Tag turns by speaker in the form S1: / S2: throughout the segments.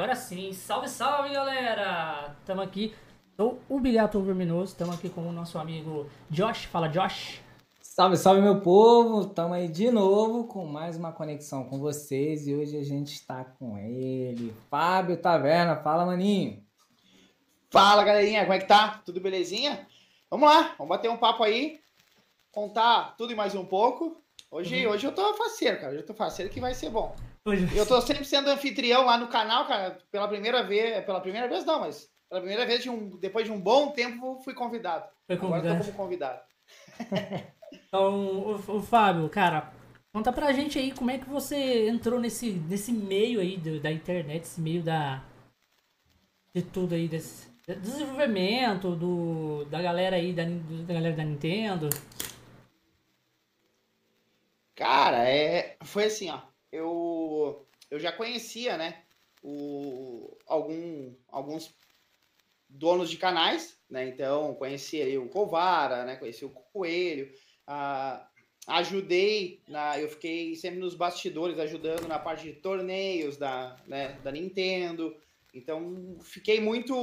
S1: Agora sim, salve, salve galera! Estamos aqui, sou o Bilhato Verminoso, estamos aqui com o nosso amigo Josh. Fala, Josh.
S2: Salve, salve meu povo! Estamos aí de novo com mais uma conexão com vocês e hoje a gente está com ele, Fábio Taverna. Fala, maninho!
S3: Fala, galerinha, como é que tá? Tudo belezinha? Vamos lá, vamos bater um papo aí, contar tudo e mais um pouco. Hoje, uhum. hoje eu tô faceiro, cara. Hoje eu tô faceiro que vai ser bom. Eu tô sempre sendo anfitrião lá no canal, cara, pela primeira vez. Pela primeira vez, não, mas pela primeira vez, de um, depois de um bom tempo, fui convidado. Foi convidado. Agora tô como convidado.
S1: então, o, o, Fábio, cara, conta pra gente aí como é que você entrou nesse, nesse meio aí do, da internet, esse meio da. de tudo aí, desse desenvolvimento do, da galera aí, da, da galera da Nintendo.
S3: Cara, é, foi assim, ó. Eu, eu já conhecia, né? O, algum, alguns donos de canais, né? Então, conheci ali o Covara, né? Conheci o Coelho. Ajudei, na, eu fiquei sempre nos bastidores ajudando na parte de torneios da, né, da Nintendo. Então, fiquei muito,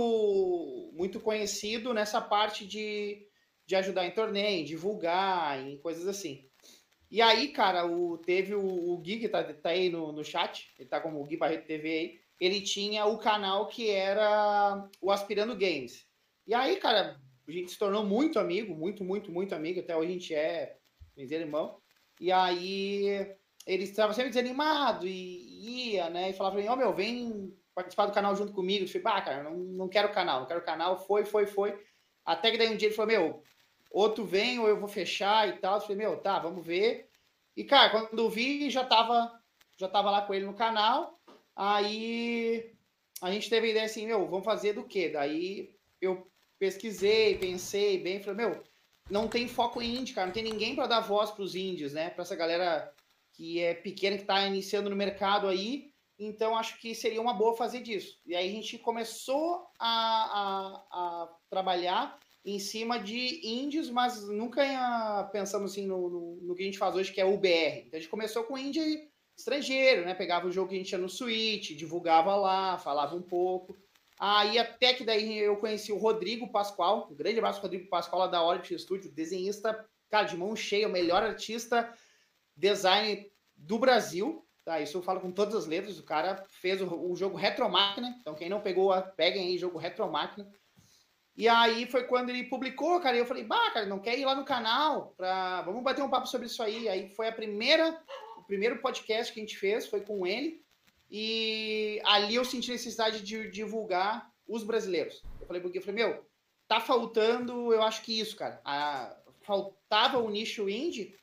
S3: muito conhecido nessa parte de, de ajudar em torneio, em divulgar, em coisas assim. E aí, cara, o, teve o, o Gui, que tá, tá aí no, no chat, ele tá como o Gui Barreto TV aí, ele tinha o canal que era o Aspirando Games. E aí, cara, a gente se tornou muito amigo, muito, muito, muito amigo, até hoje a gente é irmão. E aí ele estava sempre desanimado e ia, né? E falava pra mim, ó, oh, meu, vem participar do canal junto comigo. Eu falei, bah, cara, não, não quero canal, não quero canal. Foi, foi, foi. Até que daí um dia ele falou, meu, outro vem ou eu vou fechar e tal. Eu falei, meu, tá, vamos ver. E, cara, quando eu vi, já tava, já tava lá com ele no canal. Aí a gente teve a ideia assim, meu, vamos fazer do quê? Daí eu pesquisei, pensei bem, falei, meu, não tem foco indie, cara, não tem ninguém para dar voz para os né? Para essa galera que é pequena, que está iniciando no mercado aí. Então, acho que seria uma boa fazer disso. E aí a gente começou a, a, a trabalhar em cima de índios, mas nunca pensamos assim no, no, no, que a gente faz hoje, que é o BR. Então a gente começou com indie estrangeiro, né? Pegava o jogo que a gente tinha no Switch, divulgava lá, falava um pouco. Aí até que daí eu conheci o Rodrigo Pascoal, um grande abraço Rodrigo Pascoal lá da Orbit Studio, desenhista, cara, de mão cheia, o melhor artista design do Brasil. Tá, isso eu falo com todas as letras. O cara fez o, o jogo Retro Máquina. Então, quem não pegou, peguem aí jogo Retro Máquina. E aí foi quando ele publicou, cara, e eu falei, bah, cara, não quer ir lá no canal? Pra... Vamos bater um papo sobre isso aí. Aí foi a primeira, o primeiro podcast que a gente fez, foi com ele. E ali eu senti necessidade de divulgar os brasileiros. Eu falei porque eu falei, meu, tá faltando, eu acho que isso, cara. A... faltava o nicho indie,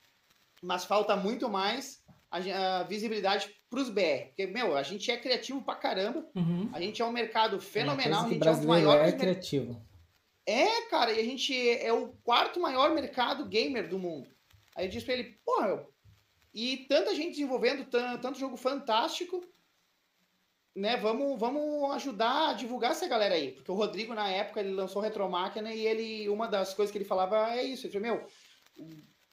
S3: mas falta muito mais a, a visibilidade para os BR. Porque, meu, a gente é criativo pra caramba. Uhum. A gente é um mercado fenomenal. É, a gente
S2: é o maior. É criativo.
S3: É, cara, e a gente é o quarto maior mercado gamer do mundo. Aí eu disse pra ele, meu, e tanta gente desenvolvendo tanto jogo fantástico, né? Vamos, vamos ajudar a divulgar essa galera aí. Porque o Rodrigo, na época, ele lançou Retromáquina e ele, uma das coisas que ele falava é isso. Ele falou, meu,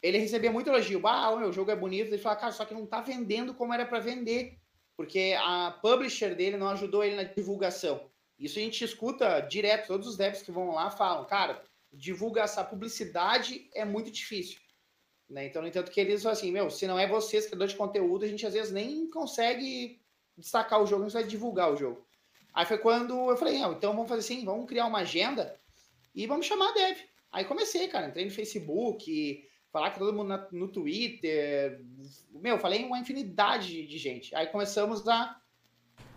S3: ele recebia muito elogio. Ah, o meu jogo é bonito. Ele falava, cara, só que não tá vendendo como era para vender. Porque a publisher dele não ajudou ele na divulgação. Isso a gente escuta direto, todos os devs que vão lá falam, cara, divulgar essa publicidade é muito difícil. Né? Então, no entanto, que eles falam assim, meu, se não é vocês, criador de conteúdo, a gente às vezes nem consegue destacar o jogo, não vai divulgar o jogo. Aí foi quando eu falei, não, então vamos fazer assim, vamos criar uma agenda e vamos chamar a dev. Aí comecei, cara, entrei no Facebook, falar com todo mundo na, no Twitter, meu, falei uma infinidade de gente. Aí começamos a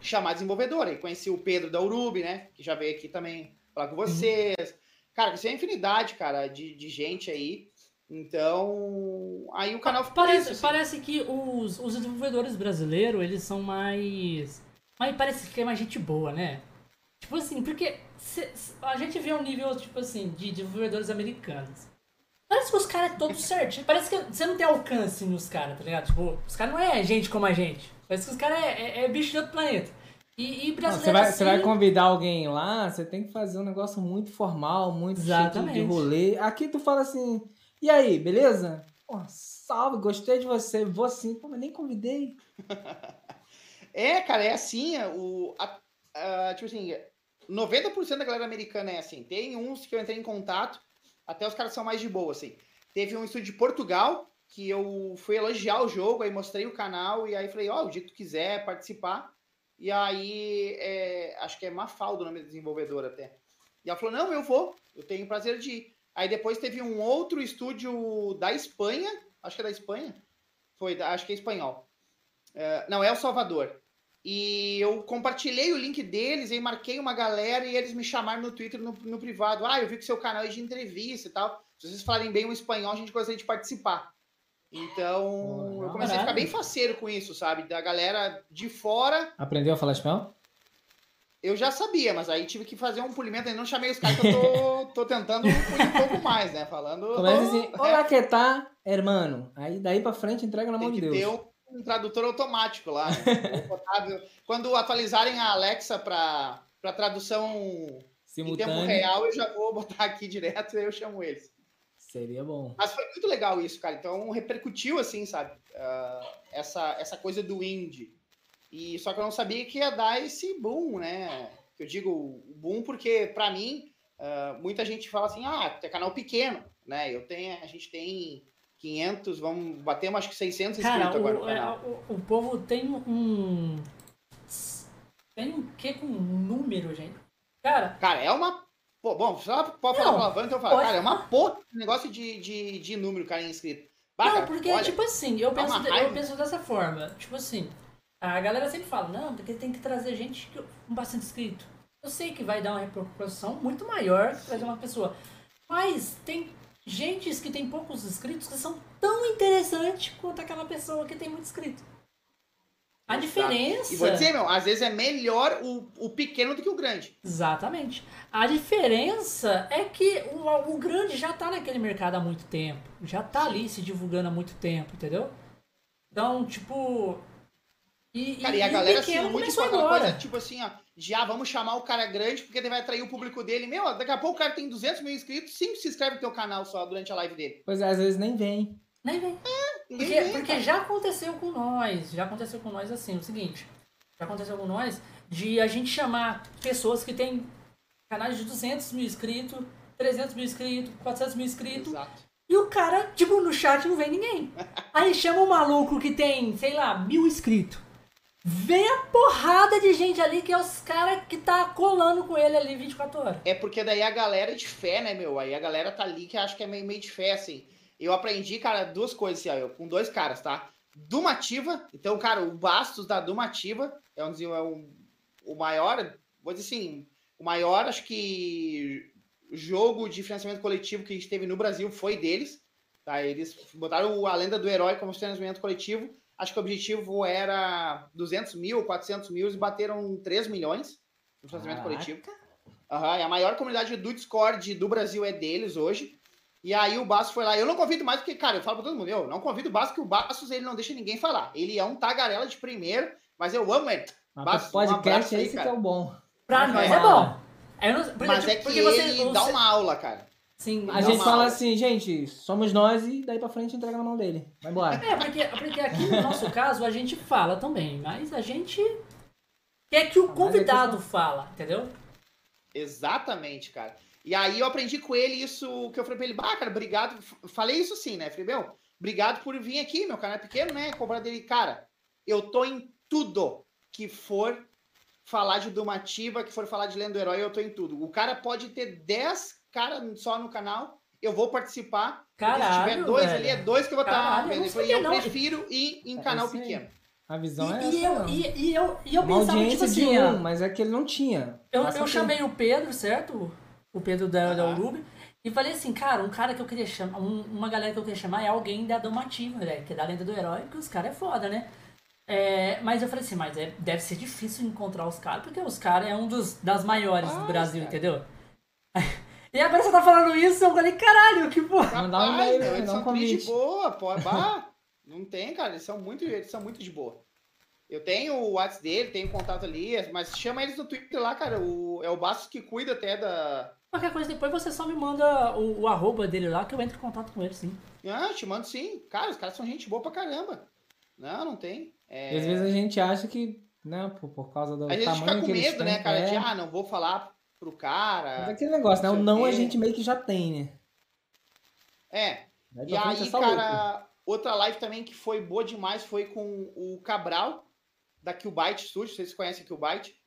S3: chamar desenvolvedor. Aí conheci o Pedro da Urub, né? Que já veio aqui também falar com vocês. Uhum. Cara, conheci uma infinidade, cara, de, de gente aí. Então, aí o canal ficou
S1: parece, isso, assim. parece que os, os desenvolvedores brasileiros, eles são mais... Mas parece que é mais gente boa, né? Tipo assim, porque se, a gente vê um nível, tipo assim, de desenvolvedores americanos. Parece que os caras é todos certinho. Parece que você não tem alcance nos caras, tá ligado? Tipo, os caras não é gente como a gente. Parece que os caras é, é, é, bicho de outro planeta. E, e brasileiro
S2: você, vai,
S1: assim...
S2: vai convidar alguém lá, você tem que fazer um negócio muito formal, muito Exatamente. de rolê. Aqui tu fala assim, e aí, beleza? Pô, salve, gostei de você. Vou sim. Pô, mas nem convidei.
S3: é, cara, é assim. É, o, a, uh, tipo assim, 90% da galera americana é assim. Tem uns que eu entrei em contato, até os caras são mais de boa, assim. Teve um estúdio de Portugal, que eu fui elogiar o jogo, aí mostrei o canal, e aí falei, ó, oh, o dia que tu quiser participar. E aí, é, acho que é Mafalda o nome da desenvolvedora até. E ela falou, não, eu vou, eu tenho prazer de ir. Aí depois teve um outro estúdio da Espanha, acho que é da Espanha, foi, acho que é espanhol. Uh, não, é o Salvador. E eu compartilhei o link deles, aí marquei uma galera e eles me chamaram no Twitter no, no privado. Ah, eu vi que seu canal é de entrevista e tal. Se vocês falarem bem o espanhol, a gente gostaria de participar. Então, eu comecei a ficar bem faceiro com isso, sabe? Da galera de fora.
S2: Aprendeu a falar espanhol?
S3: Eu já sabia, mas aí tive que fazer um polimento. Aí não chamei os caras que eu tô, tô tentando um pouco mais, né? Falando.
S2: Começa assim, olá, que tá, hermano? Aí daí pra frente entrega na mão de Deus.
S3: Tem que ter um tradutor automático lá. Né? Quando atualizarem a Alexa para tradução Simultâneo. em tempo real, eu já vou botar aqui direto e eu chamo eles.
S2: Seria bom.
S3: Mas foi muito legal isso, cara. Então repercutiu, assim, sabe? Uh, essa, essa coisa do indie. E, só que eu não sabia que ia dar esse boom, né? Eu digo boom porque, para mim, uh, muita gente fala assim, ah, é canal pequeno, né? Eu tenho, a gente tem 500, vamos bater acho que 600
S1: Cara, inscritos agora. Cara, é, o, o, povo tem um. Tem um que com número, gente? Cara.
S3: Cara, é uma. Pô, bom, só pode falar palavrão, então eu falo. Cara, é uma porra negócio de, de, de número, cara, inscrito.
S1: Bah, não, porque, olha, tipo assim, eu penso, eu penso dessa forma. Tipo assim, a galera sempre fala, não, porque tem que trazer gente com bastante inscrito. Eu sei que vai dar uma repercussão muito maior que trazer uma pessoa. Mas tem gentes que tem poucos inscritos que são tão interessantes quanto aquela pessoa que tem muito inscrito. A diferença.
S3: E vou dizer, meu, às vezes é melhor o, o pequeno do que o grande.
S1: Exatamente. A diferença é que o, o grande já tá naquele mercado há muito tempo. Já tá ali se divulgando há muito tempo, entendeu? Então, tipo.
S3: E, Cara, e, e a galera se muito com aquela coisa, tipo assim, ó já vamos chamar o cara grande, porque ele vai atrair o público dele. Meu, daqui a pouco o cara tem 200 mil inscritos, 5 se inscreve no teu canal só durante a live dele.
S2: Pois é, às vezes nem vem.
S1: Nem vem. É, porque, porque já aconteceu com nós, já aconteceu com nós assim, o seguinte, já aconteceu com nós de a gente chamar pessoas que têm canais de 200 mil inscritos, 300 mil inscritos, 400 mil inscritos. Exato. E o cara, tipo, no chat não vem ninguém. Aí chama um maluco que tem, sei lá, mil inscritos. Vem a porrada de gente ali que é os caras que tá colando com ele ali 24 horas.
S3: É porque daí a galera é de fé, né, meu? Aí a galera tá ali que acho que é meio, meio de fé, assim. Eu aprendi, cara, duas coisas, assim, ó, eu, com dois caras, tá? Dumativa, então, cara, o Bastos da Dumativa é, um, é um, o maior, vou dizer assim, o maior, acho que, jogo de financiamento coletivo que a gente teve no Brasil foi deles. Tá? Eles botaram a lenda do herói como financiamento coletivo Acho que o objetivo era 200 mil, 400 mil e bateram 3 milhões no financiamento coletivo. Uhum, a maior comunidade do Discord do Brasil é deles hoje. E aí o Bastos foi lá. Eu não convido mais, porque, cara, eu falo pra todo mundo, eu não convido o Bastos, que o Bastos ele não deixa ninguém falar. Ele é um tagarela de primeiro, mas eu amo ele.
S2: Bastos, podcast um é esse que é o bom.
S1: Pra nós é, é bom.
S3: Não, porque, mas é que porque ele você, dá uma aula, cara.
S2: Sim, a gente fala assim, gente, somos nós e daí pra frente entrega na mão dele. Vai embora.
S1: É, porque, porque aqui no nosso caso a gente fala também, mas a gente quer que o convidado fala, entendeu?
S3: Exatamente, cara. E aí eu aprendi com ele isso que eu falei pra ele, bah, cara, obrigado. Falei isso sim, né? Falei, meu, obrigado por vir aqui, meu canal é pequeno, né? Comprar dele, cara, eu tô em tudo que for falar de Dumativa, que for falar de Lendo Herói, eu tô em tudo. O cara pode ter 10 cara só no canal, eu vou participar.
S1: Caralho,
S3: se tiver dois velho. ali, é dois que eu vou estar vendo. Eu, eu prefiro ir em é canal pequeno.
S2: A visão
S1: e,
S2: é
S1: e
S2: essa. Eu,
S1: e, e, eu, e eu
S2: Uma
S1: pensava, tipo
S2: de
S1: assim,
S2: um, mas é que ele não tinha.
S1: Eu, eu chamei o Pedro, certo? O Pedro da, ah. da. E falei assim, cara, um cara que eu queria chamar, um, uma galera que eu queria chamar é alguém da Domativa, velho, que é da lenda do herói, porque os caras é foda, né? É, mas eu falei assim, mas é, deve ser difícil encontrar os caras, porque os caras é um dos, das maiores ah, do Brasil, cara. entendeu? E agora você tá falando isso, eu falei, caralho, que porra.
S3: Não dá um e-mail, eles são de boa, pô. Bah, não tem, cara, eles são muito, eles são muito de boa. Eu tenho o WhatsApp dele, tenho contato ali, mas chama eles no Twitter lá, cara. O, é o Bastos que cuida até da.
S1: Qualquer coisa, depois você só me manda o, o arroba dele lá que eu entro em contato com ele, sim.
S3: Ah, te mando sim. Cara, os caras são gente boa pra caramba. Não, não tem.
S2: É... E às vezes a gente acha que Não, por, por causa do
S3: a gente
S2: tamanho
S3: fica com medo,
S2: têm,
S3: né, cara?
S2: É.
S3: De, ah, não vou falar pro cara.
S2: Mas é aquele negócio, né? O não a gente meio que já tem, né?
S3: É.
S2: Daí
S3: E aí, cara, outra live também que foi boa demais foi com o Cabral, da Qbyte Studio. Vocês conhecem Qbyte?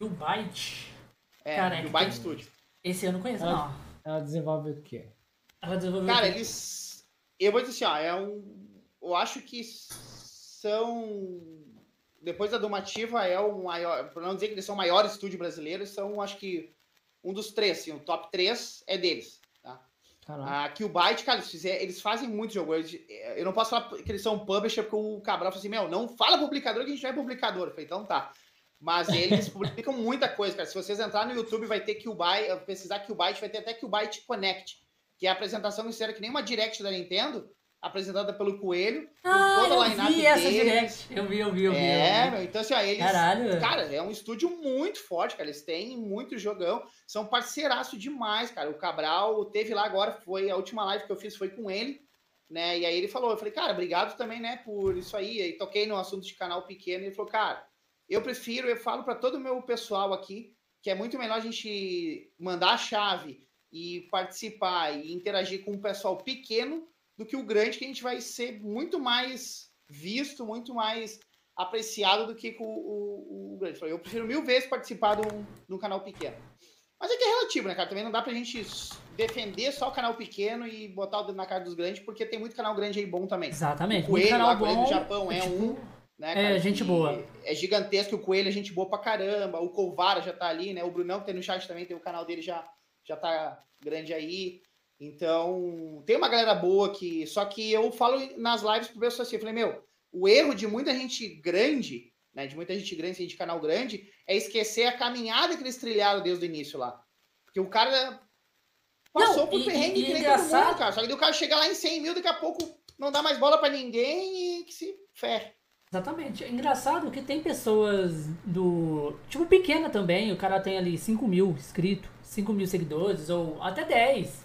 S1: Qbyte?
S3: É, Cara, Qbyte Studio.
S1: Esse eu não conheço,
S2: ela,
S1: não.
S2: Ela desenvolve o quê?
S1: Ela desenvolve
S3: Cara, eles... Eu vou dizer assim, ó, é um... Eu acho que são... Depois da Domativa é o maior... Pra não dizer que eles são o maior estúdio brasileiro, são, acho que, um dos três, assim, o top três é deles. Caramba. A Qbyte, cara, eles, fizer, eles fazem muito jogo. Eles, eu não posso falar que eles são publisher, porque o Cabral falou assim: Meu, não fala publicador que a gente não é publicador. Eu falei, então tá. Mas eles publicam muita coisa, cara. Se vocês entrar no YouTube, vai ter Qbyte, pesquisar Qbyte, vai ter até Qbyte Connect, que é a apresentação que que nem uma direct da Nintendo, apresentada pelo Coelho.
S1: Ah, toda a eu vi essa deles. direct. Eu vi, eu vi, eu vi.
S3: É,
S1: eu vi.
S3: então assim, ó, eles...
S1: Caralho.
S3: Cara, é um estúdio muito forte, cara. Eles têm muito jogão. São parceiraço demais, cara. O Cabral teve lá agora, foi a última live que eu fiz foi com ele, né? E aí ele falou, eu falei, cara, obrigado também, né, por isso aí. E toquei no assunto de canal pequeno e ele falou, cara, eu prefiro, eu falo para todo o meu pessoal aqui, que é muito melhor a gente mandar a chave e participar e interagir com um pessoal pequeno do que o grande, que a gente vai ser muito mais visto, muito mais apreciado do que com o, o, o grande. Eu prefiro mil vezes participar de um, de um, canal pequeno. Mas é que é relativo, né, cara? Também não dá pra gente defender só o canal pequeno e botar o dedo na cara dos grandes, porque tem muito canal grande aí bom também.
S1: Exatamente.
S3: O Coelho, canal lá, bom, do Japão, é tipo, um. Né,
S1: é, cara, gente boa.
S3: É gigantesco, o Coelho é gente boa pra caramba. O Colvara já tá ali, né? O Brunão que tem no chat também, tem o canal dele já, já tá grande aí. Então, tem uma galera boa que. Só que eu falo nas lives pro pessoal assim, eu falei, meu, o erro de muita gente grande, né? De muita gente grande, assim, de canal grande, é esquecer a caminhada que eles trilharam desde o início lá. Porque o cara passou não, por e, perrengue e, que nem engraçado... todo mundo, cara. Só que o cara chega lá em 100 mil, daqui a pouco não dá mais bola para ninguém e que se ferre.
S1: Exatamente. É engraçado que tem pessoas do. Tipo, pequena também. O cara tem ali 5 mil inscritos, 5 mil seguidores, ou até 10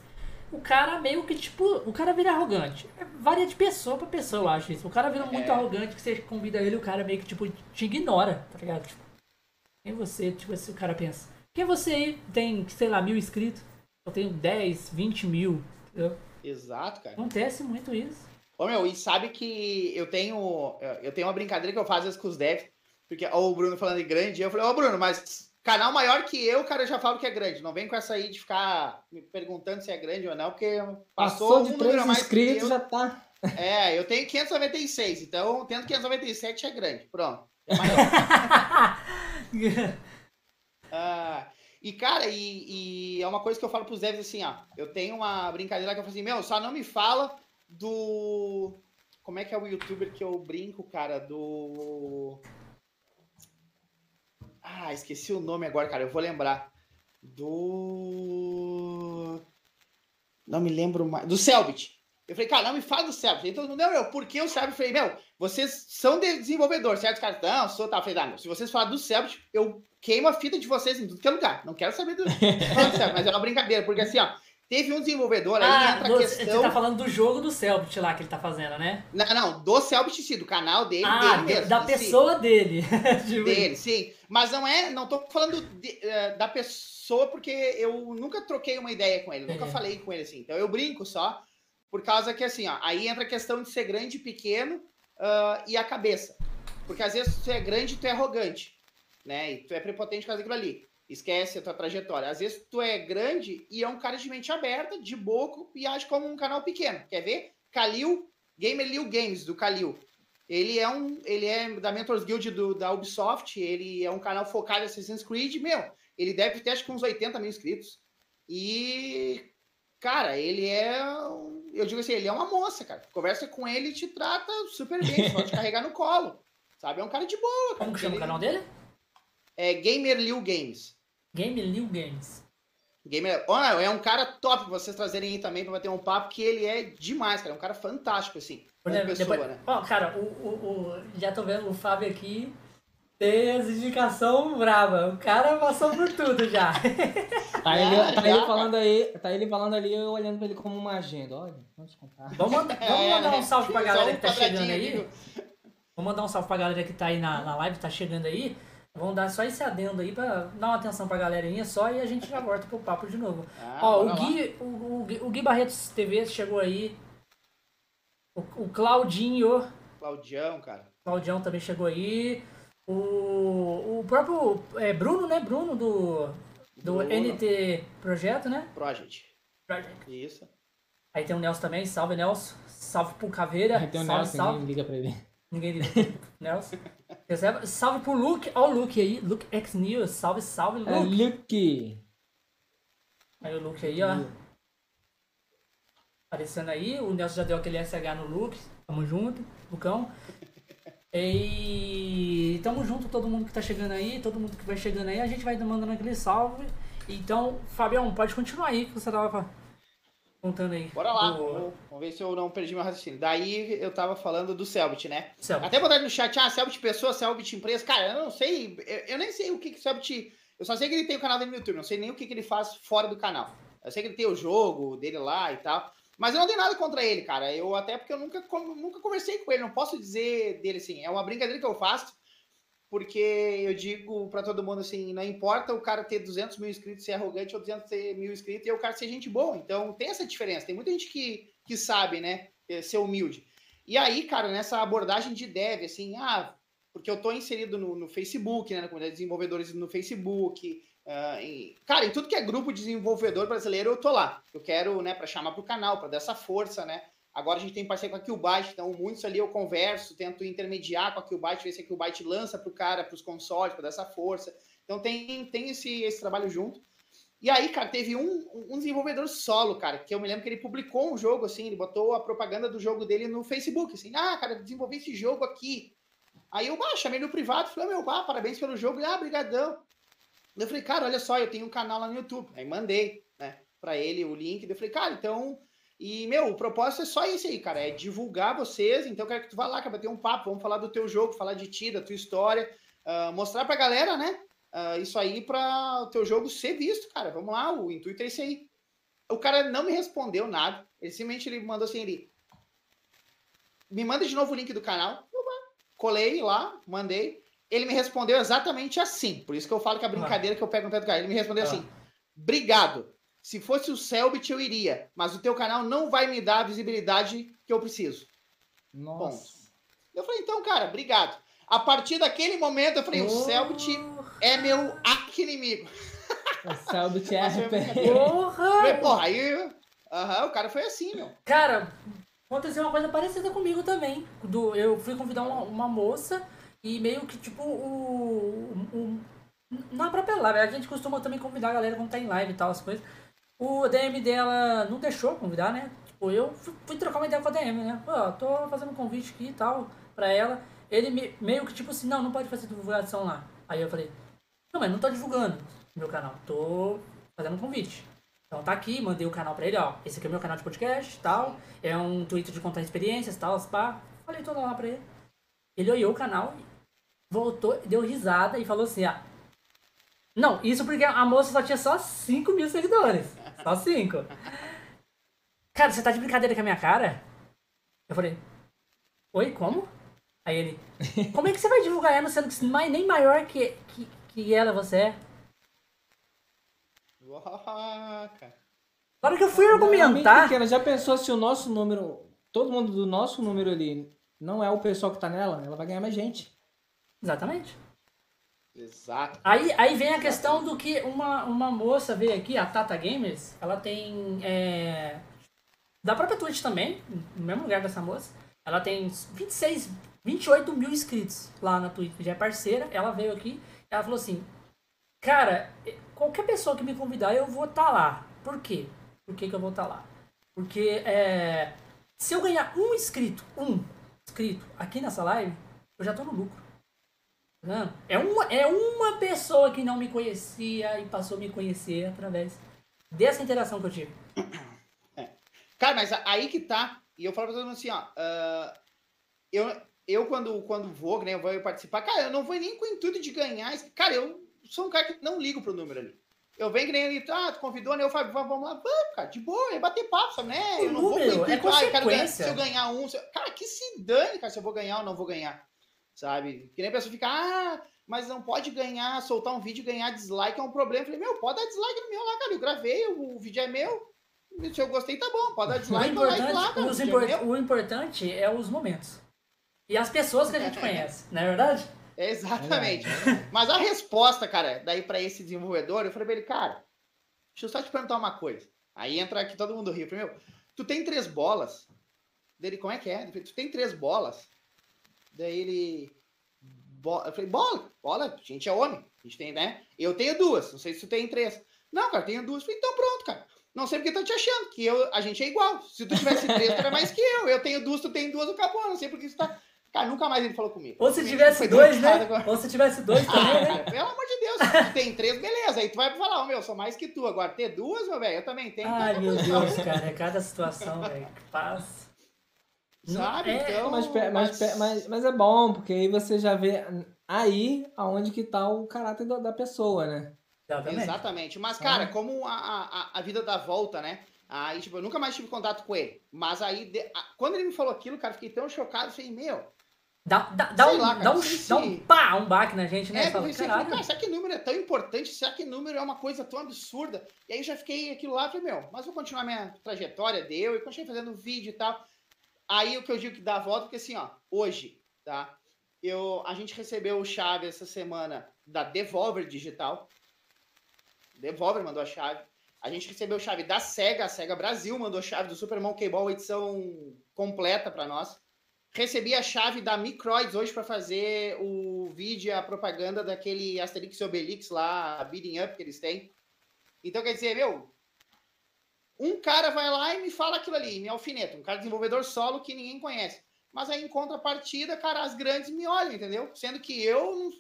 S1: o cara meio que, tipo, o cara vira arrogante. É, varia de pessoa pra pessoa, eu acho isso. O cara vira muito é. arrogante que você convida ele, o cara meio que, tipo, te ignora, tá ligado? Tipo, quem você, tipo, se o cara pensa. Quem você aí tem, sei lá, mil inscritos? Eu tenho 10, 20 mil, entendeu?
S3: Exato, cara.
S1: Acontece muito isso.
S3: Ô, meu, e sabe que eu tenho, eu tenho uma brincadeira que eu faço às vezes com os devs, porque, ó, o Bruno falando de grande, eu falei, ô, Bruno, mas Canal maior que eu, cara, eu já falo que é grande. Não vem com essa aí de ficar me perguntando se é grande ou não, porque passou,
S2: passou de três inscritos, já tá.
S3: É, eu tenho 596, então tendo 597 é grande. Pronto. É ah, e, cara, e, e, é uma coisa que eu falo pros devs assim, ó. Eu tenho uma brincadeira que eu falo assim, meu, só não me fala do. Como é que é o youtuber que eu brinco, cara? Do. Ah, esqueci o nome agora, cara. Eu vou lembrar. Do. Não me lembro mais. Do Selbit. Eu falei, cara, não me fala do Selbit. Então, não, meu, por que o Selbit? Eu falei, meu, vocês são de desenvolvedor, certo? Cara, não, sou, tá. Eu falei, ah, se vocês falarem do Selbit, eu queimo a fita de vocês em tudo que é lugar. Não quero saber do, do Selbit, mas é uma brincadeira, porque assim, ó, Teve um desenvolvedor aí, ah, entra do, a questão... Você
S1: tá falando do jogo do Selbit lá que ele tá fazendo, né?
S3: Não, não, do Selbit sim, do canal dele,
S1: ah,
S3: dele mesmo.
S1: da pessoa
S3: sim.
S1: dele.
S3: dele, sim. Mas não é, não tô falando de, uh, da pessoa porque eu nunca troquei uma ideia com ele, nunca é. falei com ele assim. Então eu brinco só, por causa que assim, ó, aí entra a questão de ser grande e pequeno uh, e a cabeça. Porque às vezes tu é grande e tu é arrogante, né? E tu é prepotente causa daquilo ali esquece a tua trajetória. Às vezes tu é grande e é um cara de mente aberta, de boco e age como um canal pequeno. Quer ver? Kalil, Gamer Liu Games, do Kalil. Ele é um, ele é da Mentors Guild do, da Ubisoft, ele é um canal focado em Assassin's Creed, meu, ele deve ter acho que uns 80 mil inscritos. E, cara, ele é, eu digo assim, ele é uma moça, cara. Conversa com ele e te trata super bem, pode carregar no colo. Sabe? É um cara de boa.
S1: Cara. Como que chama ele... o canal dele?
S3: É Gamer Liu Games.
S1: Game Liu Games.
S3: Gamer, olha, é um cara top pra vocês trazerem aí também pra bater um papo, que ele é demais, cara. É um cara fantástico, assim.
S1: Por exemplo, pessoa, depois, né? Ó, cara, o, o, o, já tô vendo o Fábio aqui tem as indicações brava. O cara passou por tudo já.
S2: tá, ele, tá ele falando aí, tá ele falando ali, eu olhando pra ele como uma agenda. Olha, vamos contar.
S1: Vamos, vamos é, mandar um salve pra galera que tá chegando aí. Vou mandar um salve pra galera que tá aí na, na live, tá chegando aí. Vamos dar só esse adendo aí pra dar uma atenção pra galerinha só e a gente já volta pro papo de novo. Ah, Ó, o Gui, o, o, o, Gui Barretos TV chegou aí. O, o Claudinho.
S3: Claudião, cara.
S1: Claudião também chegou aí. O, o próprio é, Bruno, né? Bruno do, do Bruno. NT Projeto, né?
S3: Project.
S1: Project.
S3: Isso.
S1: Aí tem o Nelson também. Salve, Nelson. Salve pro Caveira.
S2: Aí tem o
S1: salve,
S2: Nelson, salve. liga pra ele.
S1: Ninguém liga. Nelson. Salve pro Luke. Ó o Luke aí. Luke X News. Salve, salve,
S2: Luke. É Luke.
S1: Aí o Luke aí, ó. Aparecendo aí. O Nelson já deu aquele SH no Luke. Tamo junto, Lucão. E tamo junto, todo mundo que tá chegando aí, todo mundo que vai chegando aí, a gente vai mandando aquele salve. Então, Fabião, pode continuar aí que você tava contando aí.
S3: Bora lá, vamos, ver se eu não perdi meu raciocínio. Daí eu tava falando do Selbit, né? Selbit. Até botar no chat, ah, Selbit pessoa, Selbit empresa. Cara, eu não sei, eu, eu nem sei o que que Selbit... Eu só sei que ele tem o canal dele no YouTube, não sei nem o que que ele faz fora do canal. Eu sei que ele tem o jogo dele lá e tal. Mas eu não tenho nada contra ele, cara. Eu até porque eu nunca, nunca conversei com ele, não posso dizer dele assim. É uma brincadeira que eu faço, porque eu digo para todo mundo assim: não importa o cara ter 200 mil inscritos, ser arrogante ou 200 mil inscritos, e o cara ser gente boa. Então tem essa diferença. Tem muita gente que, que sabe, né, é, ser humilde. E aí, cara, nessa abordagem de dev, assim, ah, porque eu tô inserido no, no Facebook, né, na comunidade de desenvolvedores no Facebook, Uh, em, cara, em tudo que é grupo de desenvolvedor brasileiro, eu tô lá. Eu quero, né, para chamar pro canal, para dar essa força, né? Agora a gente tem parceria com a Qbyte, então muitos ali eu converso, tento intermediar com a Qbyte, ver se a Qbyte lança pro cara, pros consoles, para dar essa força. Então tem, tem esse, esse trabalho junto. E aí, cara, teve um, um desenvolvedor solo, cara, que eu me lembro que ele publicou um jogo, assim, ele botou a propaganda do jogo dele no Facebook, assim, ah, cara, desenvolvi esse jogo aqui. Aí eu, ah, chamei no privado, falei, meu, ah, parabéns pelo jogo, ele, ah, brigadão. Eu falei, cara, olha só, eu tenho um canal lá no YouTube. Aí mandei, né, pra ele o link. Eu falei, cara, então. E, meu, o propósito é só isso aí, cara, é divulgar vocês. Então, eu quero que tu vá lá, cara, ter um papo, vamos falar do teu jogo, falar de ti, da tua história, uh, mostrar pra galera, né, uh, isso aí pra o teu jogo ser visto, cara. Vamos lá, o intuito é esse aí. O cara não me respondeu nada. Ele simplesmente ele mandou assim, ele... Me manda de novo o link do canal. Colei lá, mandei. Ele me respondeu exatamente assim. Por isso que eu falo que a brincadeira ah. que eu pego no pé do cara. Ele me respondeu ah. assim: Obrigado. Se fosse o Selbit, eu iria. Mas o teu canal não vai me dar a visibilidade que eu preciso.
S2: Nossa. Ponto.
S3: Eu falei, então, cara, obrigado. A partir daquele momento, eu falei, oh. o Selbit é meu arqui-inimigo.
S2: O Selbit é
S1: Porra!
S3: Porra, aí... Uhum, o cara foi assim, meu.
S1: Cara, aconteceu uma coisa parecida comigo também. Do, eu fui convidar uma, uma moça e meio que, tipo, o, o, na própria live, a gente costuma também convidar a galera quando tá em live e tal, as coisas. O DM dela não deixou convidar, né? Tipo, eu fui trocar uma ideia com a DM, né? Pô, tô fazendo um convite aqui e tal, pra ela. Ele me, meio que, tipo assim, não, não pode fazer divulgação lá. Aí eu falei, não, mas não tô divulgando meu canal, tô fazendo um convite. Então tá aqui, mandei o canal pra ele, ó. Esse aqui é o meu canal de podcast tal. É um Twitter de contar experiências tal, pá. Falei tudo lá pra ele. Ele olhou o canal voltou, deu risada e falou assim, ah, não, isso porque a moça só tinha só 5 mil seguidores. Só 5. Cara, você tá de brincadeira com a minha cara? Eu falei, oi, como? Aí ele, como é que você vai divulgar ela sendo que nem maior que, que, que ela você é? Na hora que eu fui argumentar...
S2: Pequena, já pensou se o nosso número, todo mundo do nosso número ali, não é o pessoal que tá nela, ela vai ganhar mais gente.
S1: Exatamente.
S3: Exato.
S1: Aí, aí vem a questão do que uma, uma moça veio aqui, a Tata Gamers, ela tem. É, da própria Twitch também, no mesmo lugar dessa moça. Ela tem 26, 28 mil inscritos lá na Twitch, já é parceira. Ela veio aqui, ela falou assim: Cara, qualquer pessoa que me convidar, eu vou estar tá lá. Por quê? Por que, que eu vou estar tá lá? Porque é, se eu ganhar um inscrito, um inscrito aqui nessa live, eu já tô no lucro. Não, é uma, é uma pessoa que não me conhecia e passou a me conhecer através dessa interação que eu tive.
S3: É. Cara, mas aí que tá. E eu falo pra todo mundo assim, ó. Uh, eu, eu quando, quando vou, né, eu vou participar, cara, eu não vou nem com o intuito de ganhar. Cara, eu sou um cara que não ligo pro número ali. Eu venho que nem ele, ah, tu convidou, né? Eu falo, vamos lá, vamos, cara, de boa, é bater papo, sabe, né?
S1: O eu não número, vou com o intuito, é ah, eu quero ganhar,
S3: se eu ganhar um. Eu... Cara, que se dane, cara, se eu vou ganhar ou não vou ganhar. Sabe? Que nem a pessoa fica, ah, mas não pode ganhar, soltar um vídeo e ganhar dislike é um problema. Eu falei, meu, pode dar dislike no meu lá, cara. Eu gravei, o, o vídeo é meu. Se eu gostei, tá bom. Pode dar dislike,
S1: o importante, lá, cara. Import, é o importante é os momentos. E as pessoas que a gente conhece, não é verdade?
S3: Exatamente. É. Mas a resposta, cara, daí para esse desenvolvedor, eu falei pra ele, cara, deixa eu só te perguntar uma coisa. Aí entra aqui todo mundo rio. Primeiro, tu tem três bolas. Dele, como é que é? Tu tem três bolas. Daí ele. Bo... Eu falei, bola, bola, a gente é homem. A gente tem, né? Eu tenho duas. Não sei se tu tem três. Não, cara, tenho duas. Eu falei, então pronto, cara. Não sei porque tá te achando, que eu, a gente é igual. Se tu tivesse três, tu era mais que eu. Eu tenho duas, tu tem duas, acabou. Não sei porque tu tá. Cara, nunca mais ele falou comigo.
S1: Ou se tivesse dois, né? Agora. Ou se tivesse dois ah, também, ah, né?
S3: Cara, pelo amor de Deus, tu tem três, beleza. Aí tu vai falar, oh, meu, sou mais que tu. Agora, ter duas, meu velho, eu também tenho.
S1: Ai, meu Deus, cara, é cada situação, velho. Paz.
S3: Sabe? É, então,
S2: mas, mas, mas, mas, é bom, porque aí você já vê aí aonde que tá o caráter da pessoa, né?
S3: Exatamente. Exatamente. Mas, cara, como a, a, a vida dá volta, né? Aí, tipo, eu nunca mais tive contato com ele. Mas aí, de... quando ele me falou aquilo, cara, fiquei tão chocado, eu falei, meu,
S1: Dá, dá, dá, um, lá, dá, um, dá um pá, um baque na gente, né?
S3: É, Fala, pensei, cara, será que número é tão importante? Será que número é uma coisa tão absurda? E aí já fiquei aquilo lá, falei, meu, mas vou continuar minha trajetória, deu, e continuei fazendo vídeo e tal. Aí o que eu digo que dá volta, porque assim, ó, hoje, tá? Eu, a gente recebeu chave essa semana da Devolver Digital. Devolver mandou a chave. A gente recebeu chave da SEGA, a SEGA Brasil mandou chave do Super Monkey Ball, edição completa para nós. Recebi a chave da Microids hoje para fazer o vídeo, a propaganda daquele Asterix e Obelix lá, a Beating Up que eles têm. Então, quer dizer, meu, um cara vai lá e me fala aquilo ali, me alfineta, um cara desenvolvedor solo que ninguém conhece. Mas aí, em contrapartida, cara, as grandes me olham, entendeu? Sendo que eu,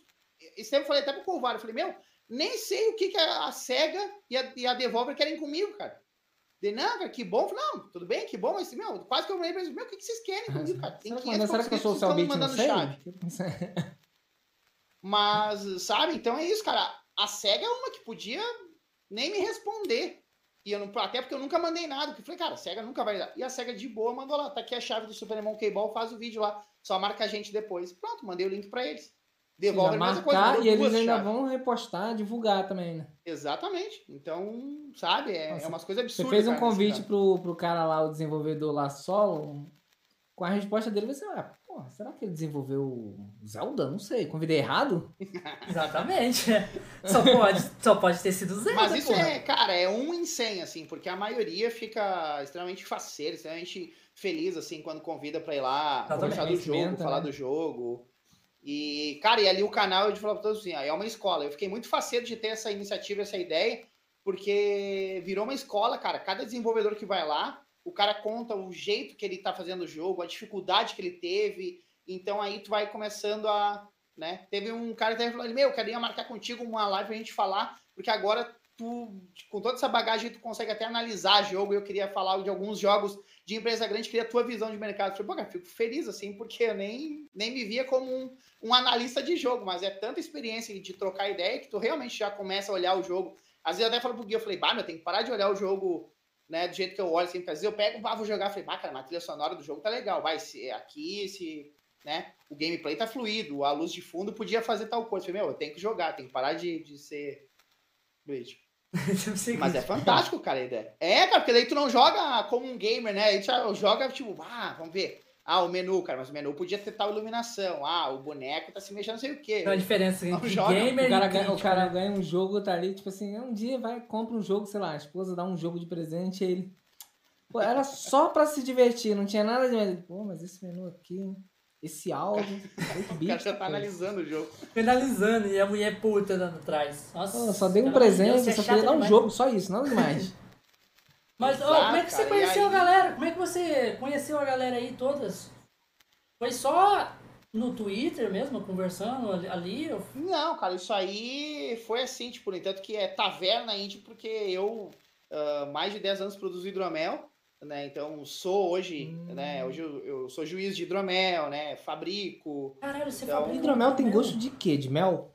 S3: eu sempre falei até pro Corvário, eu falei, meu, nem sei o que, que a SEGA e a, e a Devolver querem comigo, cara. De, não, cara, que bom. Não, tudo bem, que bom, mas, meu, quase que eu falei pra eles, meu, o que, que vocês querem comigo, cara? Tem
S2: será, será que eu sou o Cellbit, mandando chave.
S3: mas, sabe, então é isso, cara. A SEGA é uma que podia nem me responder. E eu não, até porque eu nunca mandei nada. Porque eu falei, cara, a SEGA nunca vai dar. E a SEGA de boa mandou lá, tá aqui a chave do Super Monkey Ball, faz o vídeo lá. Só marca a gente depois. Pronto, mandei o link pra eles.
S2: Devolve a mesma coisa. E eles ainda vão repostar, divulgar também, né?
S3: Exatamente. Então, sabe, é, Nossa, é umas coisas absurdas.
S2: Você fez um cara, convite pro, pro cara lá, o desenvolvedor lá solo, com a resposta dele, você, ah, pô, será que ele desenvolveu Zelda? Não sei, convidei errado?
S1: Exatamente. só, pode, só pode ter sido Zelda,
S3: Mas isso porra. é, cara, é um em cem, assim, porque a maioria fica extremamente faceira, extremamente feliz, assim, quando convida pra ir lá Exatamente. conversar do jogo, falar né? do jogo. E, cara, e ali o canal, eu falou pra todos assim, é uma escola. Eu fiquei muito faceiro de ter essa iniciativa, essa ideia, porque virou uma escola, cara. Cada desenvolvedor que vai lá, o cara conta o jeito que ele tá fazendo o jogo, a dificuldade que ele teve. Então aí tu vai começando a, né? Teve um cara que falou, meu, eu queria marcar contigo uma live pra gente falar, porque agora tu, com toda essa bagagem, tu consegue até analisar jogo. Eu queria falar de alguns jogos de empresa grande, queria a tua visão de mercado. Eu falei, pô, cara, fico feliz assim, porque eu nem, nem me via como um, um analista de jogo, mas é tanta experiência de trocar ideia que tu realmente já começa a olhar o jogo. Às vezes eu até falo pro Gui, eu falei, bah, meu, tem que parar de olhar o jogo, né, do jeito que eu olho, assim, às vezes eu pego, ah, vou jogar, falei, bah, cara, a trilha sonora do jogo tá legal, vai, se aqui, se, né, o gameplay tá fluido, a luz de fundo podia fazer tal coisa. Falei, meu, eu tenho que jogar, tem que parar de, de ser... Mas é fantástico, cara, a ideia. É, cara, porque daí tu não joga como um gamer, né? Aí tu joga, tipo, ah, vamos ver. Ah, o menu, cara, mas o menu podia ter tal iluminação. Ah, o boneco tá se mexendo, não sei o quê.
S1: Qual a diferença entre gamer
S2: o cara, ganha, o cara ganha um jogo, tá ali, tipo assim, um dia vai, compra um jogo, sei lá, a esposa dá um jogo de presente e ele. Pô, era só pra se divertir, não tinha nada de. Pô, mas esse menu aqui esse áudio.
S3: o cara já tá analisando o jogo.
S1: Analisando, e a mulher puta dando atrás.
S2: Nossa, só dei um presente, só queria dar um jogo, só isso, nada demais.
S1: Mas Exato, como é que você conheceu aí... a galera? Como é que você conheceu a galera aí todas? Foi só no Twitter mesmo, conversando ali?
S3: Não, cara, isso aí foi assim, tipo, no entanto que é taverna indie, porque eu, uh, mais de 10 anos produzo hidromel né? Então sou hoje, hum. né? Hoje eu, eu, sou juiz de hidromel, né? Fabrico.
S1: Caralho, você
S2: então... fabrica hidromel tem gosto de quê? De mel?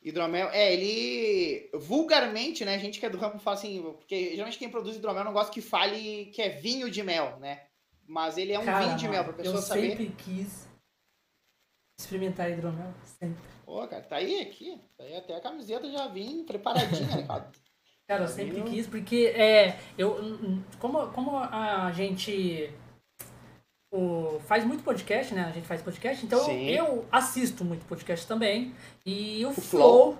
S3: Hidromel, é, ele vulgarmente, né? A gente que é do ramo fala assim, porque geralmente quem produz hidromel não gosta que fale que é vinho de mel, né? Mas ele é um Cara, vinho de mel, pra pessoa
S1: eu
S3: saber.
S1: Eu sempre quis experimentar hidromel sempre.
S3: Pô, cara, tá aí aqui. Tá aí até a camiseta já vim preparadinha, né, cara?
S1: Cara, eu sempre quis, porque é, eu, como, como a gente o, faz muito podcast, né? A gente faz podcast, então
S3: Sim.
S1: eu assisto muito podcast também. E o,
S3: O
S1: Flow,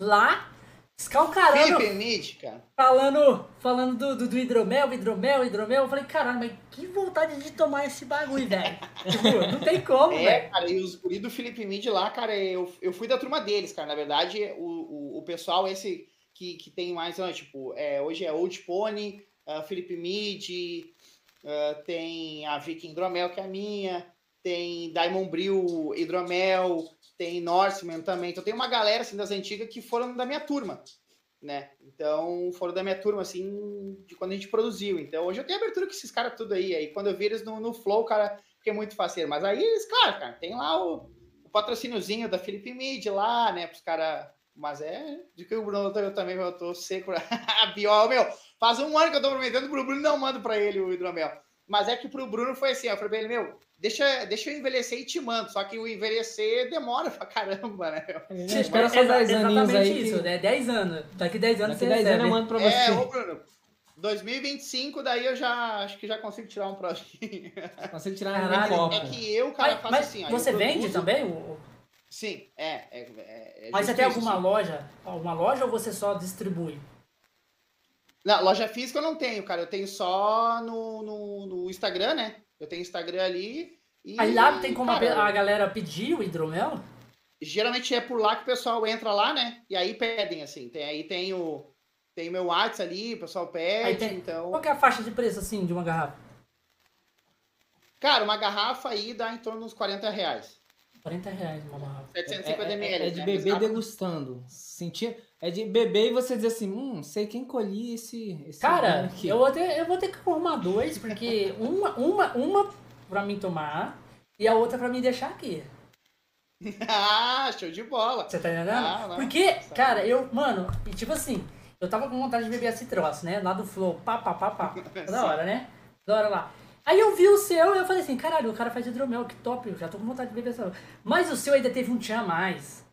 S1: lá, escalcarando,
S3: Felipe cara.
S1: falando, falando do, do, do hidromel, hidromel, hidromel. Eu falei, caralho, mas que vontade de tomar esse bagulho, velho. tipo, não tem como,
S3: É,
S1: velho.
S3: cara, e os guri do Felipe Mid lá, cara, eu, eu fui da turma deles, cara. Na verdade, o, o, o pessoal esse que, que tem mais, ó, tipo, é, hoje é Old Pony, uh, Felipe Mid, uh, tem a Viking Hidromel, que é a minha, tem Diamond Brew Hidromel, tem Norseman também. Então tem uma galera, assim, das antigas que foram da minha turma, né? Então, foram da minha turma, assim, de quando a gente produziu. Então, hoje eu tenho abertura com esses caras tudo aí. Aí, quando eu vi eles no, no Flow, cara, fiquei muito faceiro. Mas aí eles, claro, cara, tem lá o, o patrocíniozinho da Felipe Mid lá, né, pros caras... Mas é de que o Bruno eu também eu tô seco. Pior, meu, faz um ano que eu tô prometendo pro Bruno, não mando pra ele o hidromel. Mas é que pro Bruno foi assim, eu falei pra ele, meu, deixa, deixa eu envelhecer e te mando. Só que o envelhecer demora pra caramba, né?
S2: É, espera só 10 aninhos
S1: Exatamente
S2: aí.
S1: isso,
S2: que-
S1: né? 10 anos. Daqui 10 anos
S2: Daqui
S1: você
S2: 10 anos eu
S1: recebe.
S2: mando pra
S3: É,
S2: você.
S3: ô Bruno, 2025, daí eu já acho que já consigo tirar um projetinho.
S2: Consigo tirar
S1: Caralho,
S2: no copo.
S3: É que eu, cara,
S1: Mas,
S3: faço
S1: mas
S3: assim, ó.
S1: você vende
S3: produzo-
S1: também? o-
S3: Sim, é. é, é- é
S1: Mas você tem alguma loja? Alguma loja ou você só distribui?
S3: Não, loja física eu não tenho, cara. Eu tenho só no, no, no Instagram, né? Eu tenho Instagram ali. E,
S1: Aí lá tem como
S3: cara,
S1: a galera pedir o hidromel?
S3: Geralmente é por lá que o pessoal entra lá, né? E aí pedem, assim. Tem, aí tem o, tem o meu WhatsApp ali, o pessoal pede,
S1: tem-
S3: então...
S1: Qual é a faixa de preço, assim, de uma garrafa?
S3: Cara, uma garrafa aí dá em torno uns 40 reais.
S1: 40 reais uma garrafa.
S3: 750
S2: é,
S3: ml.
S2: é, é de
S3: né?
S2: beber degustando. Sentir. É de beber e você dizer assim, hum, sei quem colhi esse. esse
S1: Cara, eu vou, ter, eu vou ter que arrumar dois, porque uma, uma, uma pra mim tomar e a outra pra mim deixar aqui.
S3: ah, show de bola.
S1: Você tá entendendo?
S3: Ah, não.
S1: Porque, cara, eu, mano, e tipo assim, eu tava com vontade de beber esse troço, né? Lá do Flow, pá, pá, pá, pá. Da hora, né? Da hora lá. Aí eu vi o seu e eu falei assim, caralho, o cara faz hidromel, que top, eu já tô com vontade de beber essa. Mas o seu ainda teve um tchan a mais.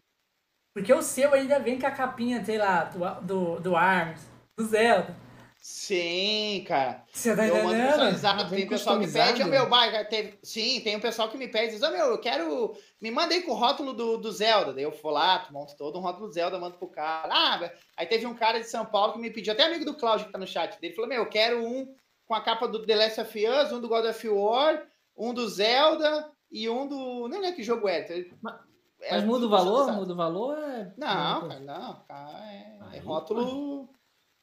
S1: Porque o seu ainda vem com a capinha, sei lá, do, do, do ARMS, do Zelda.
S3: Sim, cara.
S1: Você tá
S3: Eu mando
S1: entendendo?
S3: personalizado.
S2: Vem
S3: Tem pessoal que pede, ô meu, vai, teve... sim, tem um pessoal que me pede, diz, ô meu, eu quero. Me manda aí com o rótulo do, do Zelda. Daí eu vou lá, monto todo um rótulo do Zelda, mando pro cara. Ah, aí teve um cara de São Paulo que me pediu, até amigo do Cláudio que tá no chat dele, falou: meu, eu quero um com a capa do The Last of Us, um do God of War, um do Zelda e um do. Nem lembro que jogo é. É
S2: Mas muda o valor? Muda o valor? É...
S3: Não, cara, não, cara, é, é
S2: Aí,
S3: rótulo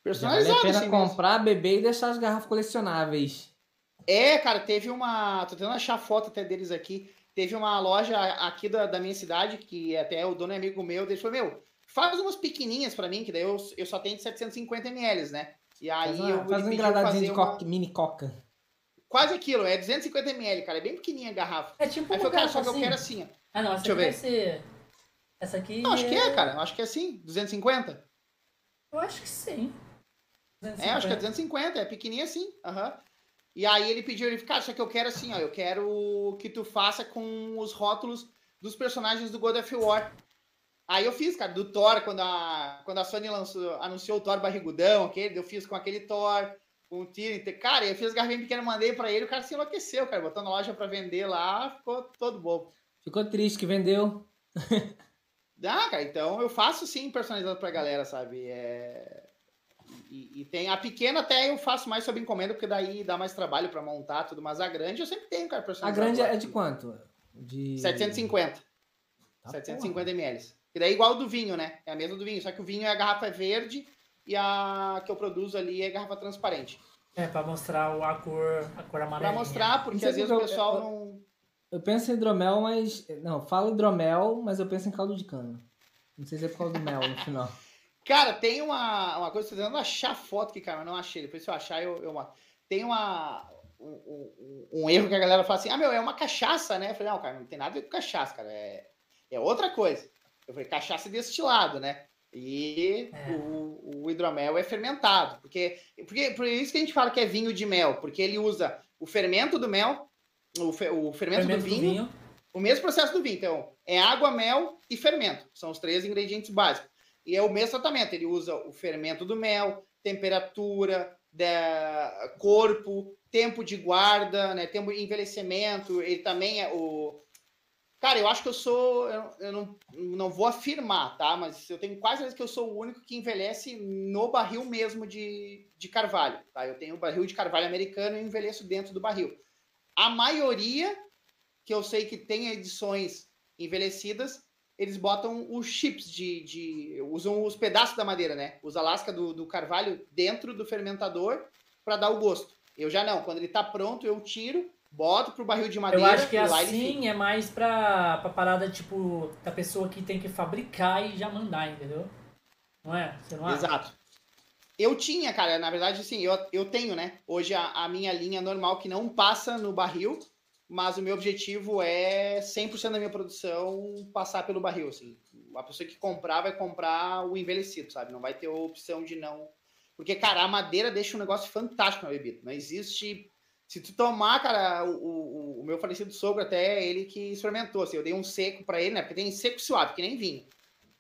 S2: Já vale
S3: personalizado.
S2: a pena
S3: assim mesmo.
S2: comprar, beber e deixar as garrafas colecionáveis.
S3: É, cara, teve uma. Tô tentando achar foto até deles aqui. Teve uma loja aqui da, da minha cidade, que até o dono é amigo meu, falou: Meu, faz umas pequenininhas pra mim, que daí eu, eu só tenho de 750 ml, né? E aí
S2: Faz,
S3: eu
S2: faz um engradadinho de
S3: fazer uma-
S2: coca, mini coca.
S3: Quase aquilo, é 250 ml, cara, é bem pequenininha a garrafa.
S1: É tipo
S3: Aí
S1: uma
S3: foi, cara, só
S1: garrafa
S3: que eu
S1: assim.
S3: quero assim, ó.
S1: Ah, não, essa
S3: Deixa eu
S1: aqui
S3: ver.
S1: deve ser... Essa aqui
S3: Não, acho que é, cara, eu acho que é assim, 250.
S1: Eu acho que sim.
S3: É, acho que é 250, é pequenininha assim, aham. E aí ele pediu, ele cara, só que eu quero assim, ó, eu quero que tu faça com os rótulos dos personagens do God of War. Aí eu fiz, cara, do Thor, quando a, quando a Sony lançou, anunciou o Thor barrigudão, aquele, eu fiz com aquele Thor, com o Tyrion. Cara, eu fiz as garrafinhas pequenas, mandei pra ele, o cara se enlouqueceu, cara, botou na loja pra vender lá, ficou todo bobo.
S2: Ficou triste que vendeu.
S3: Ah, cara, então eu faço sim personalizado pra galera, sabe? É... E, e tem a pequena até eu faço mais sob encomenda, porque daí dá mais trabalho pra montar tudo, mas a grande eu sempre tenho, cara,
S2: A
S3: personalizado.
S2: grande
S3: lá.
S2: é de quanto? De
S3: 750.
S2: Tá,
S3: 750 ml. E daí é igual do vinho, né? É a mesma do vinho, só que o vinho é a garrafa verde e a que eu produzo ali é garrafa transparente.
S1: É, pra mostrar o- a cor, a cor amarela.
S3: Pra mostrar, porque às vezes o pessoal
S2: eu-
S3: não.
S2: Eu penso em hidromel, mas. Não, falo hidromel, mas eu penso em caldo de cana. Não sei se é por causa do mel no final.
S3: Cara, tem uma, uma coisa, tô tentando achar foto aqui, cara, mas não achei. Depois se eu achar, eu, eu. Tem uma. Um, um- um erro que a galera fala assim: ah, meu, é uma cachaça, né? Eu falei, não, cara, não tem nada a ver com cachaça, cara. É, é outra coisa. Eu falei, cachaça destilado, né? E
S1: É.
S3: o, o hidromel é fermentado. Porque, porque por isso que a gente fala que é vinho de mel, porque ele usa o fermento do mel, o, fe- o fermento,
S1: Fermento
S3: do vinho, O mesmo processo do vinho. Então, é água, mel e fermento. São os três ingredientes básicos. E é o mesmo tratamento. Ele usa o fermento do mel, temperatura, da corpo, tempo de guarda, né? Tempo de envelhecimento. Ele também é o. Cara, eu acho que eu sou. Eu, eu não, não vou afirmar, tá? Mas eu tenho quase certeza que eu sou o único que envelhece no barril mesmo de, de carvalho. Tá? Eu tenho o barril de carvalho americano e envelheço dentro do barril. A maioria que eu sei que tem edições envelhecidas, eles botam os chips de, de. usam os pedaços da madeira, né? Usa a lasca do, do carvalho dentro do fermentador para dar o gosto. Eu já não. Quando ele tá pronto, eu tiro, boto pro barril de madeira.
S1: Eu acho que assim é mais pra, pra parada, tipo, da pessoa que tem que fabricar e já mandar, entendeu? Não é? Você não acha?
S3: Exato. Eu tinha, cara, na verdade, sim, eu, eu tenho, né? Hoje a, a minha linha normal que não passa no barril, mas o meu objetivo é 100% da minha produção passar pelo barril, assim. A pessoa que comprar vai comprar o envelhecido, sabe? Não vai ter opção de não. Porque, cara, a madeira deixa um negócio fantástico na bebida. Não existe. Se tu tomar, cara, o, o, o meu falecido sogro até ele que experimentou, assim, eu dei um seco para ele, né? Porque tem seco suave, que nem vinho.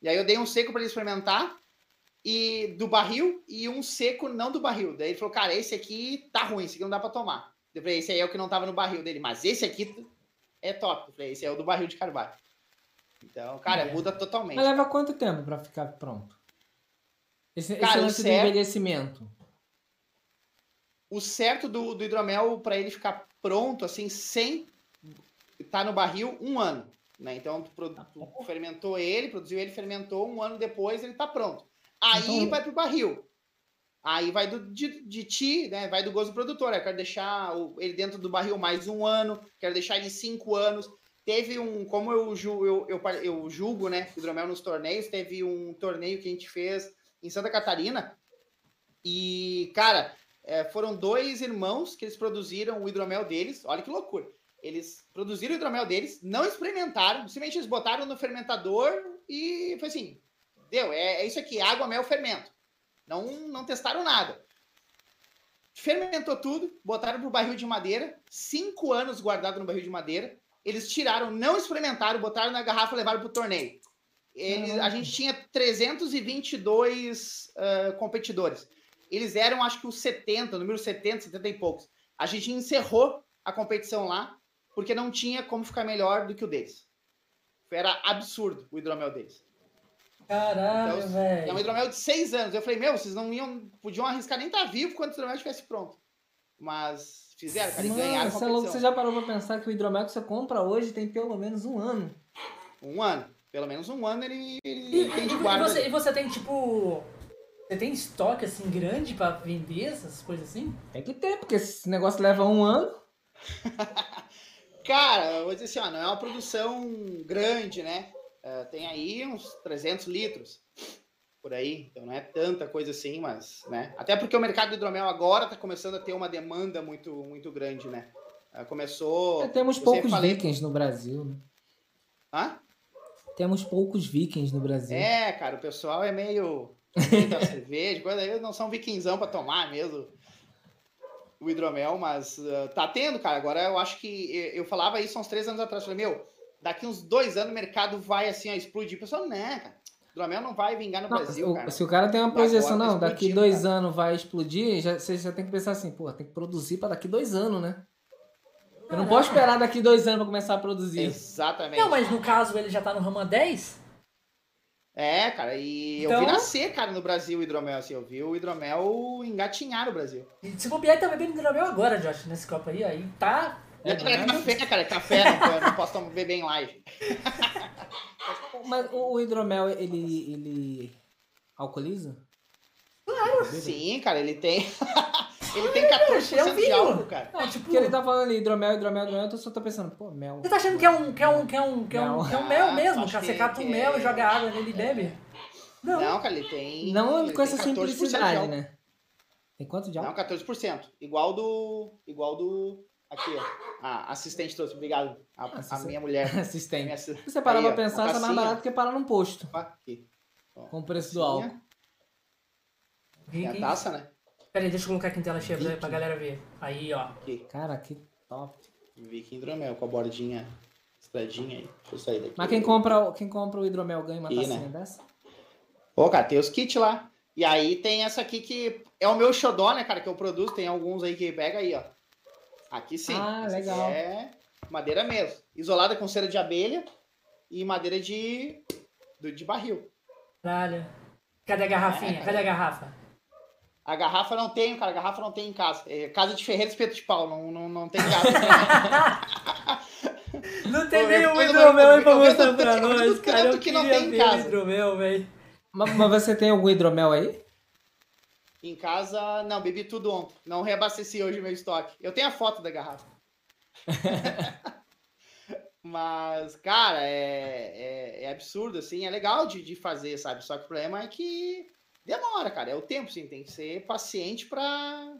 S3: E aí eu dei um seco para ele experimentar e do barril e um seco não do barril. Daí ele falou, cara, esse aqui tá ruim, esse aqui não dá para tomar. Eu falei, esse aí é o que não tava no barril dele, mas esse aqui é top. Eu falei, esse é o do barril de carvalho. Então, cara,
S1: É.
S3: muda totalmente.
S2: Mas leva quanto tempo pra ficar pronto? Esse,
S3: Cara,
S2: esse lance do
S3: certo-
S2: envelhecimento.
S3: O certo do, do hidromel, para ele ficar pronto, assim, sem estar no barril, um ano. Né? Então, tu, produ- tu fermentou ele, produziu ele, fermentou, um ano depois ele tá pronto. Aí
S2: Então-
S3: vai pro barril. Aí vai do, de, de ti, né? Vai do gosto do produtor. Eu quero deixar o- ele dentro do barril mais um ano, quero deixar ele cinco anos. Teve um, como eu, ju- eu, eu, eu julgo, né, hidromel nos torneios, teve um torneio que a gente fez em Santa Catarina. E, cara, é, foram dois irmãos que eles produziram o hidromel deles. Olha que loucura. Eles produziram o hidromel deles, não experimentaram, simplesmente eles botaram no fermentador e foi assim: deu, é, é isso aqui, água, mel, fermento. Não, não testaram nada. Fermentou tudo, botaram pro barril de madeira, cinco anos guardado no barril de madeira. Eles tiraram, não experimentaram, botaram na garrafa e levaram pro torneio. Eles- a gente tinha 322 ah, competidores. Eles eram, acho que os 70, número 70, 70 e poucos. A gente encerrou a competição lá, porque não tinha como ficar melhor do que o deles. Era absurdo o hidromel deles.
S1: Caralho,
S3: Então,
S1: velho.
S3: É um hidromel de seis anos. Eu falei, meu, vocês não iam, podiam arriscar nem estar vivo quando o hidromel estivesse pronto. Mas fizeram, cara, e ganharam a
S2: Mano, você é louco, você já parou pra pensar que o hidromel que você compra hoje tem pelo menos um ano.
S3: Um ano. Pelo menos um ano ele,
S1: E,
S3: ele tem de
S1: e
S3: guarda.
S1: você, e você tem, tipo. Você tem estoque assim grande pra vender essas coisas assim?
S2: Tem que ter, porque esse negócio leva um ano.
S3: Cara, eu vou dizer assim, ó, não é uma produção grande, né? É, tem aí uns 300 litros por aí, então não é tanta coisa assim, mas, né? Até porque o mercado do hidromel agora tá começando a ter uma demanda muito, muito grande, né? É, Começou.
S2: É, Temos poucos
S3: falei-
S2: vikings no Brasil, né?
S3: Hã?
S2: Temos poucos vikings no Brasil.
S3: É, cara, o pessoal é meio. da cerveja, coisa aí, não são viquinzão pra tomar mesmo o hidromel, mas ah, tá tendo, cara. Agora eu acho que. Eu, eu falava isso há uns três anos atrás. Falei, meu, daqui uns dois anos o mercado vai assim, a explodir. O pessoal, né, cara. Hidromel não vai vingar no
S2: Não,
S3: Brasil,
S2: o-
S3: cara.
S2: se o cara tem uma
S3: Agora
S2: projeção,
S3: tá
S2: não, daqui dois
S3: cara.
S2: anos vai explodir, já, você já tem que pensar assim, pô, tem que produzir pra daqui dois anos, né? Eu não posso esperar daqui dois anos pra começar a produzir.
S3: Exatamente.
S1: Não, mas no caso ele já tá no Rama 10?
S3: É, cara, e eu
S1: Então-
S3: vi nascer, cara, no Brasil o hidromel, assim. Eu vi o hidromel engatinhar no Brasil.
S1: E se bobear, ele tá bebendo hidromel agora, Josh, nesse copo aí. Aí tá.
S3: É, é café, cara, é café, não, eu não posso tomar, beber em live.
S2: Mas o, o hidromel, ele, ele alcooliza?
S3: Sim, cara, ele tem. ele tem 14%
S1: é um
S3: de
S1: vinho.
S3: álcool, cara.
S1: Não, tipo.
S2: Porque ele tá falando ali, hidromel, hidromel, hidromel, eu só tô pensando, pô, mel.
S1: Você tá achando que é um, que é um, que é um, que é um,
S2: Mel.
S1: que é um mel
S3: Ah,
S1: mesmo? Que você cata um mel
S3: é-
S1: e joga água nele e bebe? Não.
S3: Não, cara, ele tem.
S2: Não
S3: ele
S2: com essa
S3: tem 14% de
S2: simplicidade, né? Tem quanto de
S3: Não,
S2: álcool?
S3: 14%. Igual do. Igual do. Aqui, ó. A assistente trouxe, obrigado. A, a minha mulher. Minha
S2: Assistente.
S3: assi-
S2: Se você parar pra pensar, tá mais barato que parar num posto.
S3: Aqui.
S2: Com o preço do álcool.
S3: Tem a taça, né?
S1: Pera aí, deixa eu colocar aqui em tela cheia pra, galera ver. Aí, ó.
S3: Aqui.
S2: Cara, que top.
S3: Viking hidromel com a bordinha Estradinha aí. Deixa eu sair daqui.
S2: Mas quem compra, o- quem compra o hidromel ganha uma
S3: Ih,
S2: tacinha
S3: né?
S2: dessa?
S3: Ô, cara, tem os kits lá. E aí tem essa aqui que é o meu xodó, né, cara, que eu produzo. Tem alguns aí que pega aí, ó. Aqui sim.
S2: Ah,
S3: Essa
S2: legal.
S3: É madeira mesmo. Isolada com cera de abelha e madeira de, do- de barril.
S1: Caralho. Cadê a garrafinha?
S3: É,
S1: Cadê a garrafa?
S3: A garrafa não tenho, cara. A garrafa não tem em casa. É casa de ferreiro espeto de pau. Não, não, não tem garrafa.
S1: Não tem
S3: Pô,
S1: nenhum hidromel aí pra mostrar pra nós, cara.
S3: tanto
S1: Eu
S3: que não tem em casa.
S1: o hidromel, velho.
S2: Mas, mas você tem algum hidromel aí?
S3: em casa, não, bebi tudo ontem. Não reabasteci hoje meu estoque. Eu tenho a foto da garrafa. Mas, cara, é, é, é absurdo, assim. É legal de, de fazer, sabe? Só que o problema é que demora, cara. É o tempo, sim. Tem que ser paciente pra,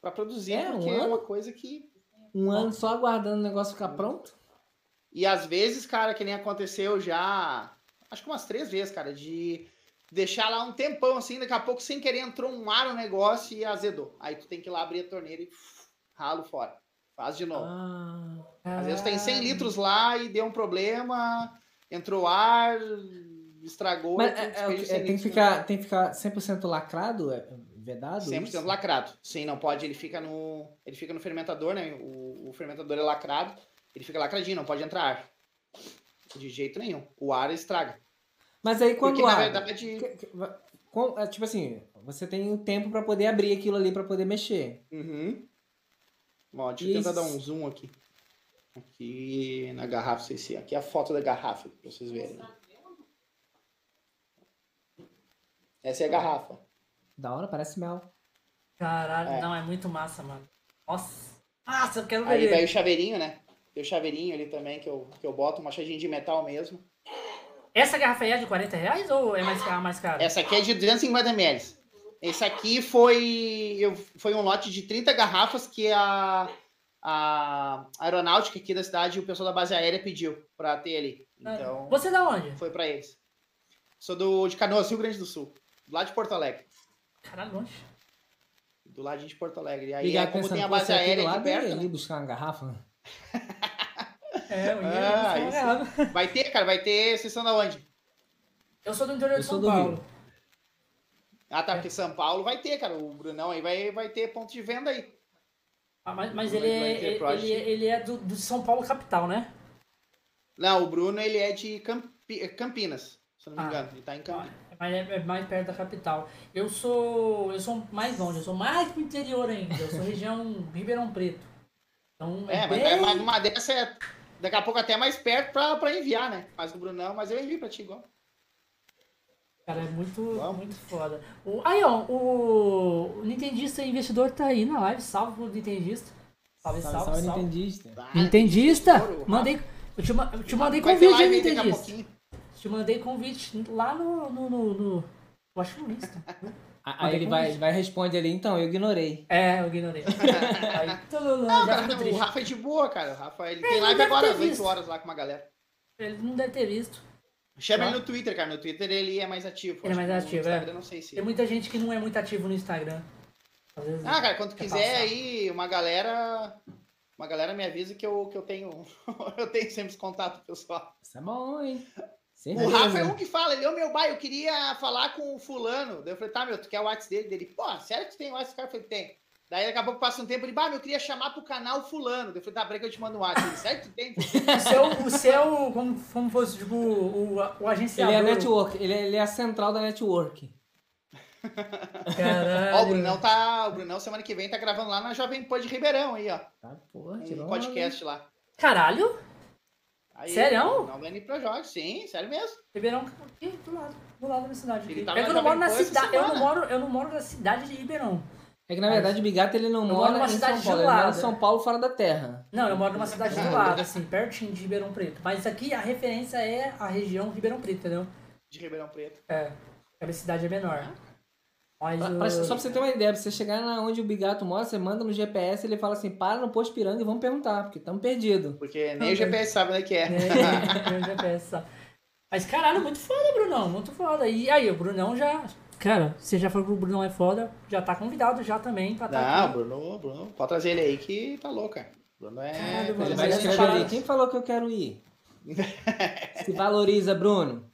S3: pra produzir,
S2: É, um
S3: porque é
S2: ano?
S3: uma coisa que.
S2: Um ano só aguardando o negócio ficar pronto?
S3: E às vezes, cara, que nem aconteceu já, acho que umas três vezes, cara, de deixar lá um tempão assim, daqui a pouco, sem querer, entrou um ar no negócio e azedou. Aí tu tem que ir lá abrir a torneira e uf, ralo fora. Faz de novo.
S2: Ah,
S3: Às vezes tem 100
S1: Ah.
S3: litros lá e deu um problema, entrou ar, estragou.
S2: mas é- é,
S3: despeja
S2: o que-
S3: os 100
S2: é, tem, que ficar, tem que ficar 100% lacrado? É, vedado?
S3: 100%
S2: isso?
S3: lacrado. Sim, não pode, ele fica no, ele fica no fermentador, né? O, o fermentador é lacrado, ele fica lacradinho, não pode entrar ar. De jeito nenhum. O ar estraga.
S2: Mas aí quando
S3: Porque, na
S2: abre,
S3: verdade-
S2: é, tipo assim, você tem o tempo pra poder abrir aquilo ali pra poder mexer.
S3: Uhum. Ó, deixa eu tentar dar um zoom aqui. Aqui na garrafa, sei se aqui é a foto da garrafa pra vocês verem. Essa é a garrafa.
S2: Da hora, parece mel.
S1: Caralho,
S3: É.
S1: não, é muito massa, mano. Nossa. Nossa, eu quero
S3: Aí
S1: ver.
S3: vai o chaveirinho, né? Tem o chaveirinho ali também que eu, que eu boto, uma machadinha de metal mesmo.
S1: Essa garrafa aí é de 40 reais ou é mais cara? Mais cara?
S3: Essa aqui é de 250 ml. Esse aqui foi, eu, foi um lote de 30 garrafas que a, a aeronáutica aqui da cidade o pessoal da base aérea pediu pra ter ali. Então,
S1: Você é da onde?
S3: foi pra eles. Sou do, de Canoas, Rio Grande do Sul. Do lado de Porto Alegre.
S1: Caralho, longe.
S3: Do ladinho de Porto Alegre. E aí,
S2: Ligar
S3: é, como tem a base
S2: é
S3: aérea aqui
S2: lado
S3: perto,
S2: e
S3: né?
S2: ali buscar uma garrafa.
S1: É, eu ia
S3: Ah, isso. vai ter, cara, vai ter sessão da onde?
S1: Eu sou do interior
S2: Eu
S1: de São Paulo.
S2: Rio.
S3: Ah, tá, porque São Paulo vai ter, cara. O Brunão aí vai, vai ter ponto de venda aí.
S1: Ah, mas mas ele, é, ele,
S3: Project.
S1: ele, ele é do, do São Paulo capital, né?
S3: Não, o Bruno, ele é de Campi- Campinas, se eu não me
S1: Ah.
S3: engano. Ele tá em Campinas.
S1: É mais, é mais perto da capital. Eu sou. Eu sou mais longe, eu sou mais pro interior ainda. Eu sou região Ribeirão Preto. Então é,
S3: É, mas,
S1: bem...
S3: é, mas uma dessa é daqui a pouco até mais perto pra, pra enviar, né? Mas o Brunão, mas eu envio pra ti igual.
S1: Cara, é muito,
S3: Vamos.
S1: muito foda. O, aí, ó, o, o Nintendista investidor tá aí na live. Salve pro Nintendista. Salve,
S2: Salve,
S1: salve,
S2: salve,
S1: salve.
S2: Nintendista.
S3: Tá?
S1: Nintendista! Mandei, eu te, eu te mandei convite, Nintendista? Te mandei convite lá no. no, no, no- eu acho que no Insta.
S2: Aí ele vai, vai responder ali, então, eu ignorei.
S1: É, eu ignorei. Aí, tululu,
S3: Não,
S1: já
S3: cara, o. Rafa é de boa, cara. O Rafa, ele
S1: É,
S3: tem
S1: ele
S3: live agora às 8
S1: visto.
S3: horas lá com uma galera.
S1: Ele não deve ter visto.
S3: Chama
S1: Tá.
S3: ele no Twitter, cara. No Twitter ele é mais ativo.
S1: Ele é mais ativo, é.
S3: Não sei se...
S1: Tem muita gente que não é muito ativo no Instagram. Às vezes,
S3: Ah, cara, quando quiser
S1: passar.
S3: aí, uma galera... Uma galera me avisa que eu, que eu tenho... eu tenho sempre contato pessoal.
S2: Isso é bom, hein?
S3: O
S2: Certeza.
S3: Rafa é um que fala, ele, ô meu pai, eu queria falar com o fulano. Daí eu falei, tá, meu, tu quer o WhatsApp dele? Dele, pô, sério que tu tem o WhatsApp? Eu falei, tem. Daí daqui a pouco passa um tempo, ele, bah, meu, eu queria chamar pro canal fulano. Daí eu falei, tá, peraí que eu te mando um WhatsApp. Ele, sério que tu tem?
S1: O seu, o seu como, como fosse, tipo, o, o, o
S2: Ele
S1: agenciador.
S2: é a network, ele é, ele é a central da network.
S1: Caralho.
S3: Ó, o Brunão tá. O Brunão semana que vem tá gravando lá na Jovem Pan de Ribeirão aí, ó.
S2: Tá, porra,
S3: Um podcast lá.
S1: Caralho?
S3: Aí,
S1: Sério?
S3: Não vem pra jogos, sim, sério mesmo.
S1: Ribeirão, aqui, do lado. Do lado da minha cidade.
S3: Ele tava
S1: É que eu não moro na cidade. Eu não
S3: semana.
S1: moro, eu não moro na cidade de Ribeirão.
S2: É que na verdade o Bigato ele não
S1: Eu
S2: mora
S1: numa
S2: em São
S1: cidade
S2: Paulo, ele mora em. São Paulo fora da terra.
S1: Não, eu moro numa cidade do lado, assim, pertinho de Ribeirão Preto. Mas aqui a referência é a região Ribeirão Preto, entendeu?
S3: De Ribeirão Preto.
S1: É. A minha cidade é menor. Mas
S2: Pra-
S1: o...
S2: pra- só pra você ter uma ideia, pra você chegar na onde o Bigato mora, você manda no GPS ele fala assim, para no posto Piranga e vamos perguntar, porque estamos perdidos.
S3: Porque nem o GPS sabe onde é que é.
S1: Eu já peço, só. Mas caralho, muito foda, Brunão, muito foda. E aí, o Brunão já. Cara, você já falou que o Brunão é foda, já tá convidado já também pra estar
S3: Não,
S1: aqui.
S3: Bruno, Bruno, pode trazer ele aí que tá louco, cara. Plano é.
S1: Caralho,
S2: Ele
S1: mas
S2: ali. Quem falou que eu quero ir? Se valoriza, Bruno.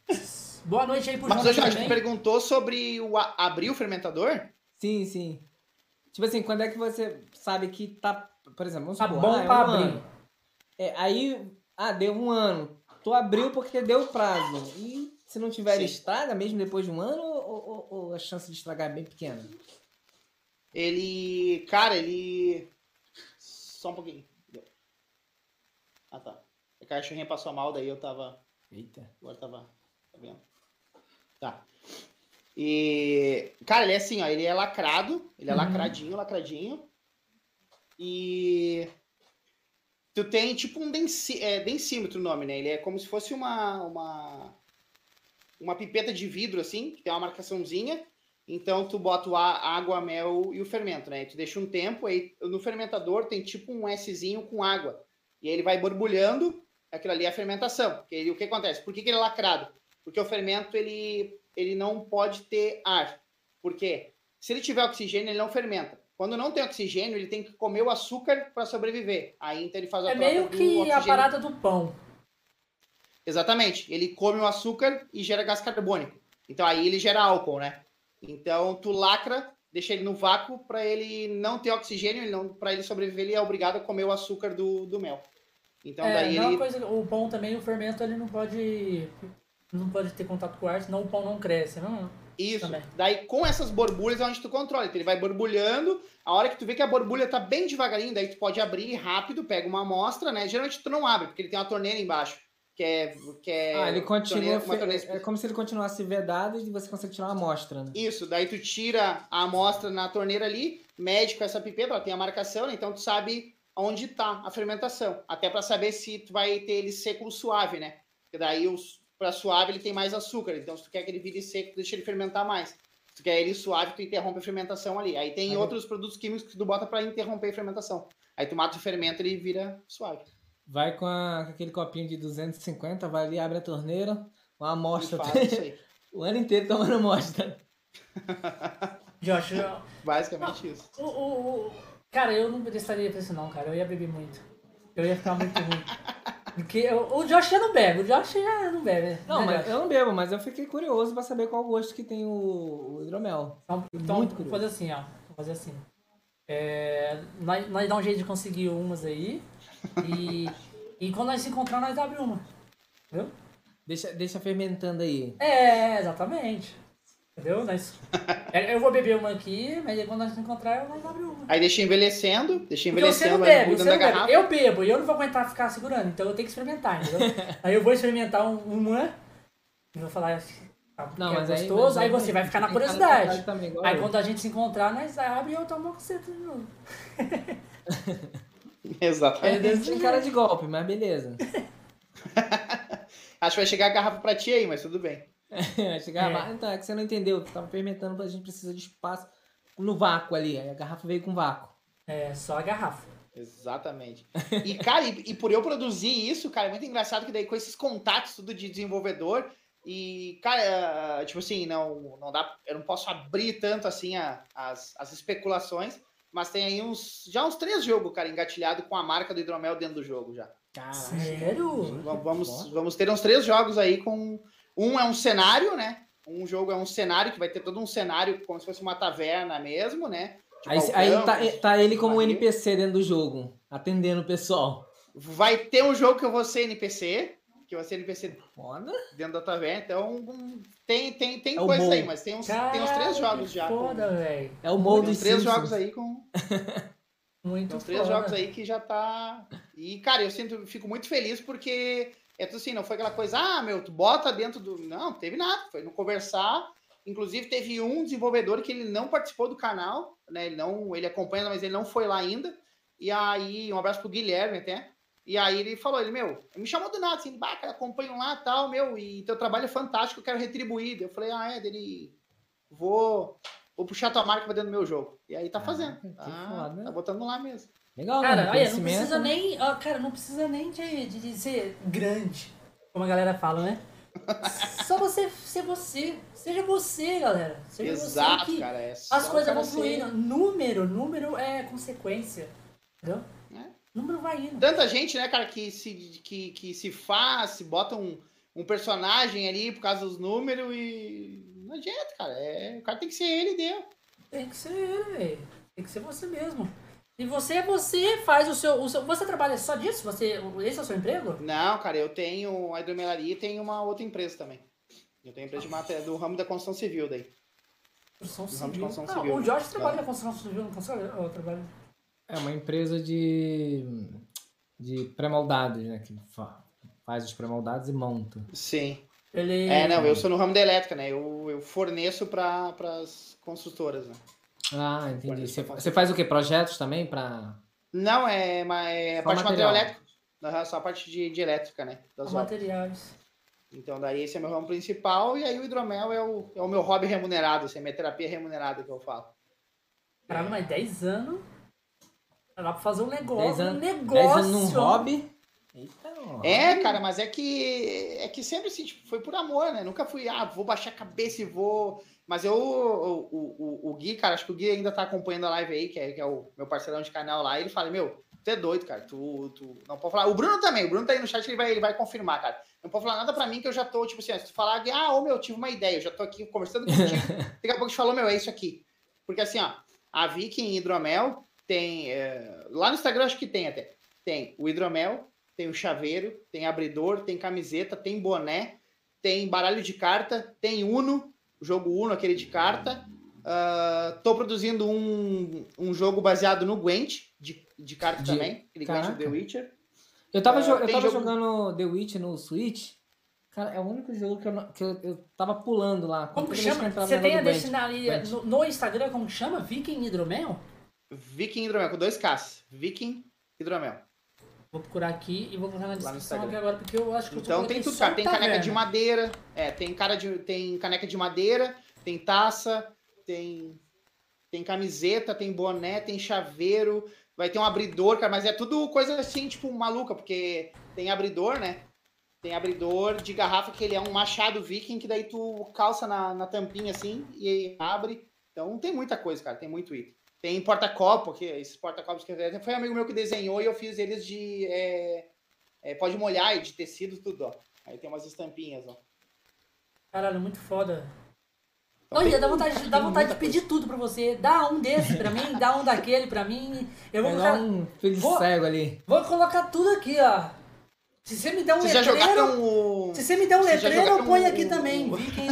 S1: Boa noite aí pro
S3: Mas
S1: João
S3: hoje a gente
S1: também.
S3: perguntou sobre o a- abrir o fermentador?
S2: Sim, sim. Tipo assim, quando é que você sabe que tá. Por exemplo, vamos
S1: Tá
S2: supor,
S1: bom
S2: ah, é
S1: pra
S2: um
S1: abrir.
S2: É, aí, ah, deu um ano. Tu abriu porque deu prazo. E se não tiver, ele
S3: Sim.
S2: estraga mesmo depois de um ano ou, ou- ou a chance de estragar é bem pequena?
S3: Ele. Cara, ele. Só um pouquinho. Ah, tá. A cachorrinha passou mal, daí eu tava.
S2: Eita.
S3: Agora tava. Tá vendo? Tá. E. Cara, ele é assim, ó. Ele é lacrado. Ele é
S1: Uhum.
S3: lacradinho, lacradinho. E. Tu tem tipo um densi... é, densímetro o nome, né? Ele é como se fosse uma. Uma, uma pipeta de vidro, assim, que tem uma marcaçãozinha. Então tu bota o a- água, mel e o fermento, né? E tu deixa um tempo, aí no fermentador tem tipo um Szinho com água. E aí ele vai borbulhando, aquilo ali é a fermentação. Que ele, o que acontece? Por que, que ele é lacrado? Porque o fermento ele, ele não pode ter ar. Por quê? Se ele tiver oxigênio, ele não fermenta. Quando não tem oxigênio, ele tem que comer o açúcar para sobreviver. Aí então ele faz a
S1: É meio que a parada do pão.
S3: Exatamente. Ele come o açúcar e gera gás carbônico. Então aí ele gera álcool, né? Então tu lacra, deixa ele no vácuo para ele não ter oxigênio, para ele sobreviver, ele é obrigado a comer o açúcar do, do mel. Então
S1: é,
S3: daí
S1: não é
S3: ele
S1: coisa, o pão também, o fermento, ele não pode não pode ter contato com o ar, senão o pão não cresce, não?
S3: Isso.
S1: Também.
S3: Daí com essas borbulhas é onde tu controla. Então ele vai borbulhando. A hora que tu vê que a borbulha tá bem devagarinho, daí tu pode abrir rápido, pega uma amostra, né? Geralmente tu não abre, porque ele tem uma torneira embaixo. Que é. Que é
S2: ah, ele continua.
S3: torneira- torneira
S2: É como se ele continuasse vedado e você consegue tirar uma amostra, né?
S3: Isso, daí tu tira a amostra na torneira ali, mede com essa pipeta, ela tem a marcação, né? Então tu sabe onde tá a fermentação. Até para saber se tu vai ter ele seco ou suave, né? Porque daí os para suave ele tem mais açúcar. Então se tu quer que ele vire seco, tu deixa ele fermentar mais. Se tu quer ele suave, tu interrompe a fermentação ali. Aí tem
S2: Aí-
S3: outros produtos químicos que tu bota para interromper a fermentação. Aí tu mata o fermento e ele vira suave.
S2: Vai com, a- com aquele copinho de 250, vai ali, abre a torneira, uma amostra.
S3: faz isso aí.
S2: o ano inteiro tomando amostra.
S1: Josh,
S3: Basicamente isso.
S1: o, o, o- cara, eu não prestaria pra isso não, cara. Eu ia beber muito. Eu ia ficar muito ruim. Porque o, o Josh já não bebe, o Josh já não bebe.
S2: Não,
S1: né,
S2: mas
S1: Josh?
S2: eu não bebo, mas eu fiquei curioso pra saber qual gosto que tem o, o hidromel.
S1: Então, então
S2: Muito
S1: vou
S2: curioso.
S1: fazer assim, ó. Vou fazer assim. É, nós, nós dá um jeito de conseguir umas aí. E, e quando nós se encontrar, nós abre uma. Entendeu?
S2: Deixa, deixa fermentando aí.
S1: É, exatamente. Entendeu? Nós, é, eu vou beber uma aqui, mas aí quando nós se encontrar, nós abre uma.
S3: Aí deixa envelhecendo, deixa envelhecendo,
S1: não
S3: vai
S1: bebe, você
S3: a
S1: não bebe.
S3: garrafa.
S1: Eu bebo e eu não vou aguentar ficar segurando, então eu tenho que experimentar, entendeu? aí eu vou experimentar um- uma e vou falar assim, porque
S2: Não,
S1: é
S2: mas aí,
S1: gostoso,
S2: mas
S1: aí você vai ficar na curiosidade.
S2: Também,
S1: Aí
S2: eu.
S1: quando a gente se encontrar, nós abre e eu tomo você de novo.
S3: Exatamente.
S2: Ele tem cara de golpe, mas beleza.
S3: Acho que vai chegar a garrafa pra ti aí, mas tudo bem.
S2: Chegar
S1: É.
S2: lá, então, é que você não entendeu. Tava fermentando, a gente precisa de espaço no vácuo ali. Aí a garrafa veio com vácuo.
S1: É, só a garrafa.
S3: Exatamente. E, cara, e, e por eu produzir isso, cara, é muito engraçado que daí com esses contatos tudo de desenvolvedor, e, cara, tipo assim, não, não dá. Eu não posso abrir tanto assim a- as, as especulações, mas tem aí uns. Já uns três jogos, cara, engatilhado com a marca do hidromel dentro do jogo já.
S2: Caralho.
S1: Sério?
S3: Va- Vamos, vamos ter uns três jogos aí com. Um é um cenário, né? Um jogo é um cenário que vai ter todo um cenário como se fosse uma taverna mesmo, né?
S2: Aí,
S3: balcão,
S2: aí tá, tá ele como. NPC dentro do jogo, atendendo o pessoal.
S3: Vai ter um jogo que eu vou ser NPC, que eu vou ser NPC
S2: Foda.
S3: dentro da taverna, então um, tem, tem, tem
S2: É
S3: coisa aí, mas tem uns, tem uns três
S1: Caralho,
S3: jogos já. com-
S1: Foda, velho.
S2: É o
S3: tem
S2: molde
S3: uns três jogos aí com.
S1: Muito
S3: Tem uns três
S1: foda.
S3: jogos aí que já tá. E, cara, eu sinto, fico muito feliz porque é tudo assim, não foi aquela coisa, ah, meu, tu bota dentro do. Não, teve nada, foi no conversar. Inclusive, teve um desenvolvedor que ele não participou do canal, né? Ele não, ele acompanha, mas ele não foi lá ainda. E aí, um abraço pro Guilherme até. E aí ele falou, ele, meu, me chamou do nada, assim, bah, cara, acompanho lá tal, meu, e teu trabalho é fantástico, eu quero retribuir. Eu falei, ah, é, dele, vou, vou puxar tua marca pra dentro do meu jogo. E aí tá fazendo.
S2: Que
S3: Tá,
S2: foda.
S3: tá botando lá mesmo.
S2: Legal, né?
S1: Cara, olha, não precisa nem. ó, cara, não precisa nem de, de, de ser grande, como a galera fala, né? Só você ser você. Seja você, galera. Seja
S3: Exato,
S1: você que
S3: cara. É
S1: as coisas vão
S3: ser-
S1: fluindo. Número, número é consequência. Entendeu? O número vai indo.
S3: Tanta gente, né, cara, que se, que, que se faz, se bota um, um personagem ali por causa dos números e. Não adianta, cara. É, o cara tem que ser ele deu.
S1: Tem que ser ele, velho. Tem que ser você mesmo. E você é você, faz o seu, o seu. Você trabalha só disso? Você, esse é o seu emprego?
S3: Não, cara, eu tenho a hidromelaria e tenho uma outra empresa também. Eu tenho empresa de matéria do ramo da construção civil daí.
S1: Construção
S3: No ramo de
S1: civil.
S3: construção
S1: Ah,
S3: civil.
S1: o Jorge trabalha na construção civil, não consegue? Eu trabalho.
S2: É uma empresa de, de pré-moldados, né? Que fa- faz os pré-moldados e monta.
S3: Sim.
S1: Ele.
S3: É, não, eu sou no ramo da elétrica, né? Eu, eu forneço para as construtoras, né?
S2: Ah, entendi. Você, você faz o quê? Projetos também pra...
S3: Não, é, ma- é a parte de material
S2: material.
S3: elétrico. Aham, Só a parte de, de elétrica, né? Das
S1: materiais.
S3: Então, daí esse é meu ramo principal e aí o hidromel é o, é o meu hobby remunerado, assim, é minha terapia remunerada que eu falo.
S1: Caralho, mas 10 anos. Dá pra fazer um negócio.
S2: 10
S1: um
S2: anos,
S1: negócio.
S2: 10 anos num hobby. Eita, um
S3: É, cara, mas é que é que sempre assim, tipo, foi por amor, né? Nunca fui, ah, vou baixar a cabeça e vou. Mas eu, o, o, o, Gui, cara, acho que o Gui ainda tá acompanhando a live aí, que é, que é o meu parceirão de canal lá, ele fala, meu, tu é doido, cara. Tu, tu não pode falar. O Bruno também, o Bruno tá aí no chat, ele vai, ele vai confirmar, cara. Não pode falar nada pra mim que eu já tô, tipo assim, se tu falar, ah, ô meu, tive uma ideia, eu já tô aqui conversando contigo. Daqui a pouco te falou, meu, é isso aqui. Porque assim, ó, a Viking Hidromel tem. é, lá no Instagram acho que tem até. Tem o hidromel, tem o chaveiro, tem abridor, tem camiseta, tem boné, tem baralho de carta, tem Uno, o jogo Uno, aquele de carta. Ah, tô produzindo um, um jogo baseado no Gwent, de, de carta
S2: De-
S3: também, aquele Gwent
S2: Caraca.
S3: The Witcher.
S2: Eu tava, jo- eu tava
S3: jogo-
S2: jogando The Witch no Switch. Cara, é o único jogo que eu, não- que eu, eu tava pulando lá.
S1: Como que chama? Você tem a
S2: negócio do
S1: destinar ali
S2: Gwent.
S1: no, no Instagram, como chama? Viking Hidromel?
S3: Viking Hidromel, com dois Ks. Viking Hidromel.
S1: Vou procurar aqui e vou colocar na descrição aqui agora, porque eu acho que eu
S3: Então tem tudo, cara. Tem caneca de madeira, é, tem cara de tem caneca de madeira, tem taça, tem tem camiseta, tem boné, tem chaveiro, vai ter um abridor, cara, mas é tudo coisa assim, tipo, maluca, porque tem abridor, né? Tem abridor de garrafa que ele é um machado viking, que daí tu calça na, na tampinha assim e abre. Então tem muita coisa, cara, tem muito item. Tem porta-copo, que esses porta-copos que foi um amigo meu que desenhou e eu fiz eles de é, é, pode molhar e de tecido, tudo, ó. Aí tem umas estampinhas, ó.
S1: Caralho, muito foda.
S3: Então
S1: Olha,
S3: tem-
S1: dá vontade, dá vontade de pedir tudo pra você. Dá um desse pra mim, dá um daquele pra mim. Eu vou colocar,
S2: um
S1: Vou-
S2: cego ali.
S1: vou colocar tudo aqui, ó. Se você me der um
S3: Vocês já
S1: letreiro,
S3: o.
S1: se você me der um letreiro, eu ponho
S3: o-
S1: aqui também. Viking.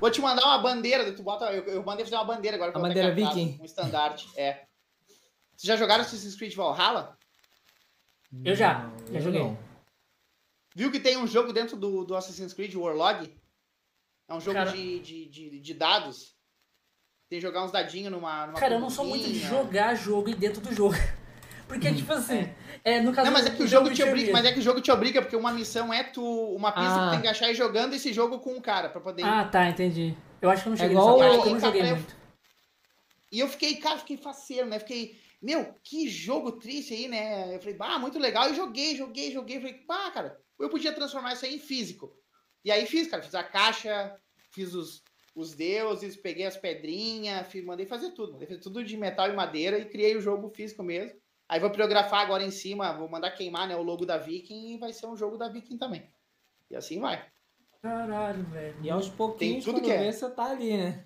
S3: Vou te mandar uma bandeira, tu bota. Eu, eu mandei fazer uma bandeira agora.
S2: A bandeira viking.
S3: Um estandarte, é. Vocês já jogaram Assassin's Creed Valhalla?
S1: Eu já, já
S2: eu
S1: joguei.
S2: não.
S3: Viu que tem um jogo dentro do, do Assassin's Creed, o Warlog? É um jogo
S1: Cara-
S3: de, de, de, de dados. Tem que jogar uns dadinhos numa. numa
S1: Cara, eu não sou muito de jogar jogo e dentro do jogo. Porque, tipo assim, é, no caso
S3: Não, mas é que o jogo te
S1: Witcher
S3: obriga, mas é que o jogo te obriga, porque uma missão é tu. Uma pista
S2: Ah.
S3: que tem que achar e jogando esse jogo com o cara pra poder.
S1: Ah, tá, entendi. Eu acho que eu não cheguei
S2: igual
S1: nessa parte, eu não joguei
S3: Cara,
S1: muito.
S3: E eu fiquei, cara, fiquei faceiro, né? Fiquei, meu, que jogo triste aí, né? Eu falei, bah, muito legal. E joguei, joguei, joguei. Falei, bah, cara, eu podia transformar isso aí em físico. E aí fiz, cara, fiz a caixa, fiz os, os deuses, peguei as pedrinhas, fiz, mandei fazer tudo. Mandei fazer tudo de metal e madeira e criei o jogo físico mesmo. Aí vou pirografar agora em cima, vou mandar queimar né, o logo da Viking e vai ser um jogo da Viking também. E assim vai.
S1: Caralho, velho.
S2: E aos pouquinhos,
S3: tudo que é.
S2: vê, você tá ali, né?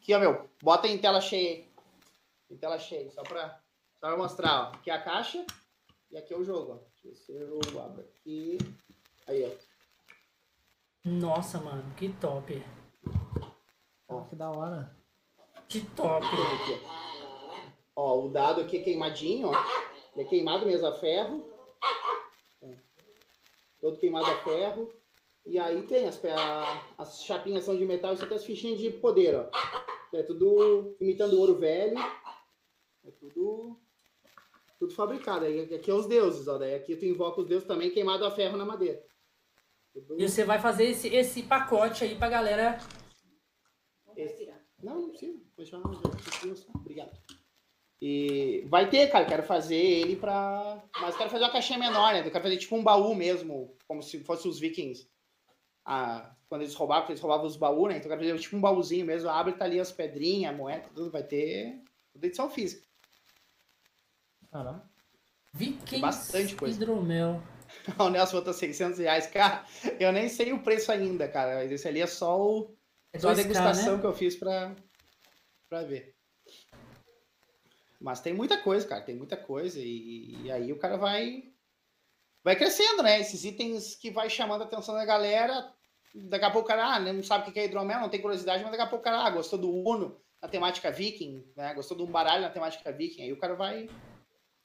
S3: Aqui, ó, meu, bota em tela cheia aí. Em tela cheia, só pra, só pra mostrar, ó. Aqui é a caixa e aqui é o jogo, ó. Deixa eu ver se eu abro aqui. Aí, ó.
S1: Nossa, mano, que top.
S2: Ó, que da hora.
S1: Que top.
S3: Aqui, ó. Ó, o dado aqui é queimadinho, ó. Ele é queimado mesmo a ferro. Ó. Todo queimado a ferro. E aí tem as, as chapinhas são de metal e só tem as fichinhas de poder, ó. É tudo imitando ouro velho. É tudo. Tudo fabricado. Aí aqui é os deuses, ó. Daí aqui tu invoca os deuses também queimado a ferro na madeira. Tudo-
S1: E você vai fazer esse, esse pacote aí pra galera.
S3: Esse- Não, não precisa. Vou Obrigado. E vai ter, cara. Quero fazer ele pra. Mas quero fazer uma caixinha menor, né? Eu quero fazer tipo um baú mesmo, como se fosse os vikings. Ah, quando eles roubavam, porque eles roubavam os baús, né? Então eu quero fazer tipo um baúzinho mesmo. Abre, tá ali as pedrinhas, a moeda, tudo. Vai ter. Tudo edição física.
S2: Caramba.
S1: Vikings
S3: bastante coisa.
S1: hidromel.
S3: O Nelson botou 600 reais. Cara, eu nem sei o preço ainda, cara. Mas esse ali é só, o,
S1: É
S3: só a
S1: 2K,
S3: degustação
S1: né?
S3: que eu fiz pra, pra ver. Mas tem muita coisa, cara. Tem muita coisa. E, e aí o cara vai. Vai crescendo, né? Esses itens que vai chamando a atenção da galera. Daqui a pouco o cara ah, não sabe o que é hidromel, não tem curiosidade, mas daqui a pouco o cara ah, gostou do Uno na temática viking, né? Gostou de um baralho na temática viking. Aí o cara vai.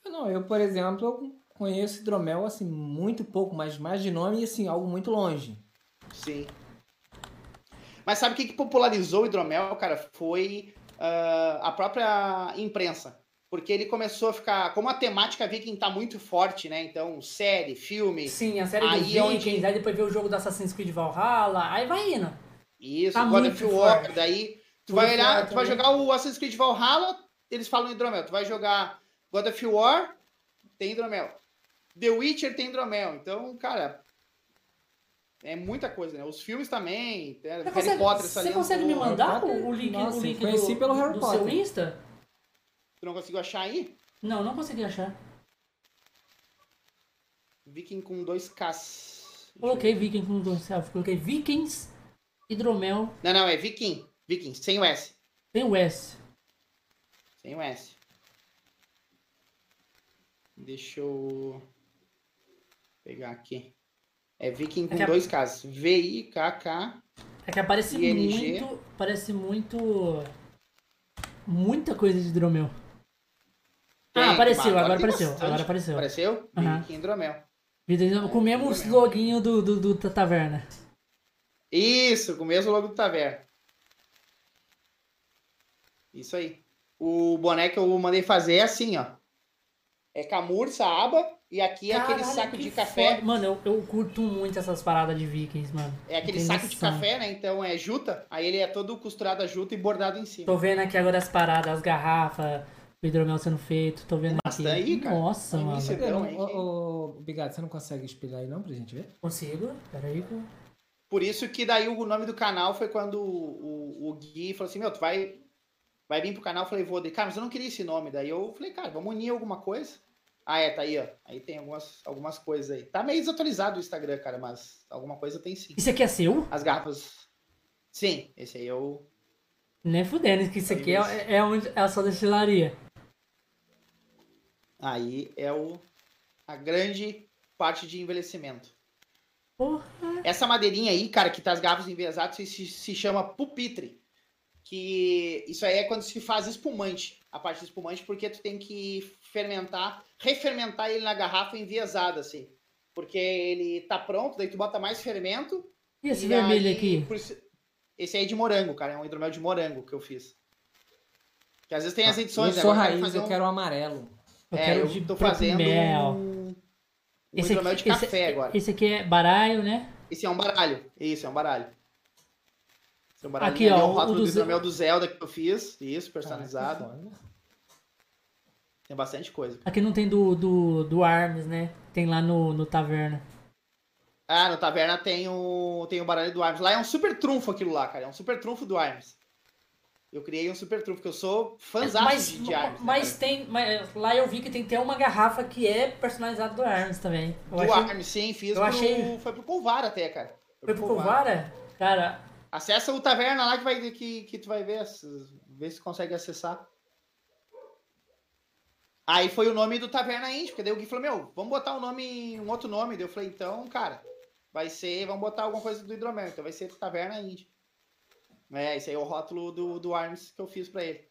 S2: Não, eu, por exemplo, eu conheço hidromel, assim, muito pouco, mas mais de nome e, assim, algo muito longe.
S3: Sim. Mas sabe o que, que popularizou o hidromel, cara? Foi ah, a própria imprensa. Porque ele começou a ficar. Como a temática viking tá muito forte, né? Então, série, filme.
S1: Sim, a série
S3: Aí
S1: dos
S3: é onde-
S1: Vikings, aí depois vê o jogo do Assassin's Creed Valhalla, aí vai indo.
S3: Isso,
S1: Tá
S3: God of War.
S1: forte.
S3: Daí, tu vai olhar, tu vai
S1: também.
S3: jogar o Assassin's Creed Valhalla, eles falam hidromel. Tu vai jogar God of War, tem hidromel. The Witcher tem hidromel. Então, cara. É muita coisa, né? Os filmes também. né?
S1: Você
S3: Harry
S1: consegue,
S3: Potter
S1: você consegue me mandar o, o link,
S2: Nossa,
S1: o link do,
S2: pelo Harry
S1: do
S2: Potter.
S1: seu Insta?
S3: Tu não conseguiu achar aí?
S1: Não, não consegui achar.
S3: Viking com dois Ks.
S1: Coloquei Viking com dois self, coloquei Vikings, hidromel,
S3: Não, não, é Viking. Viking, sem o S.
S1: tem o S.
S3: Sem o S. Deixa eu pegar aqui. É Viking com
S1: É que a-
S3: dois Ks. V-I-K-K.
S1: É que aparece
S3: ING.
S1: muito. Parece muito. Muita coisa de hidromel. Ah, apareceu, agora apareceu. Agora apareceu.
S3: Apareceu? Viking hidromel.
S1: Com o mesmo loginho do, do, do da taverna.
S3: Isso, com o mesmo logo do Taverna. Isso aí. O boné que eu mandei fazer é assim, ó. É camurça, aba, e aqui é aquele
S1: Caralho,
S3: saco
S1: que
S3: de café.
S1: foda. Mano, eu, eu curto muito essas paradas de vikings, mano.
S3: É aquele
S1: Tem
S3: saco de
S1: noção.
S3: café, né? Então é juta. Aí ele é todo costurado a juta e bordado em cima.
S1: Tô vendo aqui agora as paradas, as garrafas, o hidromel sendo feito, tô vendo aqui.
S3: Bastante aí, cara.
S1: Nossa,
S3: Tem
S1: mano.
S2: Ô, Bigado, você não consegue espelhar aí não pra gente ver?
S1: Consigo? Peraí, pô.
S3: Por isso que daí o nome do canal foi quando o, o, o Gui falou assim, meu, tu vai, vai vir pro canal? Eu falei, vou. Daí, cara, mas eu não queria esse nome. Daí eu falei, cara, vamos unir alguma coisa? Ah, é, tá aí, ó. Aí tem algumas, algumas coisas aí. Tá meio desatualizado o Instagram, cara, mas alguma coisa tem sim.
S1: Isso aqui é seu?
S3: As garrafas. Sim, esse aí é o.
S1: Nem fudendo, que isso aqui
S3: Isso.
S1: é, é, onde, é a sua destilaria.
S3: Aí é o. A grande parte de envelhecimento.
S1: Porra.
S3: Essa madeirinha aí, cara, que tá as garrafas enviesadas, se, se chama pupitre. Que isso aí é quando se faz espumante. A parte de espumante, porque tu tem que fermentar, refermentar ele na garrafa enviesada, assim. Porque ele tá pronto, daí tu bota mais fermento.
S1: E esse
S3: e
S1: vermelho
S3: aí,
S1: aqui?
S3: por Esse aí é de morango, cara. É um hidromel de morango que eu fiz. Que às vezes tem as edições,
S2: eu
S3: né?
S2: sou
S3: Agora eu quero
S2: raiz,
S3: fazer
S2: eu
S3: um-
S2: quero o amarelo.
S1: Eu
S3: é,
S1: quero
S3: eu
S1: de
S3: tô fazendo
S1: mel.
S3: um, um
S1: Esse
S3: hidromel
S1: aqui-
S3: de
S1: esse-
S3: café agora.
S1: Esse aqui é baralho, né?
S3: Esse é um baralho. Isso, é um baralho. Esse é um baralho.
S1: Aqui, ó,
S3: o
S1: o
S3: rótulo
S1: do
S3: do
S1: Ze-
S3: hidromel do Zelda que eu fiz. Isso, personalizado. Tem bastante coisa.
S1: Aqui não tem do, do, do Arms, né? Tem lá no, no Taverna.
S3: Ah, no Taverna tem o, tem o baralho do Arms. Lá é um super trunfo aquilo lá, cara. É um super trunfo do Arms. Eu criei um super trunfo, que eu sou fãzão de, Arms. né,
S1: mas
S3: cara?
S1: tem. Mas lá eu vi que tem até uma garrafa que é personalizada do Arms também. Eu
S3: do
S1: achei-
S3: Arms, sim, fiz
S1: eu
S3: pro,
S1: achei-
S3: Foi pro Colvar até, cara.
S1: Foi pro Covara? Cara,
S3: Acessa o Taverna lá que, vai, que, que tu vai ver, ver se consegue acessar. Aí foi o nome do Taverna Indie, porque daí o Gui falou, meu, vamos botar um nome, um outro nome. Daí eu falei, então, cara, vai ser, vamos botar alguma coisa do hidromel, então vai ser Taverna Indie. É, esse aí é o rótulo do, do Arms que eu fiz pra ele.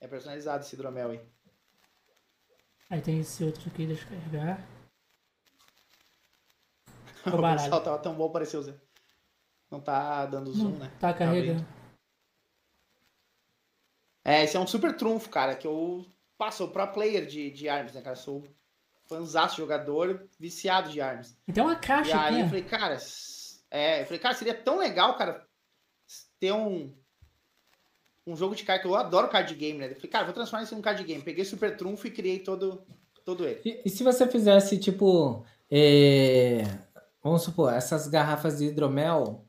S3: É personalizado esse hidromel aí.
S1: aí tem esse outro aqui, deixa eu carregar.
S3: O
S1: baralho.
S3: pessoal tava tão bom pareceu, Zé. Não tá dando zoom,
S1: Não
S3: né?
S1: tá carregando.
S3: É, esse é um super trunfo, cara, que eu passo pro player de, de Arms, né, cara? Sou fãzaço jogador, viciado de Arms.
S1: E tem uma
S3: E
S1: caixa aqui,
S3: aí eu falei, cara, é, eu falei, cara, seria tão legal, cara, ter um um jogo de carta, que eu adoro card game, né? Eu falei, cara, vou transformar isso num card game. Peguei super trunfo e criei todo, todo ele.
S2: E, e se você fizesse, tipo, é, vamos supor, essas garrafas de hidromel,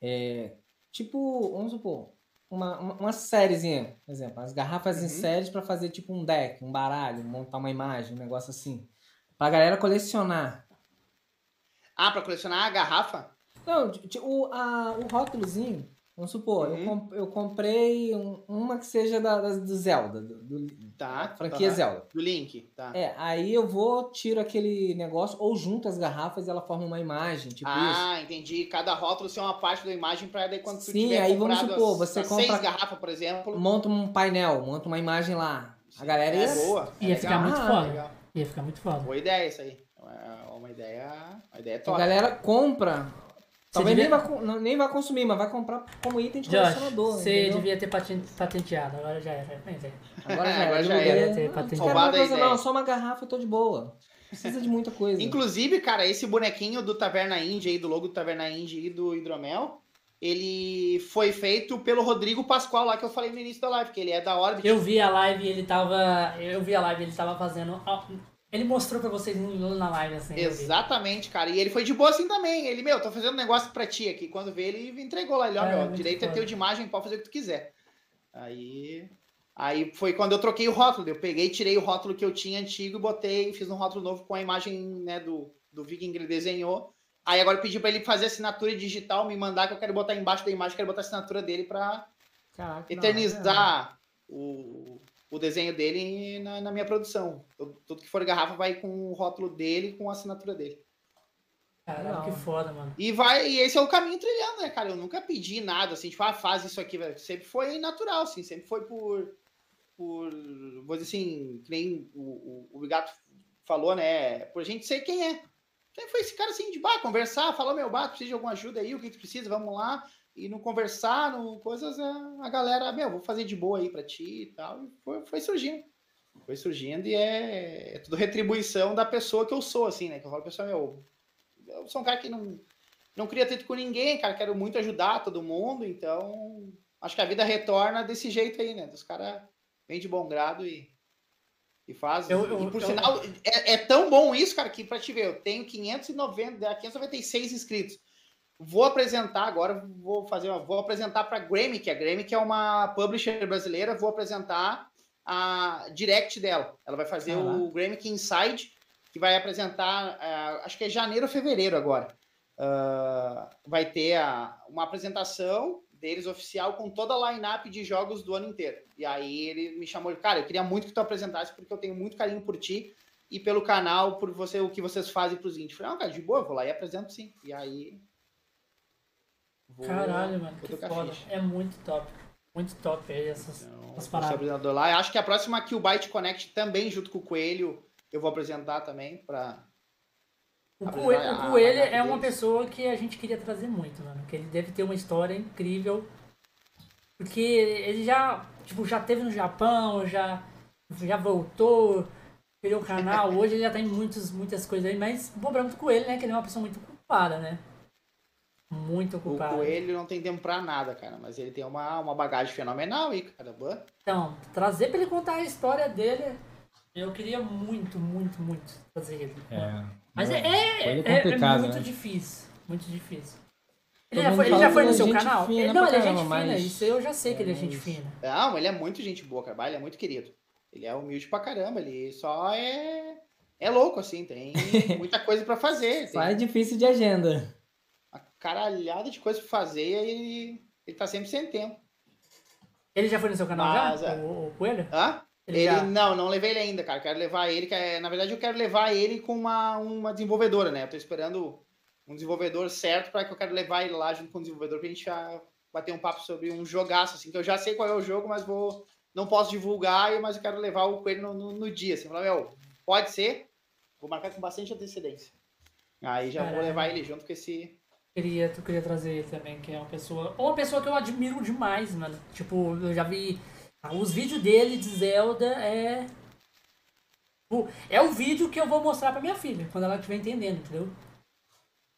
S2: é, tipo, vamos supor, uma, uma, uma sériezinha, por exemplo, as garrafas em
S3: Uhum.
S2: séries pra fazer tipo um deck, um baralho, montar uma imagem, um negócio assim. Pra galera colecionar.
S3: Ah, pra colecionar a garrafa?
S2: Não, o, a, o rótulozinho, vamos supor, eu,
S3: Uhum.
S2: com- eu comprei um- uma que seja da, da- do Zelda, do, do-
S3: Tá.
S2: da franquia
S3: aham.
S2: Zelda.
S3: Do Link, tá.
S2: É, aí eu vou, tiro aquele negócio, ou junto as garrafas e ela forma uma imagem, tipo isso.
S3: ah, entendi. Cada rótulo ser uma parte da imagem pra daí quando tu
S2: Sim,
S3: tiver
S2: aí vamos supor,
S3: as-
S2: você
S3: as
S2: compra-
S3: seis garrafas, por exemplo.
S2: Monta um painel, monta uma imagem lá. A galera ia...
S3: É boa. é
S1: Ia
S3: legal.
S1: ficar muito
S2: Ah,
S1: foda.
S3: legal.
S1: Ia ficar muito foda.
S3: Boa ideia isso aí. É uma ideia, uma ideia
S2: A
S3: top.
S2: galera compra. Talvez
S1: devia-
S2: nem, vá, não- nem vá consumir, mas vai comprar como item de
S1: Josh,
S2: colecionador.
S1: você
S2: entendeu?
S1: devia ter paten- patenteado, agora já era. É.
S2: Agora já
S3: Agora
S2: era.
S3: já era.
S1: Ter
S2: Não,
S1: patenteado.
S2: Não
S3: a
S2: coisa não, só uma garrafa eu tô de boa. Precisa de muita coisa.
S3: Inclusive, cara, esse bonequinho do Taverna Indie aí, do logo do Taverna Indie e do Hidromel, ele foi feito pelo Rodrigo Pascoal lá que eu falei no início da live, que ele é da Orbit.
S1: Eu vi a live e ele tava. Eu vi a live ele tava fazendo. Ele mostrou pra vocês na live, assim. vi.
S3: Exatamente, cara. E ele foi de boa assim também. Ele, meu, tô fazendo um negócio pra ti aqui. Quando vê, ele entregou lá. Ele, ó,
S1: É,
S3: meu, direito é
S1: foda.
S3: teu de imagem, pode fazer o que tu quiser. Aí. Aí foi quando eu troquei o rótulo. Eu peguei, tirei o rótulo que eu tinha antigo e botei, fiz um rótulo novo com a imagem né, do, do Viking que ele desenhou. Aí agora eu pedi pra ele fazer assinatura digital, me mandar, que eu quero botar embaixo da imagem, quero botar a assinatura dele pra
S2: Caraca, que da
S3: eternizar o, o desenho dele na, na minha produção. Tudo, tudo que for garrafa vai com o rótulo dele com a assinatura dele.
S1: Caralho, que foda, mano.
S3: E vai, e esse é o caminho trilhando, né, cara? Eu nunca pedi nada assim, tipo, ah, faz isso aqui, velho. Sempre foi natural, assim, sempre foi por. por vou dizer assim, que nem o, o, o Bigato falou, né? Por a gente ser quem é. Sempre foi esse cara assim, de bah, conversar, falar, meu, bato, precisa de alguma ajuda aí, o que tu precisa, vamos lá. E no conversar, no coisas, a, a galera, meu, vou fazer de boa aí pra ti e tal. E foi, foi surgindo. Foi surgindo e é, é tudo retribuição da pessoa que eu sou, assim, né? Que eu falo, pessoal, meu, eu sou um cara que não, não cria atrito com ninguém, cara. Quero muito ajudar todo mundo, então acho que a vida retorna desse jeito aí, né? Dos caras vêm de bom grado e, e fazem.
S1: Eu- eu-
S3: e por
S1: eu-
S3: sinal, é, é tão bom isso, cara, que pra te ver, eu tenho 590, 596 inscritos. Vou apresentar agora, vou fazer, vou apresentar para Grammy, que a Grammy que é uma publisher brasileira, vou apresentar a direct dela. Ela vai fazer
S2: Caraca.
S3: o Grammy Inside, que vai apresentar, ah, acho que é janeiro ou fevereiro agora. Ah, vai ter a- uma apresentação deles oficial com toda a line-up de jogos do ano inteiro. E aí ele me chamou, cara, eu queria muito que tu apresentasse, porque eu tenho muito carinho por ti e pelo canal, por você, o que vocês fazem pros indies. Eu Falei, não, cara, de boa, eu vou lá e apresento sim. E aí. Vou-
S1: Caralho, mano, que foda.
S3: ficha.
S1: É muito top. Muito top aí essas,
S3: Então,
S1: essas paradas.
S3: lá. Eu acho que a próxima Kill Byte Connect também, junto com o Coelho, eu vou apresentar também para
S1: O Coelho,
S3: a-
S1: o Coelho é uma pessoa que a gente queria trazer muito, mano. Que ele deve ter uma história incrível. Porque ele já, tipo, já teve no Japão, já, já voltou, criou o canal. Hoje ele já tem muitos, muitas coisas aí. Mas o problema do Coelho, né? Que ele é uma pessoa muito ocupada, né? Muito
S3: o
S1: ocupada.
S3: Coelho não tem tempo pra nada, cara, mas ele tem uma, uma bagagem fenomenal aí, cara. Boa.
S1: Então, trazer pra ele contar a história dele, eu queria muito, muito, muito trazer ele.
S2: É.
S1: Mas é, é, é- é
S2: complicado,
S1: muito
S2: né?
S1: difícil. Muito difícil. Ele já foi, ele já foi
S2: ele
S1: no
S2: é
S1: seu canal?
S2: fina
S1: Ele-
S2: pra
S1: não, ele é gente fina,
S2: mas-
S1: isso eu já sei que ele é
S2: É,
S1: gente fina.
S3: Não, ele é muito gente boa, cara. Ele é muito querido. Ele é humilde pra caramba. Ele só é. É louco, assim. Tem muita coisa pra fazer.
S2: Só é
S3: Tem
S2: difícil de agenda.
S3: Caralhada de coisa pra fazer e ele, ele tá sempre sem tempo.
S1: Ele já foi no seu canal
S3: Mas,
S1: já?
S3: é.
S1: O, o Coelho?
S3: Hã?
S1: Ele,
S3: Ele,
S1: já...
S3: não, não levei ele ainda, cara. Quero levar ele, que é, na verdade eu quero levar ele com uma, uma desenvolvedora, né? Eu tô esperando um desenvolvedor certo para que eu quero levar ele lá junto com o desenvolvedor pra gente já bater um papo sobre um jogaço, assim, que eu já sei qual é o jogo, mas vou não posso divulgar, mas eu quero levar o coelho no, no, no dia, assim, falar, meu, pode ser, vou marcar com bastante antecedência. Aí já vou levar ele junto com esse
S1: queria, tu queria trazer ele também, que é uma pessoa. Uma pessoa que eu admiro demais, mano. Tipo, eu já vi. ah, Os vídeos dele de Zelda é. É o vídeo que eu vou mostrar pra minha filha, quando ela estiver entendendo, entendeu?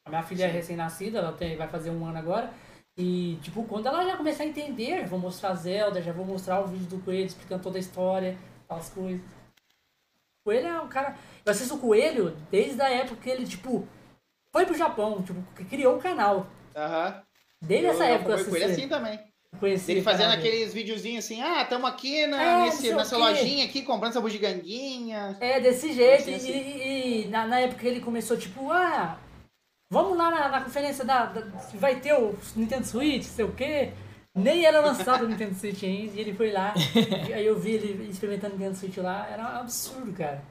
S1: A minha filha é recém-nascida, ela tem, vai fazer um ano agora. E, tipo, quando ela já começar a entender, eu vou mostrar Zelda, já vou mostrar o vídeo do Coelho explicando toda a história, as coisas. O Coelho é um cara. Eu assisto o Coelho desde a época que ele, tipo, foi pro Japão, tipo, que criou o canal.
S3: Aham.
S1: Desde essa
S3: eu,
S1: época eu
S3: ele
S1: ele.
S3: assim também.
S1: Conheci
S3: Ele fazendo aqueles videozinhos assim, ah, estamos aqui na,
S1: É,
S3: nesse, nessa lojinha aqui, comprando essa bugiganguinha.
S1: É, desse jeito.
S3: Assim, assim.
S1: E, e- e na, na época que ele começou, tipo, ah, vamos lá na, na conferência da, da- Vai ter o Nintendo Switch, sei o quê. Nem era lançado o Nintendo Switch ainda, e ele foi lá. e aí eu vi ele experimentando o Nintendo Switch lá, era um absurdo, cara.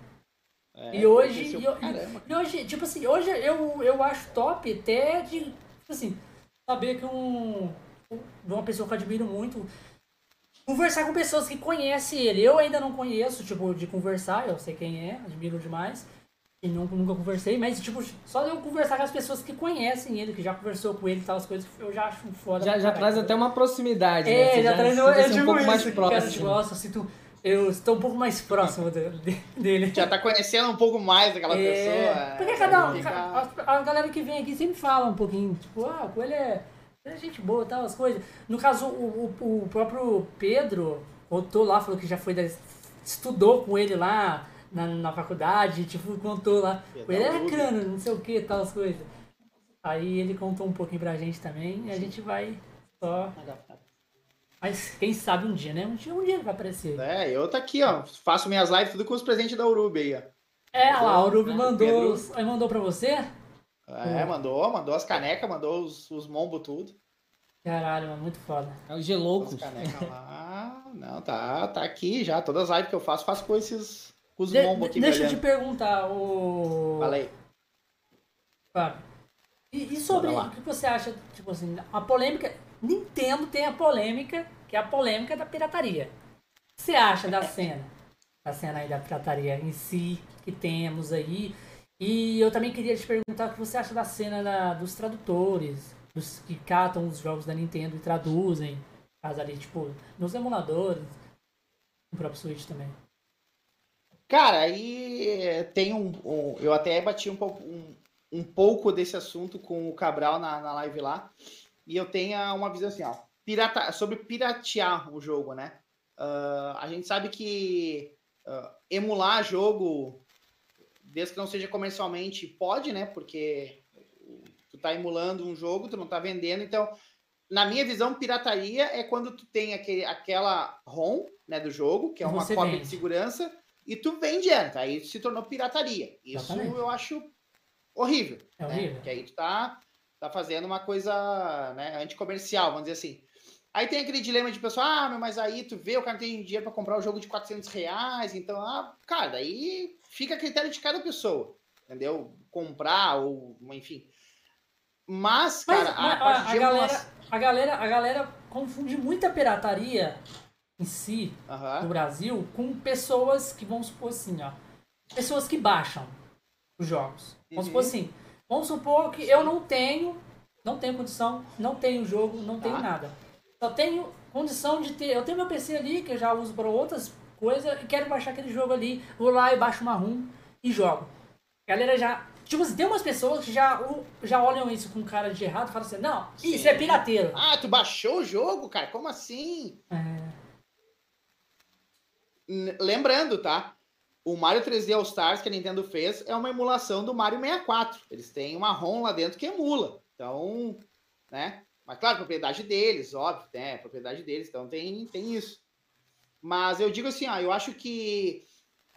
S3: É,
S1: E hoje,
S3: cresceu
S1: e,
S3: caramba.
S1: e hoje, tipo assim, hoje eu, eu acho top até de, tipo assim, saber que um, uma pessoa que eu admiro muito, conversar com pessoas que conhecem ele. Eu ainda não conheço, tipo, de conversar, eu sei quem é, admiro demais. E nunca, nunca conversei, mas tipo, só de eu conversar com as pessoas que conhecem ele, que já conversou com ele e tal, as coisas, eu já acho foda.
S2: Já, já traz até uma proximidade, né?
S1: É,
S2: Você
S1: já, traz
S2: se
S1: eu,
S2: sente
S1: eu digo
S2: um pouco
S1: isso,
S2: mais
S1: cara,
S2: próximo.
S1: nossa, eu sinto, eu estou um pouco mais próximo de- de- dele.
S3: Já tá conhecendo um pouco mais daquela
S1: É,
S3: pessoa.
S1: Porque
S3: é,
S1: cada um, a, a galera que vem aqui sempre fala um pouquinho, tipo, ah, o ele é, é gente boa e tal, as coisas. No caso, o, o, o próprio Pedro contou lá, falou que já foi, da, estudou com ele lá na, na faculdade, tipo, contou lá.
S3: Pedro
S1: Ele era
S3: Rubio.
S1: cano, não sei o que, tal, as coisas. Aí ele contou um pouquinho pra gente também, e a gente vai só. Mas quem sabe um dia, né? Um dia, um dia ele vai aparecer.
S3: É, eu tô aqui, ó. Faço minhas lives tudo com os presentes da Urubi aí, ó.
S1: É, lá, o Ruby
S3: Pedro.
S1: mandou, aí mandou pra você?
S3: É, mandou, mandou as canecas, mandou os, os mombos tudo.
S1: Caralho, mano, muito foda.
S2: É o
S3: As
S2: Geloucos.
S3: canecas lá. Não, tá, tá aqui já. Todas as lives que eu faço, faço com esses. Com os
S1: De-
S3: mombos aqui,
S1: deixa eu te perguntar, o.
S3: Fala aí.
S1: Fábio. E, e sobre o que você acha, tipo assim, a polêmica. Nintendo tem a polêmica, que é a polêmica da pirataria. O que você acha da cena? Da cena aí da pirataria em si, que temos aí. E eu também queria te perguntar o que você acha da cena da- dos tradutores, dos que catam os jogos da Nintendo e traduzem, caso ali, tipo, nos emuladores, no próprio Switch também.
S3: Cara, aí eh, tem um, um- Eu até bati um pouco, um, um pouco desse assunto com o Cabral na, na live lá. E eu tenho uma visão assim, ó. Pirata, sobre piratear o jogo, né? Ah, a gente sabe que ah, emular jogo, desde que não seja comercialmente, pode, né? Porque tu tá emulando um jogo, tu não tá vendendo, então. Na minha visão, pirataria é quando tu tem aquele, aquela ROM né, do jogo, que é uma
S1: você
S3: cópia
S1: vende.
S3: de segurança, e tu vende ela. Aí se tornou pirataria. Isso
S1: Exatamente.
S3: eu acho horrível.
S1: É
S3: né?
S1: horrível.
S3: Porque aí tu tá, tá fazendo uma coisa né, anticomercial, vamos dizer assim. Aí tem aquele dilema de pessoa, ah, meu, mas aí tu vê, o cara tem dinheiro para comprar o jogo de 400 reais, então, ah, cara, daí fica a critério de cada pessoa, entendeu? Comprar ou, enfim. Mas, cara,
S1: mas,
S3: a,
S1: a,
S3: de
S1: galera, a, galera, a galera confunde muita pirataria em si,
S3: Aham.
S1: no Brasil, com pessoas que, vamos supor assim, ó. Pessoas que baixam os jogos. Vamos
S3: Uhum.
S1: supor assim. Vamos supor que eu não tenho, não tenho condição, não tenho jogo, não tenho
S3: Tá.
S1: nada. Só tenho condição de ter. Eu tenho meu PC ali, que eu já uso para outras coisas, e quero baixar aquele jogo ali. Vou lá e baixo uma ROM e jogo. A galera já. Tipo assim, tem umas pessoas que já, já olham isso com cara de errado e falam assim, não, isso
S3: Sim.
S1: é pirateiro.
S3: Ah, tu baixou o jogo, cara? Como assim?
S1: É,
S3: Lembrando, tá? O Mario 3D All Stars que a Nintendo fez é uma emulação do Mario 64. Eles têm uma ROM lá dentro que emula. Então, né? Mas claro, propriedade deles, óbvio, né? Propriedade deles, então tem, tem isso. Mas eu digo assim, ó, eu acho que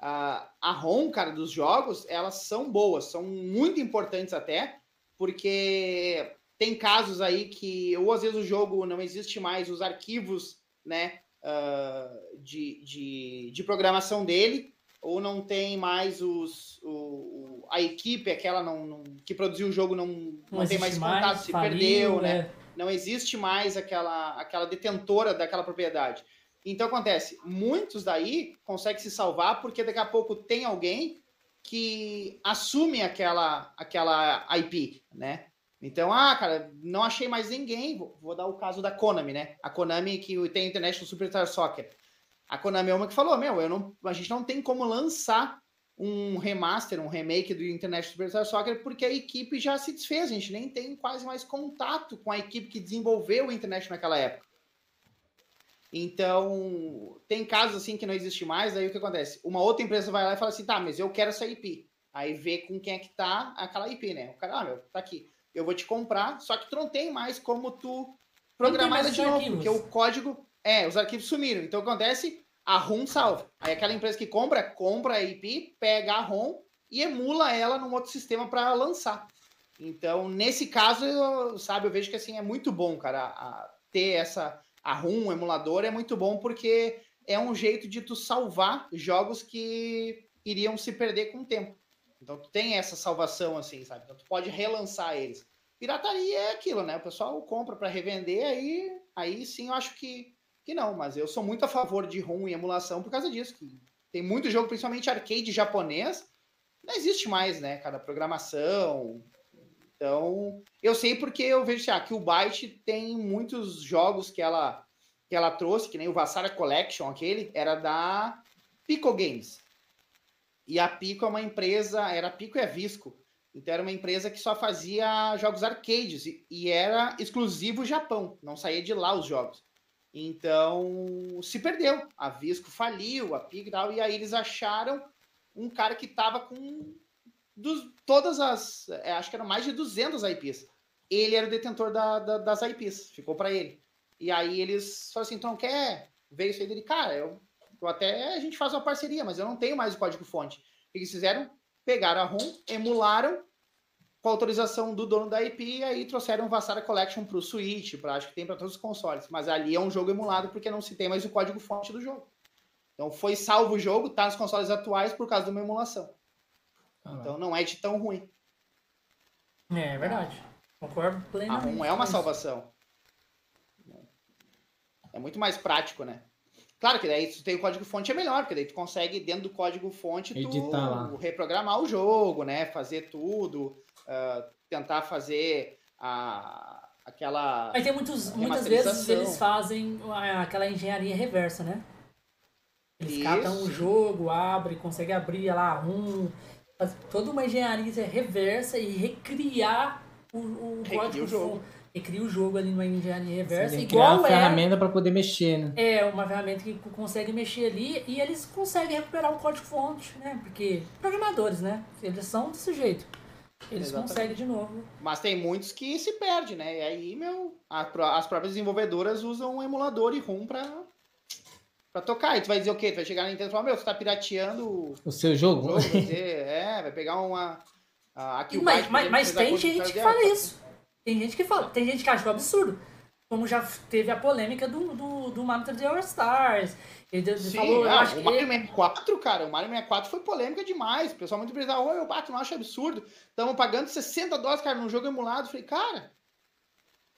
S3: a, a ROM, cara, dos jogos, elas são boas, são muito importantes até, porque tem casos aí que, ou às vezes o jogo não existe mais, os arquivos, né? ah, de, de, de programação dele, ou não tem mais os, o, a equipe, aquela não, não- que produziu o jogo, não, não, tem mais contato, se
S1: faliu,
S3: perdeu, né?
S1: é.
S3: Não existe mais aquela, aquela detentora daquela propriedade. Então acontece, muitos daí conseguem se salvar porque daqui a pouco tem alguém que assume aquela, aquela IP, né? Então, ah, cara, não achei mais ninguém. Vou, vou dar o caso da Konami, né? A Konami que tem no Superstar Soccer. A Konami é uma que falou, meu, eu não, a gente não tem como lançar um remaster, um remake do Internet Superstar Soccer, porque a equipe já se desfez, a gente nem tem quase mais contato com a equipe que desenvolveu o Internet naquela época. Então, tem casos assim que não existe mais, aí o que acontece? Uma outra empresa vai lá e fala assim, tá, mas eu quero essa IP. Aí vê com quem é que tá aquela IP, né? O cara, ah, meu, tá aqui. Eu vou te comprar, só que tu não tem mais como tu programar ela de novo,
S1: arquivos.
S3: porque o código. É, os arquivos sumiram. Então o que acontece? A ROM salva. Aí aquela empresa que compra, compra a IP, pega a ROM e emula ela num outro sistema para lançar. Então, nesse caso, eu, sabe, eu vejo que assim é muito bom, cara, a, ter essa a ROM, emulador é muito bom porque é um jeito de tu salvar jogos que iriam se perder com o tempo. Então tu tem essa salvação assim, sabe? Então tu pode relançar eles. Pirataria é aquilo, né? O pessoal compra para revender, aí, aí sim eu acho que, que não. Mas eu sou muito a favor de ROM e emulação por causa disso. Que tem muito jogo, principalmente arcade japonês, não existe mais, né, cara? Programação. Então, eu sei porque eu vejo ah, que o Byte tem muitos jogos que ela, que ela trouxe, que nem o Vassara Collection, aquele, era da Pico Games. E a Pico é uma empresa, era Pico e a Visco. Então era uma empresa que só fazia jogos arcades e, e era exclusivo Japão, não saía de lá os jogos. Então se perdeu. A Visco faliu, a Pico e aí eles acharam um cara que tava com dos, todas as. é, acho que eram mais de 200 IPs. Ele era o detentor da, da- das IPs, ficou para ele. E aí eles falaram assim: então quer? Veio isso aí dele, cara, eu, eu até a gente faz uma parceria, mas eu não tenho mais o código-fonte. O que eles fizeram? Pegaram a ROM, emularam com autorização do dono da IP e aí trouxeram o Vassara Collection para o Switch, para acho que tem para todos os consoles. Mas ali é um jogo emulado porque não se tem mais o código-fonte do jogo. Então foi salvo o jogo, tá nos consoles atuais por causa de uma emulação.
S2: Ah.
S3: Então não é de tão ruim.
S1: É, é verdade. Concordo
S3: A
S1: plenamente.
S3: ROM é uma salvação. É muito mais prático, né? Claro que daí tu tem o código fonte é melhor, porque daí tu consegue, dentro do código fonte, tu
S2: Editar
S3: reprogramar o jogo, né? Fazer tudo, tentar fazer a, aquela.
S1: Mas tem muitos, muitas vezes eles fazem aquela engenharia reversa, né? Eles
S3: Isso.
S1: catam o jogo, abre, consegue abrir lá um. faz toda uma engenharia reversa e recriar o, o código.
S3: o jogo.
S1: Recria o jogo ali numa engenharia reversa,
S2: criar
S1: igual
S2: uma
S1: é.
S2: ferramenta para poder mexer, né?
S1: É uma ferramenta que consegue mexer ali e eles conseguem recuperar o código-fonte, né? Porque programadores, né? Eles são desse jeito. Eles
S3: Exatamente.
S1: conseguem de novo.
S3: Mas tem muitos que se perdem, né? E aí, meu, a as próprias desenvolvedoras usam um emulador e ROM pra, pra tocar. E tu vai dizer o quê? Tu vai chegar na Nintendo e falar, meu, você tá pirateando
S2: O seu
S3: o
S2: jogo?
S3: jogo, vai dizer, é, vai pegar uma. aqui o
S1: Mas, mas, mas tem gente que
S3: cara
S1: fala isso. Tem gente que fala, tem gente que acha um absurdo. Como já teve a polêmica do, do, do Mario 3D All Stars. Ele
S3: Sim,
S1: falou, acho
S3: o
S1: que.
S3: Mario 64, cara, o Mario 64 foi polêmica demais. O pessoal muito empresarial, oi, eu bato, não acho absurdo. Estamos pagando 60 dólares, cara, num jogo emulado. Eu Falei, cara,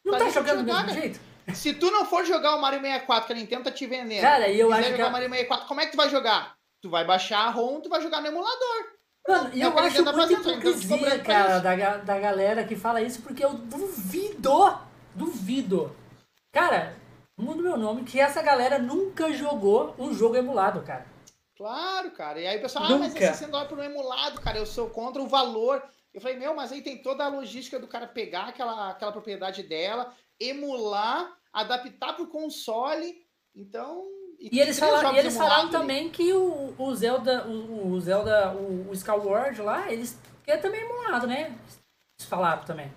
S1: Não tá
S3: gente
S1: jogando do
S3: jogar,
S1: mesmo
S3: né?
S1: jeito?
S3: se tu não for jogar o Mario 64 que a Nintendo tá te vendendo,
S1: Cara, e eu acho que.
S3: jogar o
S1: a-
S3: Mario 64, como é que tu vai jogar? Tu vai baixar a ROM, tu vai jogar no emulador.
S1: Mano, e
S3: É
S1: eu
S3: que
S1: acho
S3: tá
S1: muita
S3: a Nintendo tá
S1: hipocrisia,
S3: pra
S1: cara, da, da galera que fala isso, porque eu duvido, duvido. Cara, mudo meu nome, que essa galera nunca jogou um jogo emulado, cara.
S3: Claro, cara. E aí o pessoal, ah, mas
S1: Nunca.
S3: 60 dólares por um emulado, cara. Eu sou contra o valor. Eu falei, meu, mas aí tem toda a logística do cara pegar aquela, aquela propriedade dela, emular, adaptar pro console. Então.
S1: E
S3: tem
S1: eles, falaram, e eles falaram também que o, o Zelda, o, o Zelda, o, o Skyward lá, eles que é também emulado, né? Eles falaram também.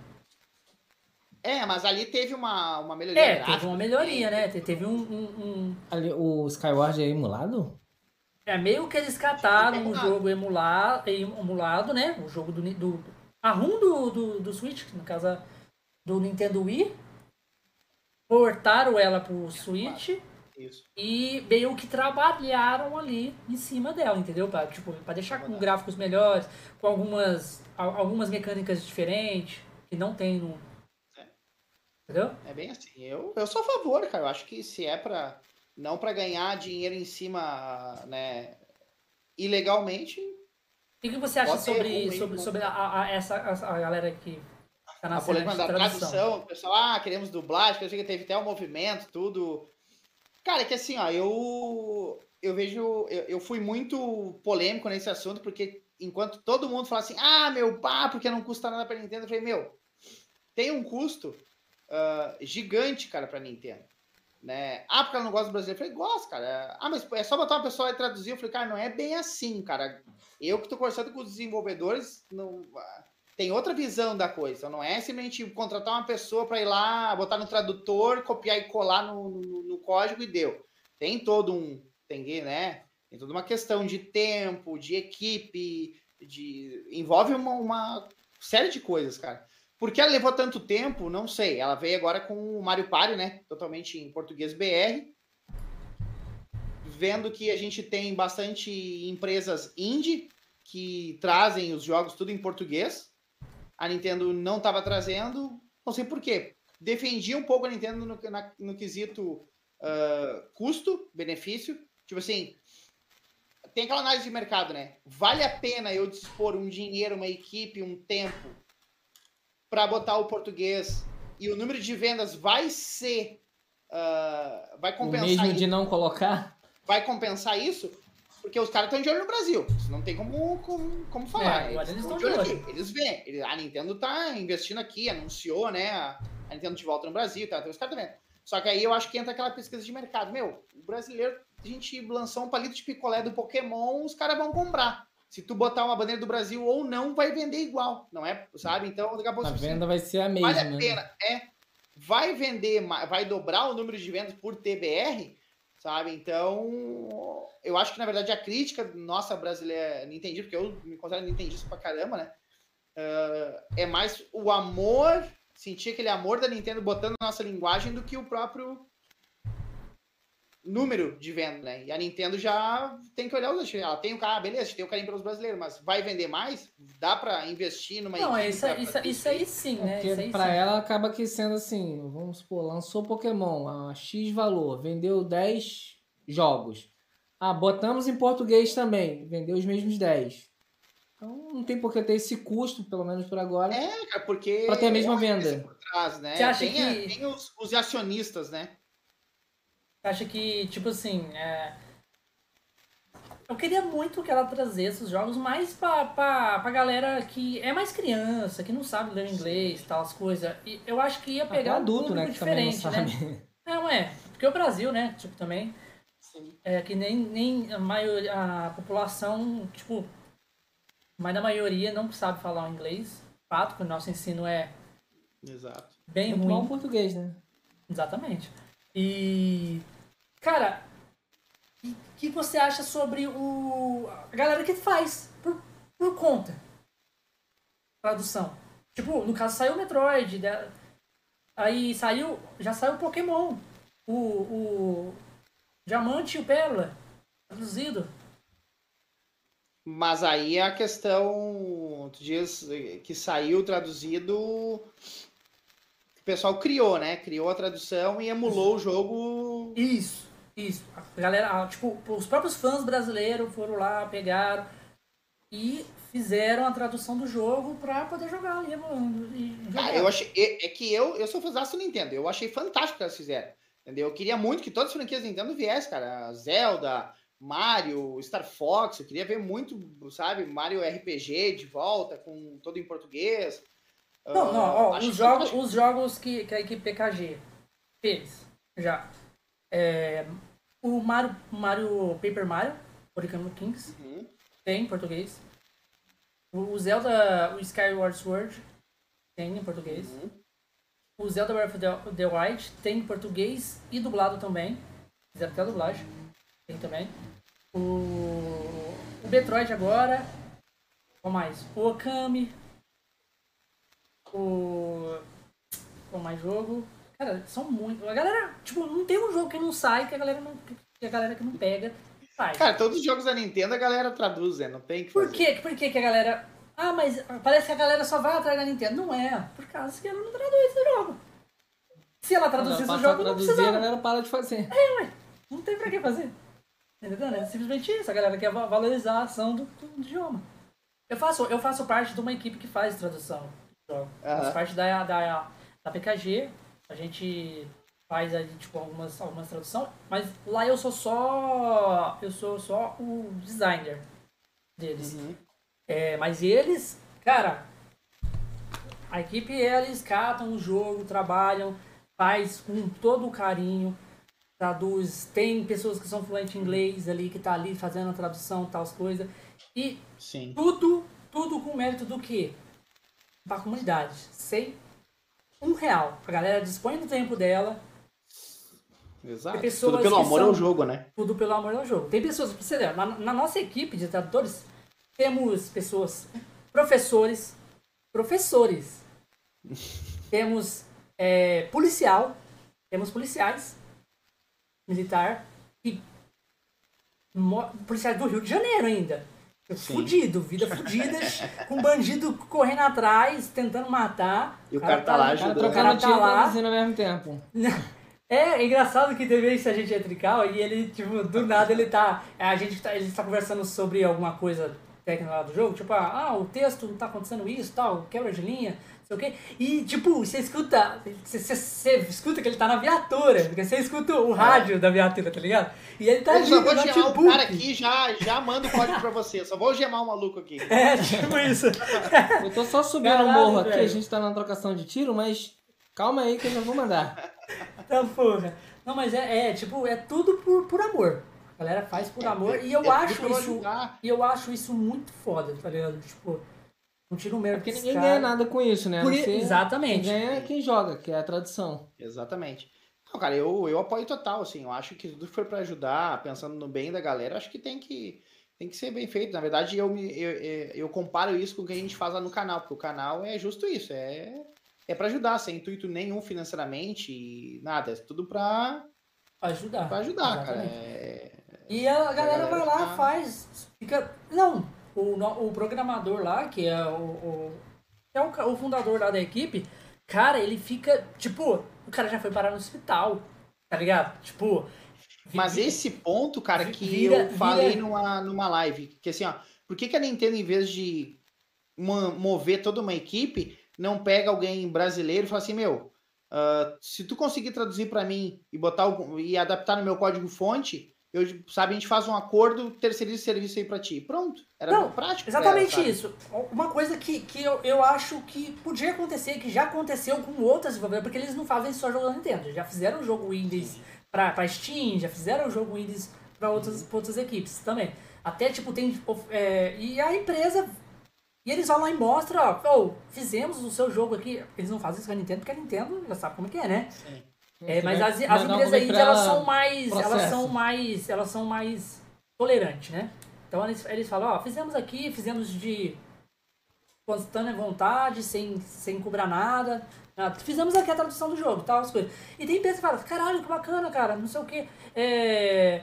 S3: É, mas ali teve uma, uma melhoria.
S1: É,
S3: gráfica.
S1: teve uma melhoria, né? Te- Teve um, um, um-
S2: Ali, o Skyward é emulado?
S1: É meio que eles cataram um
S3: Emulado.
S1: jogo emulado, emulado, né? O jogo do, do a ROM do, do, do Switch, no caso a- do Nintendo Wii. Portaram ela pro Switch
S3: Isso.
S1: e meio que trabalharam ali em cima dela, entendeu? Pra, tipo, pra deixar com gráficos melhores, com algumas, al- algumas mecânicas diferentes que não tem no. Entendeu?
S3: É bem assim. Eu, eu sou a favor, cara. Eu acho que se é pra. Não pra ganhar dinheiro em cima, né? Ilegalmente,
S1: o que você acha sobre, sobre,
S3: né?
S1: sobre a, a- essa a, galera que tá na
S3: a polêmica da
S1: tradução?
S3: tradução, o pessoal, ah, queremos dublagem, que eu sei que teve até o movimento, tudo. Cara, é que assim, ó, eu eu vejo, eu, eu fui muito polêmico nesse assunto, porque enquanto todo mundo fala assim, ah, meu pá, porque não custa nada pra Nintendo, eu falei, meu, tem um custo ah, gigante, cara, pra Nintendo. Né? Ah, porque ela não gosta do brasileiro. Eu falei, gosto, cara. Ah, mas é só botar uma pessoa e traduzir. Eu falei, cara, não é bem assim, cara. Eu que tô conversando com os desenvolvedores, não, tem outra visão da coisa. Não é simplesmente contratar uma pessoa para ir lá, botar no tradutor, copiar e colar no, no, no, código e deu. Tem todo um. Tem, né? Tem toda uma questão de tempo, de equipe, de. Envolve uma, uma série de coisas, cara. Por que ela levou tanto tempo? Não sei. Ela veio agora com o Mario Party, né? Totalmente em português BR. Vendo que a gente tem bastante empresas indie que trazem os jogos tudo em português a Nintendo não estava trazendo, não sei por quê. Defendia um pouco a Nintendo no, na, no quesito uh, custo-benefício. Tipo assim, tem aquela análise de mercado, né? Vale a pena eu dispor um dinheiro, uma equipe, um tempo para botar o português e o número de vendas vai ser. Uh, vai compensar. O
S2: mesmo
S3: isso.
S2: de não colocar?
S3: Vai compensar isso? Porque os caras estão de olho no Brasil. Não tem como, como, como falar.
S1: É, eles, eles estão de olho. Aqui.
S3: Eles veem. A Nintendo tá investindo aqui, anunciou, né? A, Nintendo de volta no Brasil, tá? Então os caras vendo. Só que aí eu acho que entra aquela pesquisa de mercado. Meu, o brasileiro, a gente lançou um palito de picolé do Pokémon, os caras vão comprar. Se tu botar uma bandeira do Brasil ou não, vai vender igual, não é? Sabe? Então, daqui a pouco.
S2: A venda vai ser a mesma.
S3: Vale a né? pena, é. Vai vender, vai dobrar o número de vendas por TBR, sabe? Então, eu acho que, na verdade, a crítica nossa brasileira, Nintendista, porque eu me considero Nintendista pra caramba, né? Uh, é mais o amor, sentir aquele amor da Nintendo botando na nossa linguagem do que o próprio número de venda, né? E a Nintendo já tem que olhar os Ela tem o cara, beleza, tem o carinho pelos brasileiros, mas vai vender mais? Dá para investir numa
S1: Não, é isso, isso, isso aí sim, né?
S2: Porque
S1: isso
S2: pra sim. ela acaba que sendo assim, vamos supor, lançou Pokémon a X valor, vendeu 10 jogos. Ah, botamos em português também, vendeu os mesmos 10. Então não tem por que ter esse custo, pelo menos por agora.
S3: É, cara, porque.
S2: Pra ter a mesma venda.
S3: Por trás, né?
S1: Você acha
S3: tem,
S1: que...
S3: tem os, os acionistas, né?
S1: Acha que, tipo assim, é... eu queria muito que ela trazesse os jogos mais pra, pra, pra galera que é mais criança, que não sabe ler inglês e tal, as coisas. E eu acho que ia pegar
S2: um adulto, né, que
S1: diferente,
S2: né?
S1: Não, é, porque o Brasil, né, tipo, também, Sim. é que nem, nem a, maioria, a população, tipo, mas a maioria não sabe falar o inglês. Fato que o nosso ensino é
S3: Exato.
S1: bem
S2: Muito
S1: ruim.
S2: bom português, né?
S1: Exatamente. E Cara, o que você acha sobre o a galera que faz por, por conta? Tradução. Tipo, no caso saiu o Metroid, aí saiu, já saiu o Pokémon, o, o Diamante e o Pérola, traduzido.
S3: Mas aí a questão, tu diz que saiu traduzido, o pessoal criou, né? Criou a tradução e emulou o jogo.
S1: Isso. Isso. A galera, tipo, os próprios fãs brasileiros foram lá, pegaram e fizeram a tradução do jogo pra poder jogar ali, mano.
S3: Ah, eu achei. É, é que eu, eu sou fãzaço do Nintendo. Eu achei fantástico que elas fizeram. Entendeu? Eu queria muito que todas as franquias Nintendo viessem, cara. Zelda, Mario, Star Fox. Eu queria ver muito, sabe, Mario RPG de volta, com todo em português.
S1: Não, não, ó, os jogos, os jogos que, que a equipe PKG fez já é, o Mario, Mario Paper Mario, Origami Kings, uhum. tem em português. O Zelda, o Skyward Sword, tem em português. Uhum. O Zelda Breath of the Wild tem em português e dublado também. Fizeram até a dublagem. Tem também. O, o Metroid agora. Qual mais? O Okami. O. Qual mais jogo? Cara, são muito. A galera, tipo, não tem um jogo que não sai que a galera não. Que a galera que não pega faz.
S3: Cara, todos os jogos da Nintendo a galera traduz, né? Não tem que
S1: fazer. Por quê? Por que, que a galera. Ah, mas parece que a galera só vai atrás da Nintendo. Não é, por causa que ela não traduz o jogo. Se ela traduzisse o jogo, não precisava.
S2: a galera para de fazer.
S1: É, ué. Não tem pra que fazer. Entendeu? É simplesmente isso. A galera quer valorizar a ação do, do idioma. Eu faço, eu faço parte de uma equipe que faz tradução. Uhum. Faço parte da, da, da PKG, a gente faz tipo, algumas, algumas traduções, mas lá eu sou só. Eu sou só o designer deles. Uhum. É, mas eles, cara, a equipe eles catam o jogo, trabalham, faz com todo o carinho, traduz, tem pessoas que são fluentes em inglês ali, que tá ali fazendo a tradução, tal coisas. E
S3: Sim.
S1: tudo, tudo com mérito do quê? pra comunidade. Sem um real. A galera dispõe do tempo dela,
S3: Exato. Tudo pelo amor
S1: são-
S3: ao jogo, né?
S1: tudo pelo amor ao jogo. Tem pessoas, pra você ver, na, na nossa equipe de tradutores, temos pessoas, professores, professores, temos é, policial, temos policiais, militar, e policiais do Rio de Janeiro ainda.
S3: Sim.
S1: Fudido, vida fudida, com bandido correndo atrás, tentando matar.
S3: E o cara tá lá
S2: cara
S3: ajudando.
S1: O cara
S2: trocando
S1: tá
S2: tiro
S1: lá.
S2: produzindo ao mesmo tempo.
S1: É, é engraçado que teve esse agente etrical e ele, tipo, do nada ele tá. A gente tá, ele tá conversando sobre alguma coisa técnica lá do jogo, tipo, ah, ah, o texto não tá acontecendo isso, tal, quebra de linha, não sei o quê. E, tipo, você escuta. Você, você- você escuta que ele tá na viatura, porque você escuta o rádio da viatura, tá ligado? E ele tá
S3: Eu
S1: ali
S3: só
S1: no
S3: vou gemar o cara aqui, já, já mando o código pra você. Eu só vou gemar o maluco aqui.
S1: É, tipo isso.
S2: Eu tô só subindo
S1: Caralho,
S2: o morro aqui,
S1: velho.
S2: a gente tá na trocação de tiro, mas calma aí que eu já vou mandar.
S1: Tá porra. Não, mas é, é, tipo, é tudo por, por amor. A galera faz por amor. E eu
S3: É
S1: acho isso. E eu acho isso muito foda, tá ligado? Tipo, não tira o mérito
S2: Porque
S1: desse
S2: ninguém
S1: cara.
S2: ganha nada com isso, né?
S1: Exatamente.
S2: Quem ganha é quem joga, que é a tradução.
S3: Exatamente. Não, cara, eu, eu apoio total, assim. Eu acho que tudo que for pra ajudar, pensando no bem da galera, acho que tem que, tem que ser bem feito. Na verdade, eu, me, eu, eu, comparo isso com o que a gente faz lá no canal, porque o canal é justo isso, é, é para ajudar, sem intuito nenhum financeiramente e nada, é tudo pra,
S1: Pra ajudar.
S3: pra ajudar, cara.
S1: Exatamente.
S3: É,
S1: E a galera
S3: galera
S1: vai lá,
S3: ficar-
S1: faz. Fica. Não, o, o programador lá, que é o. o é o, o fundador lá da equipe, cara, ele fica. Tipo, o cara já foi parar no hospital. Tá ligado? Tipo.
S3: Mas esse ponto, cara, que
S1: Vira-
S3: eu falei
S1: vira-
S3: numa, numa live, que assim, ó, por que, que a Nintendo, em vez de mo- mover toda uma equipe, não pega alguém brasileiro e fala assim, meu, ah, se tu conseguir traduzir pra mim e botar algum- e adaptar no meu código fonte, eu, sabe, a gente faz um acordo, terceiriza esse serviço aí pra ti. Pronto. Era
S1: Não,
S3: prático.
S1: Exatamente isso. Uma coisa que, que eu, eu acho que podia acontecer, que já aconteceu com outras desenvolvedoras, porque eles não fazem só jogo da Nintendo. Já fizeram o jogo indies pra Steam, já fizeram o jogo indies pra outras, pra outras equipes também. Até, tipo, tem... é, e a empresa... E eles vão lá e mostram, ó, "Ô, fizemos o seu jogo aqui. Eles não fazem isso com a Nintendo, porque a Nintendo já sabe como é que é, né?
S3: Sim.
S1: É, mas
S2: Vai
S1: as, as empresas aí, elas
S2: ela,
S1: são mais. Elas
S2: processo.
S1: são mais. Elas são mais tolerantes, né? Então eles, eles falam, ó, fizemos aqui, fizemos de constante vontade, sem, sem cobrar nada. nada. Fizemos aqui a tradução do jogo, tal, as coisas. E tem empresa que fala, caralho, que bacana, cara, não sei o quê. É,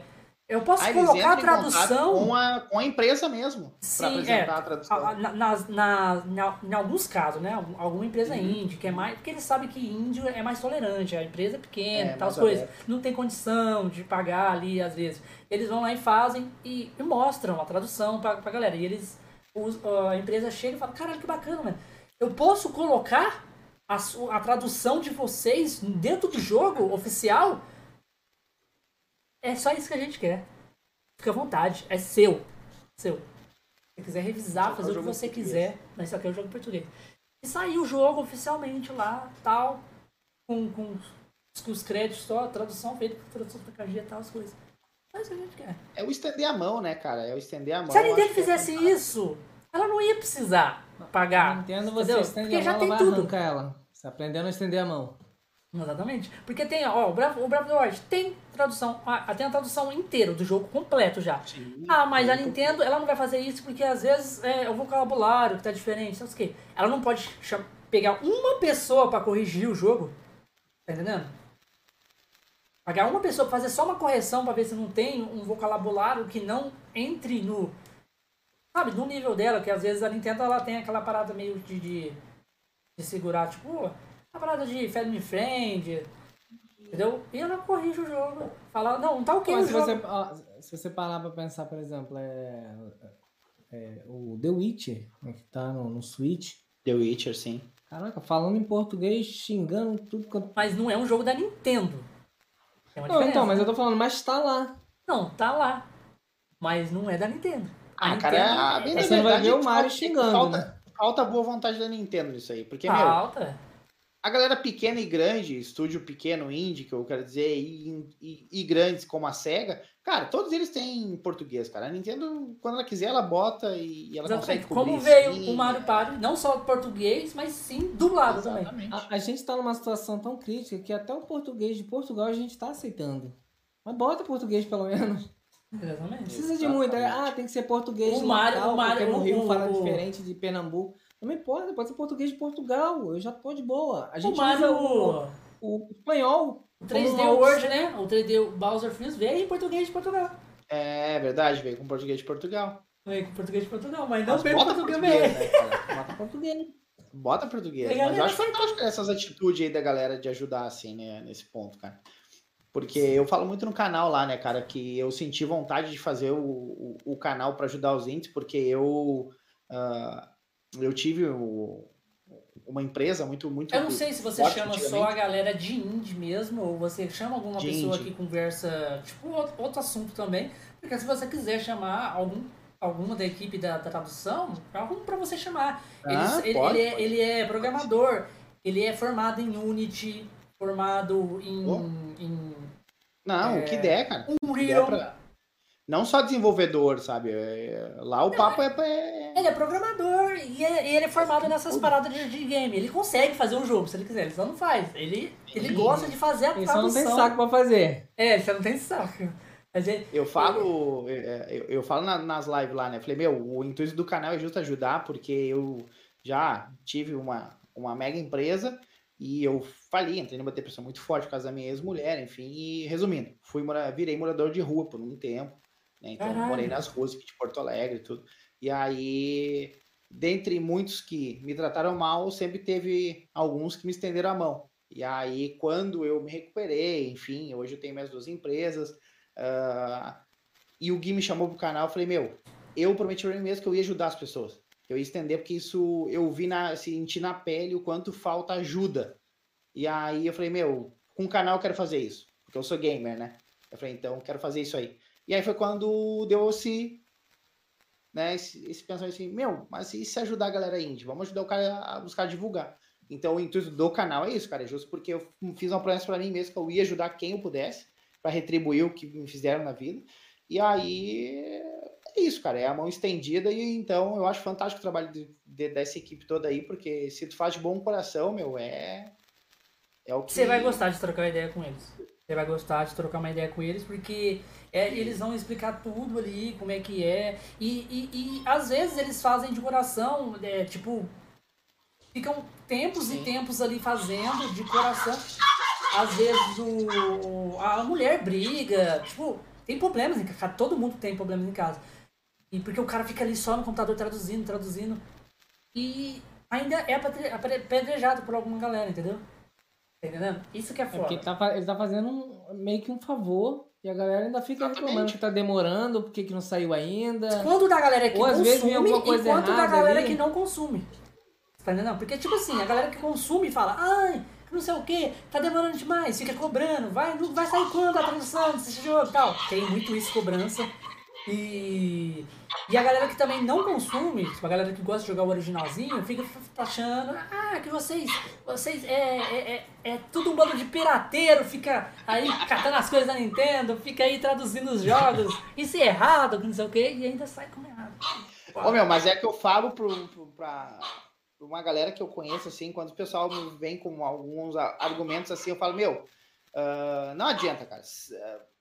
S1: eu posso
S3: eles
S1: colocar a tradução.
S3: Com a, com a empresa mesmo, pra apresentar
S1: é.
S3: a tradução.
S1: A- a- na- nas- na- na- em alguns casos, né? Algum- Alguma empresa
S3: Uhum.
S1: que é mais. Porque eles sabem que índio é mais tolerante, a empresa é pequena,
S3: É,
S1: tal coisas. Não tem condição de pagar ali, às vezes. Eles vão lá e fazem e, e mostram a tradução pra, pra galera. E eles. os- a empresa chega e fala, caralho, que bacana, mano. Eu posso colocar a, a tradução de vocês dentro do jogo oficial? É só isso que a gente quer. Fica à vontade. É seu. Seu. Se você quiser revisar, fazer o que você
S3: português.
S1: quiser. Mas isso aqui é o jogo em português. E saiu o jogo oficialmente lá, tal. Com, com os- com os créditos só, tradução feita por tradução da KG e tal, as coisas. É isso que a gente quer.
S3: É o estender a mão, né, cara? É o estender a mão.
S1: Se a Nintendo
S3: é
S1: fizesse isso, ela não ia precisar pagar.
S2: Nintendo, você
S1: entendeu?
S2: estende
S1: Porque
S2: a
S1: já
S2: mão,
S1: tem
S2: ela vai
S1: tudo.
S2: arrancar ela. Você aprendendo a estender a mão.
S1: Exatamente. Porque tem, ó, o Bravo, o Bravo the Wild tem tradução, ah, tem a tradução inteira do jogo completo já.
S3: Sim,
S1: Ah, mas a Nintendo, ela não vai fazer isso porque às vezes é o vocabulário que tá diferente, sabe o que? Ela não pode pegar uma pessoa pra corrigir o jogo. Tá entendendo? Pagar uma pessoa pra fazer só uma correção pra ver se não tem um vocabulário que não entre no. Sabe, no nível dela, que às vezes a Nintendo ela tem aquela parada meio de, de, de segurar, tipo, a parada de family friend, entendeu? E ela corrige o jogo. Fala, não, não tá ok
S2: Mas
S1: o
S2: se
S1: jogo.
S2: você, ó, se você parar pra pensar, por exemplo, é, é o The Witcher, né, que tá no, no Switch.
S3: The Witcher, sim.
S2: Caraca, falando em português, xingando tudo quanto.
S1: Mas não é um jogo da Nintendo. É
S2: Não, então, mas eu tô falando, mas tá lá.
S1: Não, tá lá. Mas não é da Nintendo. A
S3: Ah, cara,
S1: Nintendo
S3: a bem da
S2: Você não vai
S3: verdade,
S2: ver o Mario
S3: falta-
S2: xingando,
S3: falta,
S2: né?
S3: falta boa vontade da Nintendo nisso aí. Porque, meu,
S1: Falta.
S3: A galera pequena e grande, estúdio pequeno, indie, que eu quero dizer, e, e, e, grandes como a SEGA, cara, todos eles têm português, cara. A Nintendo, quando ela quiser, ela bota e, e ela Exatamente. consegue
S1: cobrir. Como veio sim, o Mario Party, não só português, mas sim dublado Exatamente. também.
S2: A, a gente tá numa situação tão crítica que até o português de Portugal a gente tá aceitando. Mas bota português, pelo menos.
S1: Exatamente.
S2: Precisa de muito. É, ah, tem que ser português o Mario, o Mario, porque no Rio o, fala o, diferente de Pernambuco. Não me importa, pode ser português de Portugal. Eu já tô de boa. A gente
S1: o Mario, o,
S2: o espanhol.
S1: O 3D World, né? O 3D Bowser Freeze veio em português de Portugal.
S3: É verdade, veio com português de Portugal.
S1: Veio com português de Portugal, mas não mas veio bota português, português né,
S3: Bota português. Bota português. Mas eu acho que essas atitudes aí da galera de ajudar, assim, né, nesse ponto, cara. Porque eu falo muito no canal lá, né, cara, que eu senti vontade de fazer o, o, o canal para ajudar os índios, porque eu. Uh, eu tive o, uma empresa muito muito
S1: eu não sei se você chama só a galera de indie mesmo ou você chama alguma de pessoa indie. que conversa tipo outro, outro, assunto também. Porque se você quiser chamar algum alguma da equipe da, da tradução algum para você chamar. Ah, ele, pode, ele, é, ele é programador. Ele é formado em Unity formado em, oh. em
S3: não é, o que der cara. Um Real, não só desenvolvedor, sabe? É, lá o não, papo é, é,
S1: Ele é programador e é, ele é formado nessas paradas de, de, game. Ele consegue fazer um jogo, se ele quiser. Ele só não faz. Ele, ele gosta de fazer a
S2: ele tradução. Ele só não tem saco pra fazer.
S1: É, ele só não tem saco.
S3: Eu falo, eu, eu falo nas lives lá, né? Falei, meu, o intuito do canal é justo ajudar, porque eu já tive uma, uma mega empresa e eu falei, entrei numa depressão muito forte por causa da minha ex-mulher, enfim, e resumindo, fui virei morador de rua por um tempo. Né? Então, Caralho. morei nas ruas de Porto Alegre e tudo. E aí, dentre muitos que me trataram mal, sempre teve alguns que me estenderam a mão. E aí, quando eu me recuperei, enfim, hoje eu tenho minhas duas empresas, uh, e o Gui me chamou pro canal, eu falei, meu, eu prometi pra mim mesmo que eu ia ajudar as pessoas. Eu ia estender, porque isso eu vi na, senti na pele o quanto falta ajuda. E aí eu falei, meu, com o canal eu quero fazer isso, porque eu sou gamer, né? Eu falei, então eu quero fazer isso aí. E aí foi quando deu esse, né, esse, esse pensamento assim, meu, mas e se ajudar a galera indie? Vamos ajudar o cara a buscar divulgar. Então o intuito do canal é isso, cara, é justo porque eu fiz uma promessa para mim mesmo que eu ia ajudar quem eu pudesse para retribuir o que me fizeram na vida. E aí é isso, cara, é a mão estendida e então eu acho fantástico o trabalho de, de, dessa equipe toda aí, porque se tu faz de bom coração, meu, é é o que
S1: você vai gostar de trocar ideia com eles. Você vai gostar de trocar uma ideia com eles, porque é, eles vão explicar tudo ali, como é que é. E, e, e às vezes eles fazem de coração, é, tipo, ficam tempos Sim. e tempos ali fazendo de coração. Às vezes o, a mulher briga, tipo, tem problemas em casa, todo mundo tem problemas em casa. E porque o cara fica ali só no computador traduzindo, traduzindo. E ainda é apedrejado por alguma galera, entendeu? Tá entendendo? Isso que é foda. É porque
S2: ele tá, ele tá fazendo um, meio que um favor e a galera ainda fica Exatamente. reclamando que tá demorando, porque que não saiu ainda.
S1: Quanto da galera que Ou, consome e quanto da galera ali. que não consome. Tá entendendo? Porque, tipo assim, a galera que consome fala, ai, não sei o que, tá demorando demais, fica cobrando, vai, vai sair quando a tradução desse jogo e tal. Tem muito isso, cobrança. E, e a galera que também não consome, tipo, a galera que gosta de jogar o originalzinho, fica achando, ah, que vocês, vocês é, é, é, é tudo um bando de pirateiro, fica aí catando as coisas da Nintendo, fica aí traduzindo os jogos, isso é errado, não sei o que, e ainda sai como errado.
S3: Ô meu, mas é que eu falo pro, pro, pra, uma galera que eu conheço, assim, quando o pessoal vem com alguns argumentos assim, eu falo, meu, uh, não adianta, cara.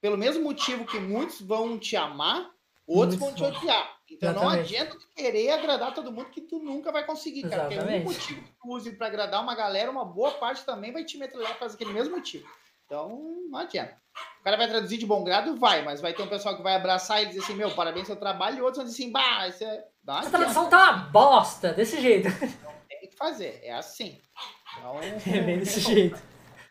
S3: Pelo mesmo motivo que muitos vão te amar, outros vão te odiar. Então Exatamente. não adianta tu querer agradar todo mundo que tu nunca vai conseguir, cara. Exatamente. Porque um motivo que tu use para agradar uma galera, uma boa parte também vai te metralhar por causa daquele mesmo motivo. Então não adianta. O cara vai traduzir de bom grado, vai, mas vai ter um pessoal que vai abraçar e dizer assim, meu, parabéns pelo trabalho, e outros vão dizer assim, bah, isso é.
S1: Essa tradução tá uma bosta, desse jeito.
S3: Não tem que fazer, é assim. Então,
S1: é bem desse jeito.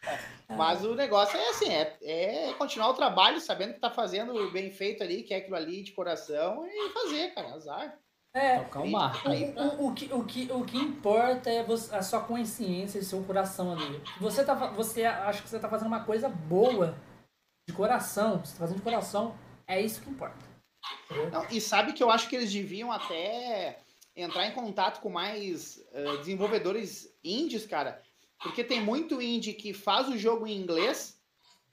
S3: É. Mas o negócio é assim, é, é continuar o trabalho, sabendo que tá fazendo bem feito ali, que é aquilo ali de coração, e fazer, cara, azar.
S1: É, Tocar o, mar. O, o, o, que, o, que, o que importa é a sua consciência e seu coração ali. Você, tá, você acha que você tá fazendo uma coisa boa de coração, você tá fazendo de coração, é isso que importa.
S3: Não, e sabe que eu acho que eles deviam até entrar em contato com mais uh, desenvolvedores índios, cara, Porque tem muito indie que faz o jogo em inglês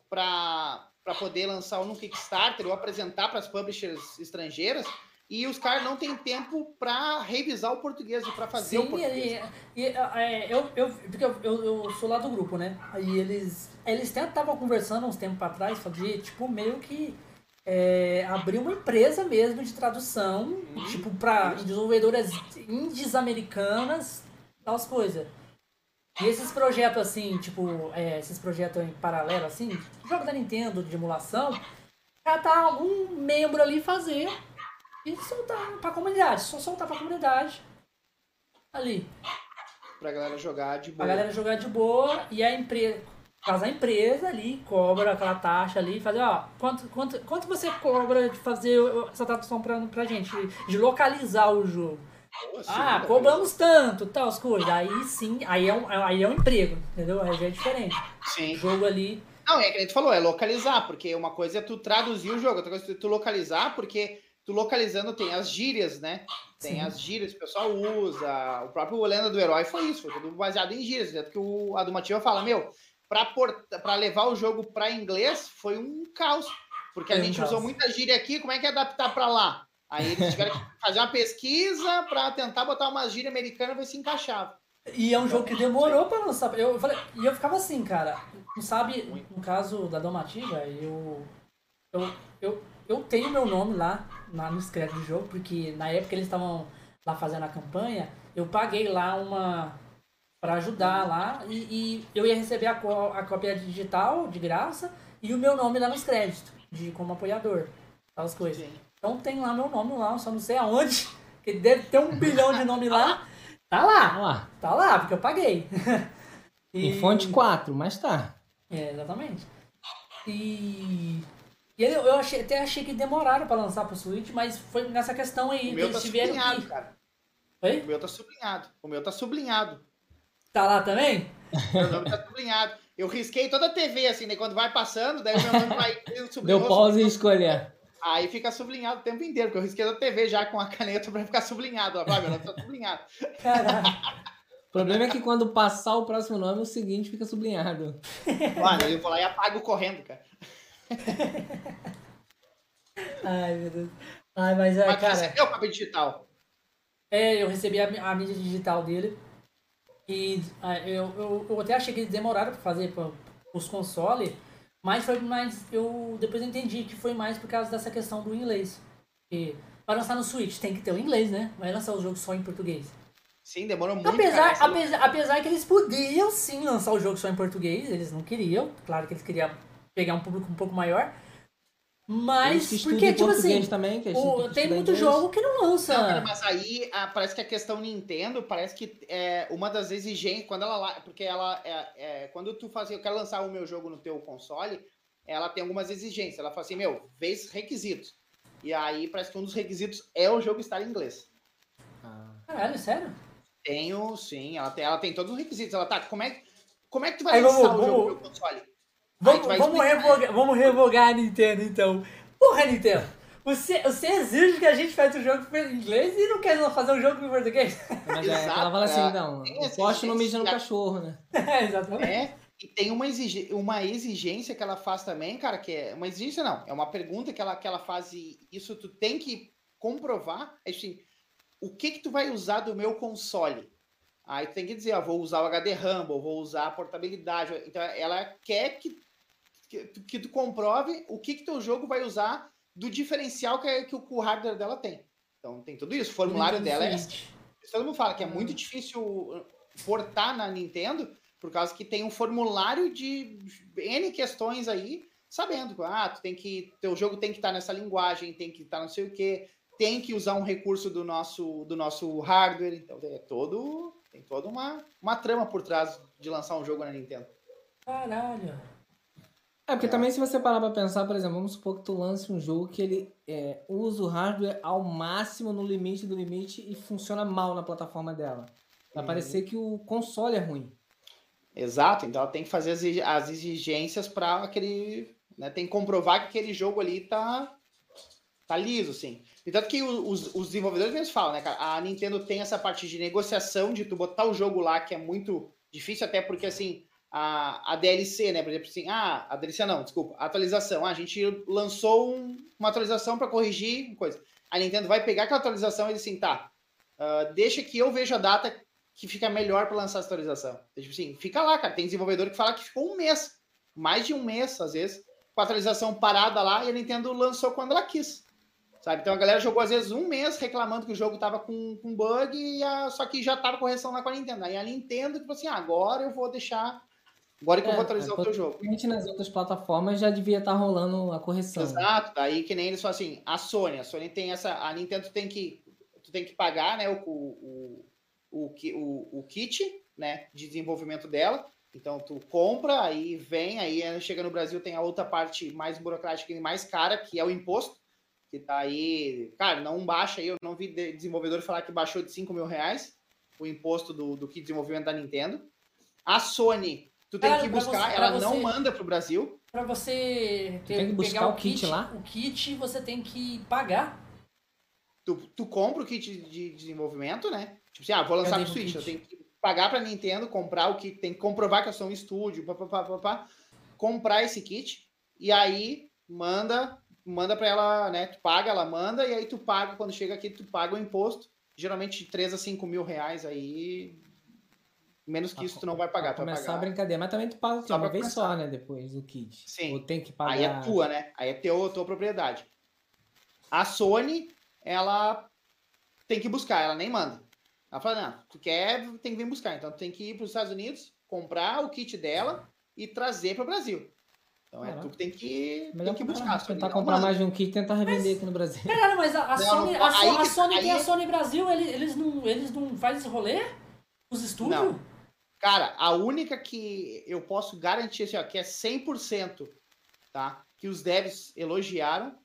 S3: para poder lançar ou no Kickstarter ou apresentar para as publishers estrangeiras e os caras não têm tempo para revisar o português e para fazer
S1: Sim,
S3: o português.
S1: ele, e, é, eu, eu, porque eu, eu, eu sou lá do grupo, né? Aí eles, eles estavam conversando uns tempos para trás, de tipo, meio que é, abrir uma empresa mesmo de tradução,
S3: Uhum.
S1: tipo, para desenvolvedoras indies americanas, tal coisas. E esses projetos assim, tipo, é, esses projetos em paralelo, assim, jogo da Nintendo de emulação, já tá algum membro ali fazer e soltar pra comunidade, só soltar pra comunidade. Ali.
S3: Pra galera jogar de
S1: Pra
S3: boa.
S1: galera jogar de boa e a empresa. Faz a empresa ali, cobra aquela taxa ali, fazer, ó, quanto, quanto, quanto você cobra de fazer essa tradução pra, pra gente, de localizar o jogo? Ah, cobramos tanto, tal, as coisas. Aí sim, aí é um, aí é um emprego, entendeu? Aí já é diferente.
S3: Sim.
S1: O jogo ali.
S3: Não, é que a gente falou, é localizar, porque uma coisa é tu traduzir o jogo, outra coisa é tu localizar, porque tu localizando tem as gírias, né? Tem
S1: Sim.
S3: as gírias que o pessoal usa. O próprio Lenda do Herói foi isso, foi tudo baseado em gírias. Tanto que o, a fala, meu, pra, porta, pra levar o jogo pra inglês foi um caos. Porque a
S1: um
S3: gente
S1: caos.
S3: usou muita gíria aqui, como é que é adaptar pra lá? Aí eles tiveram que fazer uma pesquisa pra tentar botar uma gíria americana e ver se encaixava.
S1: E é um jogo que demorou pra lançar. Eu falei, e eu ficava assim, cara. Não sabe, no caso da Domativa, eu. Eu, eu, eu tenho meu nome lá, lá no script do jogo, porque na época eles estavam lá fazendo a campanha, eu paguei lá uma. pra ajudar lá, e, e eu ia receber a, a cópia digital de graça e o meu nome lá nos créditos, de, como apoiador. As coisas. Então tem lá meu nome lá, só não sei aonde, que deve ter um bilhão de nome lá. Tá lá,
S2: Olha lá.
S1: Tá lá, porque eu paguei.
S2: Em fonte 4, mas tá.
S1: É, exatamente. E. E eu, eu achei, até achei que demoraram pra lançar pro Switch, mas foi nessa questão aí
S3: O meu tá
S1: eles tiveram
S3: sublinhado,
S1: que.
S3: cara.
S1: Oi?
S3: O meu tá sublinhado. O meu tá sublinhado.
S1: Tá lá também?
S3: Meu nome tá sublinhado. Eu risquei toda a TV, assim, né? Quando vai passando, daí o meu nome vai. eu sublinhou,
S2: Deu pause e escolher.
S3: Aí fica sublinhado o tempo inteiro, porque eu risquei da TV já com a caneta pra ficar sublinhado. Ó, nome tá sublinhado.
S2: O problema é que quando passar o próximo nome, o seguinte fica sublinhado.
S3: Mano, eu vou lá e apago correndo, cara.
S1: Ai, meu Deus. Ai, mas é,
S3: Mas
S1: cara.
S3: recebeu o papel digital?
S1: É, eu recebi a, a mídia digital dele. E ah, eu, eu, eu até achei que eles demoraram pra fazer pra, os consoles. Mas foi mais. Eu depois eu entendi que foi mais por causa dessa questão do inglês. E para lançar no Switch tem que ter o inglês, né? Vai lançar o jogo só em português.
S3: Sim, demorou muito.
S1: Apesar,
S3: cara.
S1: apesar, apesar que eles podiam sim lançar o jogo só em português, eles não queriam. Claro que eles queriam pegar um público um pouco maior. Mas, porque, tipo assim,
S2: também, que a gente
S1: o-
S2: tem que
S1: tem
S2: estudar
S1: muito
S2: inglês.
S1: jogo que não lança.
S3: Não, mas aí ah, parece que a questão Nintendo parece que é uma das exigências quando ela porque ela é, é, quando tu faz eu quero lançar o meu jogo no teu console ela tem algumas exigências ela fala assim meu vês requisitos e aí parece que um dos requisitos é o jogo estar em inglês
S2: Ah.
S1: Caralho, sério?
S3: tenho sim ela tem ela tem todos os requisitos ela tá como é que- como é que tu vai
S1: Aí,
S3: lançar
S1: vamos-
S3: o jogo
S1: vamos-
S3: no teu console
S1: Vamos, vamos, revogar, vamos revogar a Nintendo então. Porra, Nintendo! Você, você exige que a gente faça o jogo em inglês e não quer fazer um jogo em português?
S2: Mas é,
S3: Exato,
S2: ela fala assim,
S3: é.
S2: não,
S3: Tem
S2: o poste não mija no cachorro, né?
S1: É, exatamente.
S3: É, e tem uma, exige- uma exigência que ela faz também, cara, que é uma exigência não, é uma pergunta que ela, que ela faz e isso tu tem que comprovar, é assim, o que que tu vai usar do meu console? Aí tu tem que dizer, ó, vou usar o HD Rumble, vou usar a portabilidade, então ela quer que, que, tu- que tu comprove o que que teu jogo vai usar do diferencial que, que o, que o hardware dela tem. Então tem tudo isso, o formulário dela é
S1: Switch.
S3: todo mundo fala que é muito difícil uh, portar na Nintendo, por causa que tem um formulário de N questões aí, sabendo, ah, tu tem que, teu jogo tem que estar nessa linguagem, tem que estar não sei o que, tem que usar um recurso do nosso, do nosso hardware, então é todo, tem toda uma, uma trama por trás de lançar um jogo na Nintendo.
S1: Caralho.
S2: É, porque também se você parar pra pensar, por exemplo, vamos supor que tu lance um jogo que ele é, usa o hardware ao máximo, no limite do limite, e funciona mal na plataforma dela. Vai
S3: Uhum.
S2: parecer que o console é ruim.
S3: Exato, então ela tem que fazer as exi- as exigências para aquele. Né, tem que comprovar que aquele jogo ali tá, tá liso, sim. E tanto que os, os desenvolvedores mesmo falam, né, cara? A Nintendo tem essa parte de negociação, de tu botar o jogo lá, que é muito Difícil até porque, assim, a, a DLC, né? Por exemplo, assim, ah, a DLC não, desculpa, a atualização. Ah, a gente lançou um, uma atualização para corrigir coisa. A Nintendo vai pegar aquela atualização e dizer assim, tá, uh, deixa que eu veja a data que fica melhor para lançar essa atualização. Tipo assim, fica lá, cara. Tem desenvolvedor que fala que ficou um mês, mais de um mês, às vezes, com a atualização parada lá e a Nintendo lançou quando ela quis. Sabe? Então a galera jogou às vezes um mês reclamando que o jogo tava com, com bug, e a, só que já tava correção lá com a Nintendo. Aí a Nintendo, tipo assim, ah, agora eu vou deixar. Agora que é, eu vou atualizar é, o teu jogo.
S2: nas outras plataformas já devia estar tá rolando a correção.
S3: Exato, daí que nem eles falam assim, a Sony, a Sony tem essa. A Nintendo tem que. Tu tem que pagar né, o, o, o, o, o kit né, de desenvolvimento dela. Então tu compra, aí vem, aí chega no Brasil, tem a outra parte mais burocrática e mais cara, que é o imposto que tá aí, cara, não baixa aí, eu não vi desenvolvedor falar que baixou de 5 mil reais o imposto do, do kit de desenvolvimento da Nintendo. A Sony, tu tem que buscar, você, ela você, não manda pro Brasil.
S1: Para você ter,
S2: tem que buscar o kit, kit, lá?
S1: O kit você tem que pagar.
S3: Tu, tu compra o kit de desenvolvimento, né? Tipo assim, ah, vou lançar pro Switch, eu tenho que pagar pra Nintendo, comprar o kit, tem que comprovar que eu sou um estúdio, papapá, papapá, comprar esse kit, e aí manda manda para ela, né? Tu paga, ela manda, e aí tu paga, quando chega aqui, tu paga o imposto, geralmente de 3 a 5 mil reais aí. Menos que isso tu não vai pagar.
S2: Pra começar pagar. a brincadeira, mas também tu paga só uma vez só, né? Depois do kit.
S3: Sim.
S2: Ou tem que pagar.
S3: Aí é tua, né? Aí é teu, tua propriedade. A Sony, ela tem que buscar, ela nem manda. Ela fala, não, tu quer, tem que vir buscar. Então tu tem que ir para os Estados Unidos, comprar o kit dela e trazer para o Brasil. Então é tu que tem que, tem que buscar.
S2: Tentar comprar mais de um kit e tentar revender mas, aqui no Brasil.
S1: Caralho, mas a, a não, Sony, a, aí, a Sony aí, tem a Sony Brasil, eles, eles, não, eles não fazem esse rolê? Os estúdios? Não.
S3: Cara, a única que eu posso garantir assim, ó, que é 100%, tá? Que os devs elogiaram,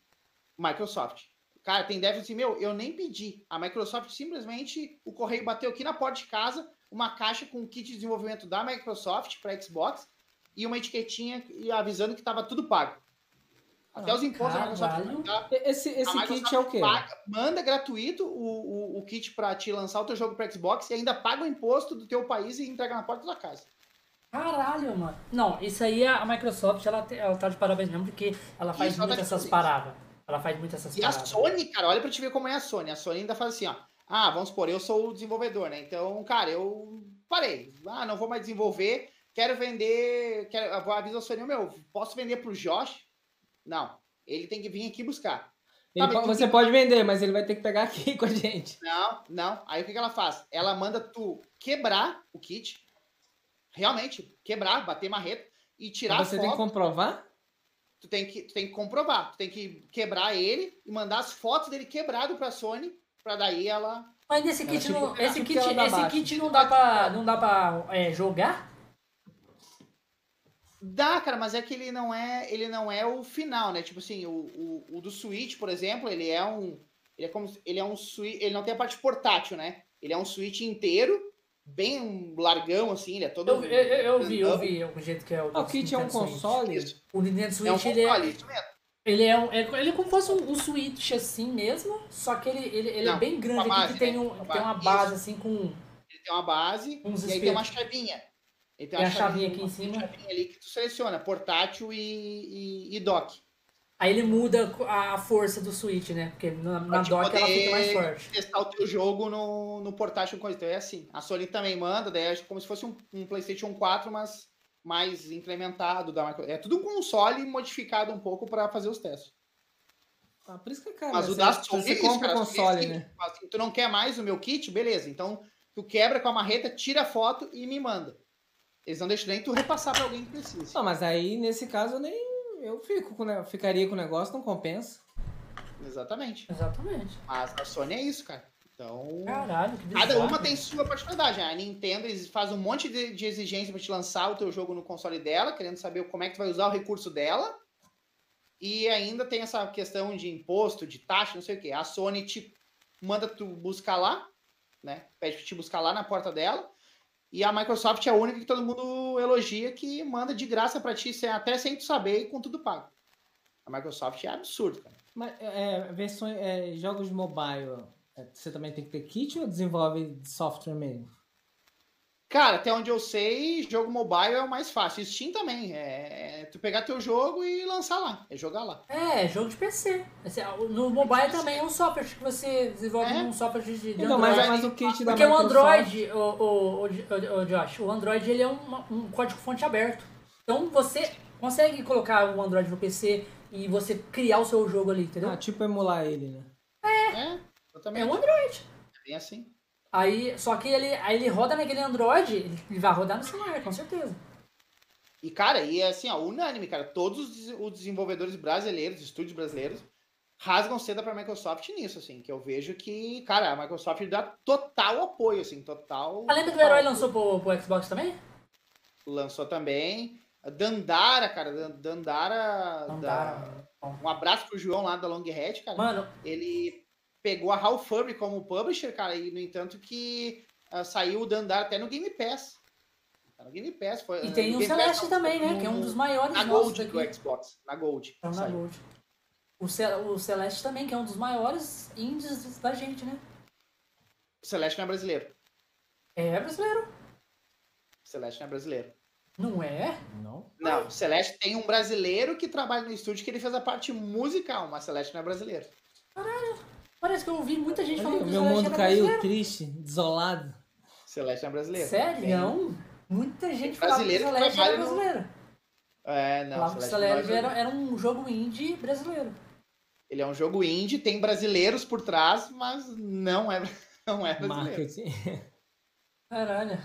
S3: Microsoft. Cara, tem devs assim, meu, eu nem pedi. A Microsoft simplesmente, o correio bateu aqui na porta de casa, uma caixa com o kit de desenvolvimento da Microsoft para Xbox e uma etiquetinha avisando que estava tudo pago. Até ah, os impostos da Microsoft.
S2: Tá? Esse, esse kit é o quê? Paga,
S3: manda gratuito o, o, o kit para te lançar o teu jogo para Xbox e ainda paga o imposto do teu país e entrega na porta da tua casa.
S1: Caralho, mano. Não, isso aí a Microsoft, ela, ela tá de parabéns mesmo, porque ela faz muito tá essas paradas. Ela faz muito essas
S3: e
S1: paradas.
S3: E a Sony, cara, olha pra te ver como é a Sony. A Sony ainda faz assim, ó. Ah, vamos supor, eu sou o desenvolvedor, né? Então, cara, eu parei. Ah, não vou mais desenvolver quero vender, quero, aviso ao senhor, meu, posso vender para o Josh? Não, ele tem que vir aqui buscar.
S2: Ele, você que... pode vender, mas ele vai ter que pegar aqui com a gente.
S3: Não, não. Aí o que, que ela faz? Ela manda tu quebrar o kit, realmente, quebrar, bater marreta e tirar
S2: mas você foto. tem que comprovar?
S3: Tu tem que, tu tem que comprovar, tu tem que quebrar ele e mandar as fotos dele quebrado para a Sony, para daí ela
S1: mas esse kit, não, esse kit, esse kit não dá para não dá para é, jogar?
S3: Dá, cara, mas é que ele não é, ele não é o final, né? Tipo assim, o, o, o do Switch, por exemplo, ele é um, ele é como, ele é um Switch, ele não tem a parte portátil, né? Ele é um Switch inteiro, bem largão assim, ele é todo.
S1: Eu, eu, eu vi, eu vi o jeito que é o.
S2: o kit é um console.
S1: Isso. O Nintendo Switch é um console, ele é, isso mesmo. Ele é, um, é, ele é como se fosse um, um Switch assim mesmo, só que ele, ele, ele é não, é bem grande base, tem, né? um, tem uma base isso. assim com.
S3: Ele tem uma base e aí tem uma chavinha.
S1: Então, tem a, a chavinha, aqui em cima.
S3: chavinha ali que tu seleciona, portátil e, e, e, dock.
S1: Aí ele muda a força do Switch, né? Porque na, na dock ela fica mais forte.
S3: testar o teu jogo no, no portátil com. Então é assim. A Sony também manda, daí é como se fosse um, um PlayStation 4, mas mais implementado. Da É tudo um console modificado um pouco para fazer os testes.
S2: Ah, por isso que, cara,
S3: mas o da Sony, você compra o console, né? Assim, tu não quer mais o meu kit? Beleza. Então, tu quebra com a marreta, tira a foto e me manda. Eles não deixam nem tu repassar para alguém que precisa.
S2: Não, mas aí, nesse caso, eu nem. Eu fico com, ficaria com o negócio, não compensa.
S3: Exatamente.
S1: Exatamente.
S3: Mas a Sony é isso, cara. Então.
S1: Caralho,
S3: que Cada uma tem sua particularidade. A Nintendo faz um monte de, de exigência para te lançar o teu jogo no console dela, querendo saber como é que tu vai usar o recurso dela. E ainda tem essa questão de imposto, de taxa, não sei o quê. A Sony te manda tu buscar lá, né? Pede pra te buscar lá na porta dela. E a Microsoft é a única que todo mundo elogia que manda de graça para ti, até sem tu saber e com tudo pago. A Microsoft é absurdo, cara.
S2: Mas é, versões, é, jogos mobile, é, você também tem que ter kit ou desenvolve software mesmo?
S3: Cara, até onde eu sei, jogo mobile é o mais fácil. Steam também. É, é tu pegar teu jogo e lançar lá. É jogar lá.
S1: É, jogo de PC. Assim, No mobile também é um software que você desenvolve
S3: É.
S1: um software de, de
S2: Então,
S1: Android.
S2: mas, mas o kit da
S1: Porque o. Android, o, o, o, o Josh, o Android ele é um, um código-fonte aberto. Então você consegue colocar o Android no PC e você criar o seu jogo ali, entendeu?
S2: Ah, tipo emular ele, né?
S3: É, também.
S1: É um Android.
S3: É bem assim.
S1: Aí, só que ele, aí ele roda naquele Android, ele vai rodar no celular, com certeza.
S3: E, cara, e é assim, ó, unânime, cara. Todos os des- os desenvolvedores brasileiros, estúdios brasileiros, rasgam seda pra Microsoft nisso, assim. Que eu vejo que, cara, a Microsoft dá total apoio, assim, total.
S1: Além do que o Herói lançou pro, pro Xbox também?
S3: Lançou também. Dandara, cara. Dan- Dandara.
S1: Não
S3: da-. Um abraço pro João lá da Longhead, cara.
S1: Mano,
S3: ele pegou a Hal Furry como publisher, cara, e no entanto que ah, saiu o Dandara até no Game Pass. Tá no Game Pass. Foi,
S1: e tem
S3: no
S1: o
S3: Pass,
S1: Celeste
S3: não,
S1: também, né?
S3: no-
S1: Que é um dos maiores
S3: Na Gold
S1: aqui.
S3: do Xbox. Na Gold.
S1: Então, na. Gold. O, Ce- o Celeste também, que é um dos maiores indies da gente, né?
S3: O Celeste não é brasileiro.
S1: É brasileiro.
S3: O Celeste não é brasileiro.
S1: Não é?
S2: Não.
S3: Não, o Celeste tem um brasileiro que trabalha no estúdio que ele fez a parte musical, mas Celeste não é brasileiro.
S1: Parece que eu ouvi muita gente falando
S2: o
S1: que o
S2: meu mundo caiu
S1: brasileiro.
S2: triste, desolado.
S3: Celeste é brasileiro.
S1: Sério?
S3: Tem-
S1: Não. Muita gente falava que
S3: brasileiro
S1: Celeste era
S3: trabalha no-
S1: brasileiro.
S3: É, não,
S1: Falava
S3: Celeste é
S1: Celeste era,
S3: brasileiro.
S1: era um jogo indie brasileiro.
S3: Ele é um jogo indie, tem brasileiros por trás, mas não é, não é brasileiro.
S2: Marketing.
S1: Caralho.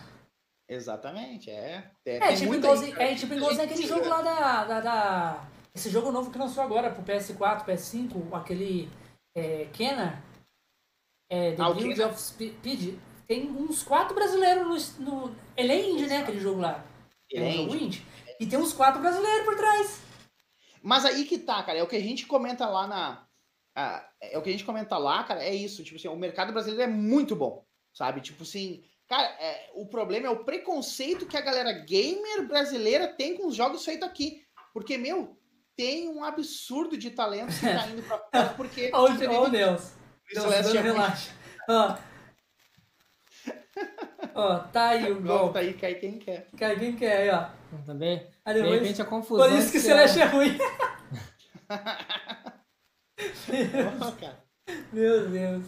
S3: Exatamente, é. É,
S1: É, tipo
S3: muita
S1: igualzinho,
S3: gente-
S1: é tipo igualzinho aquele jogo lá da, da, da- Esse jogo novo que lançou agora pro PS4, PS5, aquele. É, Kena. É, The
S3: Ah,
S1: Guild of Speed. Tem uns quatro brasileiros no, no. Ele é indie, né? Aquele jogo lá.
S3: Ele
S1: é
S3: é
S1: um
S3: indie.
S1: E tem uns quatro brasileiros por trás.
S3: Mas aí que tá, cara, é o que a gente comenta lá na. ah, é o que a gente comenta lá, cara, é isso. Tipo assim, o mercado brasileiro é muito bom, sabe? Tipo assim, cara, é, o problema é o preconceito que a galera gamer brasileira tem com os jogos feitos aqui. Porque, meu, tem um absurdo de talento que tá indo pra fora, porque.
S1: Ó, o- ó o Deus. Deus,
S3: Celeste
S1: dando
S3: é
S1: relaxa. Ó. Ó, tá aí o
S3: Volta
S1: golpe.
S3: aí, cai quem quer.
S1: Cara, quem quer aí, ó.
S2: Também.
S1: Aí
S2: De
S1: depois.
S2: repente a confusão.
S1: Por isso que o
S2: se
S1: Celeste é ruim.
S3: Ó, cara.
S1: Meu Deus.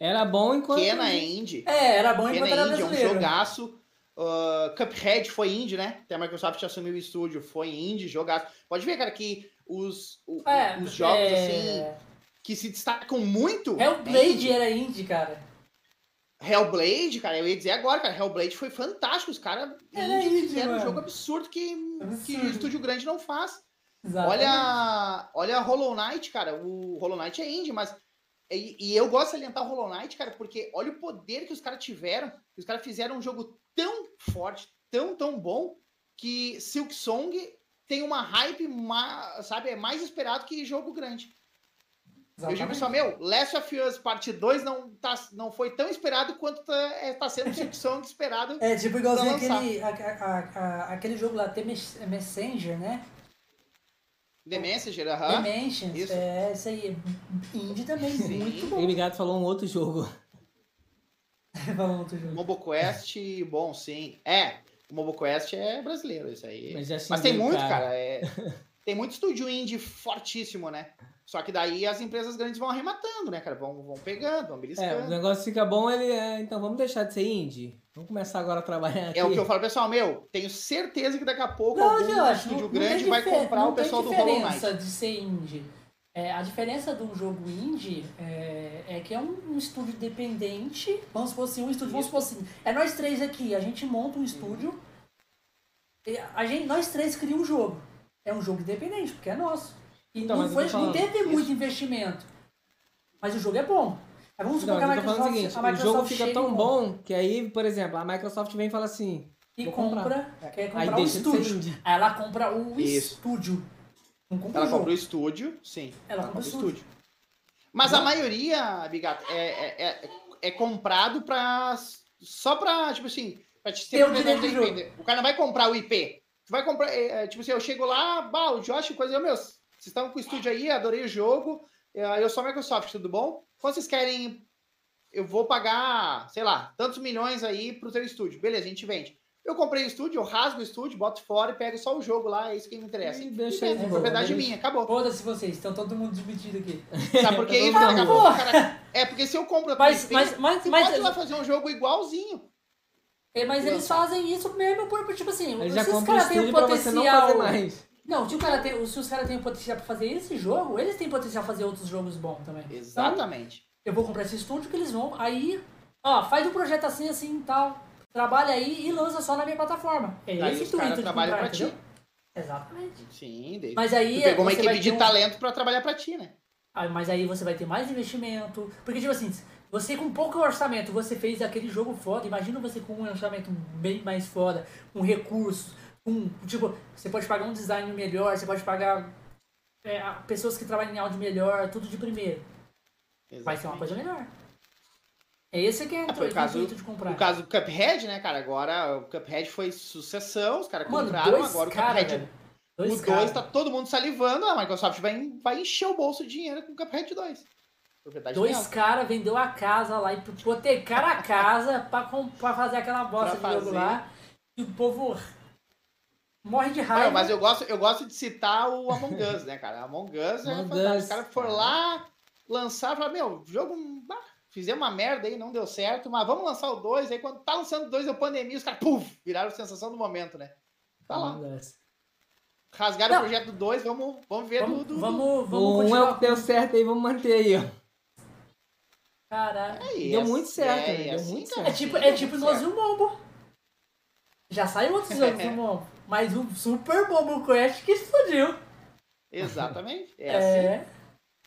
S2: Era bom enquanto.
S3: Kena é indie.
S1: É, era bom
S3: Kena
S1: enquanto
S3: é
S1: era
S3: indie, é um
S1: brasileiro.
S3: jogaço. Uh, Cuphead foi indie, né? Até a Microsoft assumiu o estúdio, foi indie, jogaço. Pode ver, cara, que os, o-
S1: É,
S3: os jogos,
S1: é...
S3: assim, que se destacam muito.
S1: Hellblade
S3: é indie.
S1: era indie, cara.
S3: Hellblade, cara, eu ia dizer agora, cara, Hellblade foi fantástico. Os caras fizeram um
S1: mano.
S3: jogo absurdo que, que
S1: Absurdo.
S3: estúdio grande não faz.
S1: Exatamente.
S3: Olha, olha Hollow Knight, cara. O Hollow Knight é indie, mas. E, e eu gosto de salientar o Hollow Knight, cara, porque olha o poder que os caras tiveram. Os caras fizeram um jogo tão forte, tão, tão bom, que Silk Song tem uma hype, ma- sabe, é mais esperado que jogo grande. Eu digo
S1: Exatamente.
S3: só, meu, Last of Us Parte 2 não, tá, não foi tão esperado quanto tá, é, tá sendo o Silk Song esperado.
S1: É, tipo igualzinho aquele, a- a- a- aquele jogo lá, The Mes- Messenger, né?
S3: The Messenger,
S1: The
S3: aham.
S1: Mansions.
S3: isso.
S1: É, isso aí. Indie também,
S3: Sim.
S1: muito bom.
S2: Gato falou um outro jogo.
S1: Vamos outro jogo.
S3: Mobo Quest, bom, sim. É, o Mobo Quest é brasileiro, isso aí.
S2: Mas, já
S3: Mas tem muito, cara. é- tem muito estúdio indie fortíssimo, né? Só que daí as empresas grandes vão arrematando, né, cara? Vão, vão pegando, vão
S2: É, o
S3: beliscando.
S2: negócio fica bom, ele é. Então vamos deixar de ser indie. Vamos começar agora a trabalhar aqui.
S3: É o que eu falo, pessoal, meu, tenho certeza que daqui a pouco
S1: Não,
S3: algum estúdio
S1: não,
S3: grande
S1: não
S3: vai
S1: tem
S3: comprar
S1: não
S3: o pessoal
S1: tem
S3: do Hollow Knight.
S1: diferença de ser indie. É, a diferença de um jogo indie é, é que é um, um estúdio independente. Vamos supor assim, um estúdio, vamos supor assim, é nós três aqui, a gente monta um estúdio, e a gente, nós três cria um jogo. É um jogo independente, porque é nosso.
S2: Então,
S1: não, foi, não teve
S3: isso.
S1: muito investimento. Mas o jogo é bom. Aí vamos supor
S2: Não,
S1: que a
S2: o
S1: Microsoft,
S2: seguinte,
S1: a
S2: o
S1: Microsoft
S2: jogo fica tão bom que aí, por exemplo, a Microsoft vem e fala assim.
S1: E compra,
S2: comprar.
S1: quer
S2: Aí
S1: comprar o
S2: de ser
S1: estúdio. Aí ela compra o
S3: Isso.
S1: estúdio. Não compra
S3: Ela
S1: o jogo.
S3: compra o estúdio, sim.
S1: Ela compra o estúdio.
S3: Mas a maioria, Bigato, é, é, é, é comprado pra. Só pra, tipo assim, pra te
S1: Ter o direito
S3: da
S1: do
S3: IP. O cara não vai comprar o IP. Tu vai comprar. é, é, tipo assim, eu chego lá, bah, o Josh, coisa, eu, meu, vocês estão com o estúdio aí, adorei o jogo. é, Eu sou a Microsoft, tudo bom? Quando vocês querem eu vou pagar, sei lá, tantos milhões aí pro teu estúdio. Beleza, a gente vende. Eu comprei o estúdio, eu rasgo o estúdio, boto fora e pego só o jogo lá, é isso que me interessa.
S2: E
S3: E
S2: deixa
S3: é
S2: aí de boa,
S3: propriedade
S2: deixa.
S3: minha, acabou.
S1: Foda-se vocês, estão todo mundo dividido aqui.
S3: Sabe por que isso?
S2: mundo
S3: Daqui a
S2: na
S3: pouco,
S1: rua.
S3: cara, É porque se eu compro a
S1: Mas, mas, mas,
S3: você
S1: mas,
S3: pode ir lá fazer um jogo igualzinho.
S1: é, mas eles
S3: lançar.
S1: fazem isso mesmo por, tipo assim,
S2: compra o
S1: caras têm
S2: não
S1: potencial... Não, se, o cara tem, se os caras têm potencial pra fazer esse jogo, eles têm potencial pra fazer outros jogos bons também. Então,
S3: Exatamente.
S1: eu vou comprar esse estúdio que eles vão, aí, ó, faz um projeto assim, assim e tal, trabalha aí e lança só na minha plataforma. É
S3: Aí
S1: esse
S3: os
S1: intuito de
S3: trabalham
S1: comprar,
S3: pra ti.
S1: entendeu? Exatamente.
S3: Sim, daí.
S1: Mas aí
S3: tu pegou uma equipe de
S1: um-
S3: talento pra trabalhar pra ti, né?
S1: Ah, mas aí você vai ter mais investimento. Porque, tipo assim, você com pouco orçamento, você fez aquele jogo foda. Imagina você com um orçamento bem mais foda, com recursos, com. Tipo, você pode pagar um design melhor, você pode pagar é, pessoas que trabalham em áudio melhor, tudo de primeiro. Vai ser uma coisa melhor. É esse que é
S3: Ah, o caso-
S1: de comprar.
S3: O caso do Cuphead, né, cara? Agora o Cuphead foi sucessão, os caras compraram,
S1: dois
S3: agora o Cuphead.
S1: velho. Dois
S3: o
S1: cara.
S3: 2 tá todo mundo salivando, a Microsoft vai, vai encher o bolso de dinheiro com o Cuphead 2. Propriedade
S1: Dois caras vendeu a casa lá, hipotecaram a casa pra, pra fazer aquela bosta de jogo lá. E o povo morre de raiva.
S3: mas eu gosto, eu gosto de citar o Among Us, né, cara? Among Us é
S2: Among
S3: fantástico.
S2: Us,
S3: Os caras foram lá, lançaram, falaram, meu, jogo. bah, fizemos uma merda aí, não deu certo, mas vamos lançar o 2. Aí quando tá lançando o 2 deu pandemia, os caras, puf, viraram sensação do momento, né? Tá lá. Rasgaram
S1: Não.
S3: o projeto do 2, vamos, vamos ver
S1: Vamos,
S3: tudo.
S1: vamos, vamos
S2: O um é o que deu certo aí, vamos manter aí, ó.
S1: Caralho.
S3: Aí,
S2: Deu muito certo,
S3: é,
S2: né?
S3: é
S2: Deu
S3: assim,
S2: muito
S3: cara,
S1: É
S2: certo.
S1: tipo, é tipo nós
S3: certo.
S1: e o Mombo. Já saiu outros jogos do Mombo. Mas o Super Mombo Quest que explodiu.
S3: Exatamente. É, assim.
S1: É.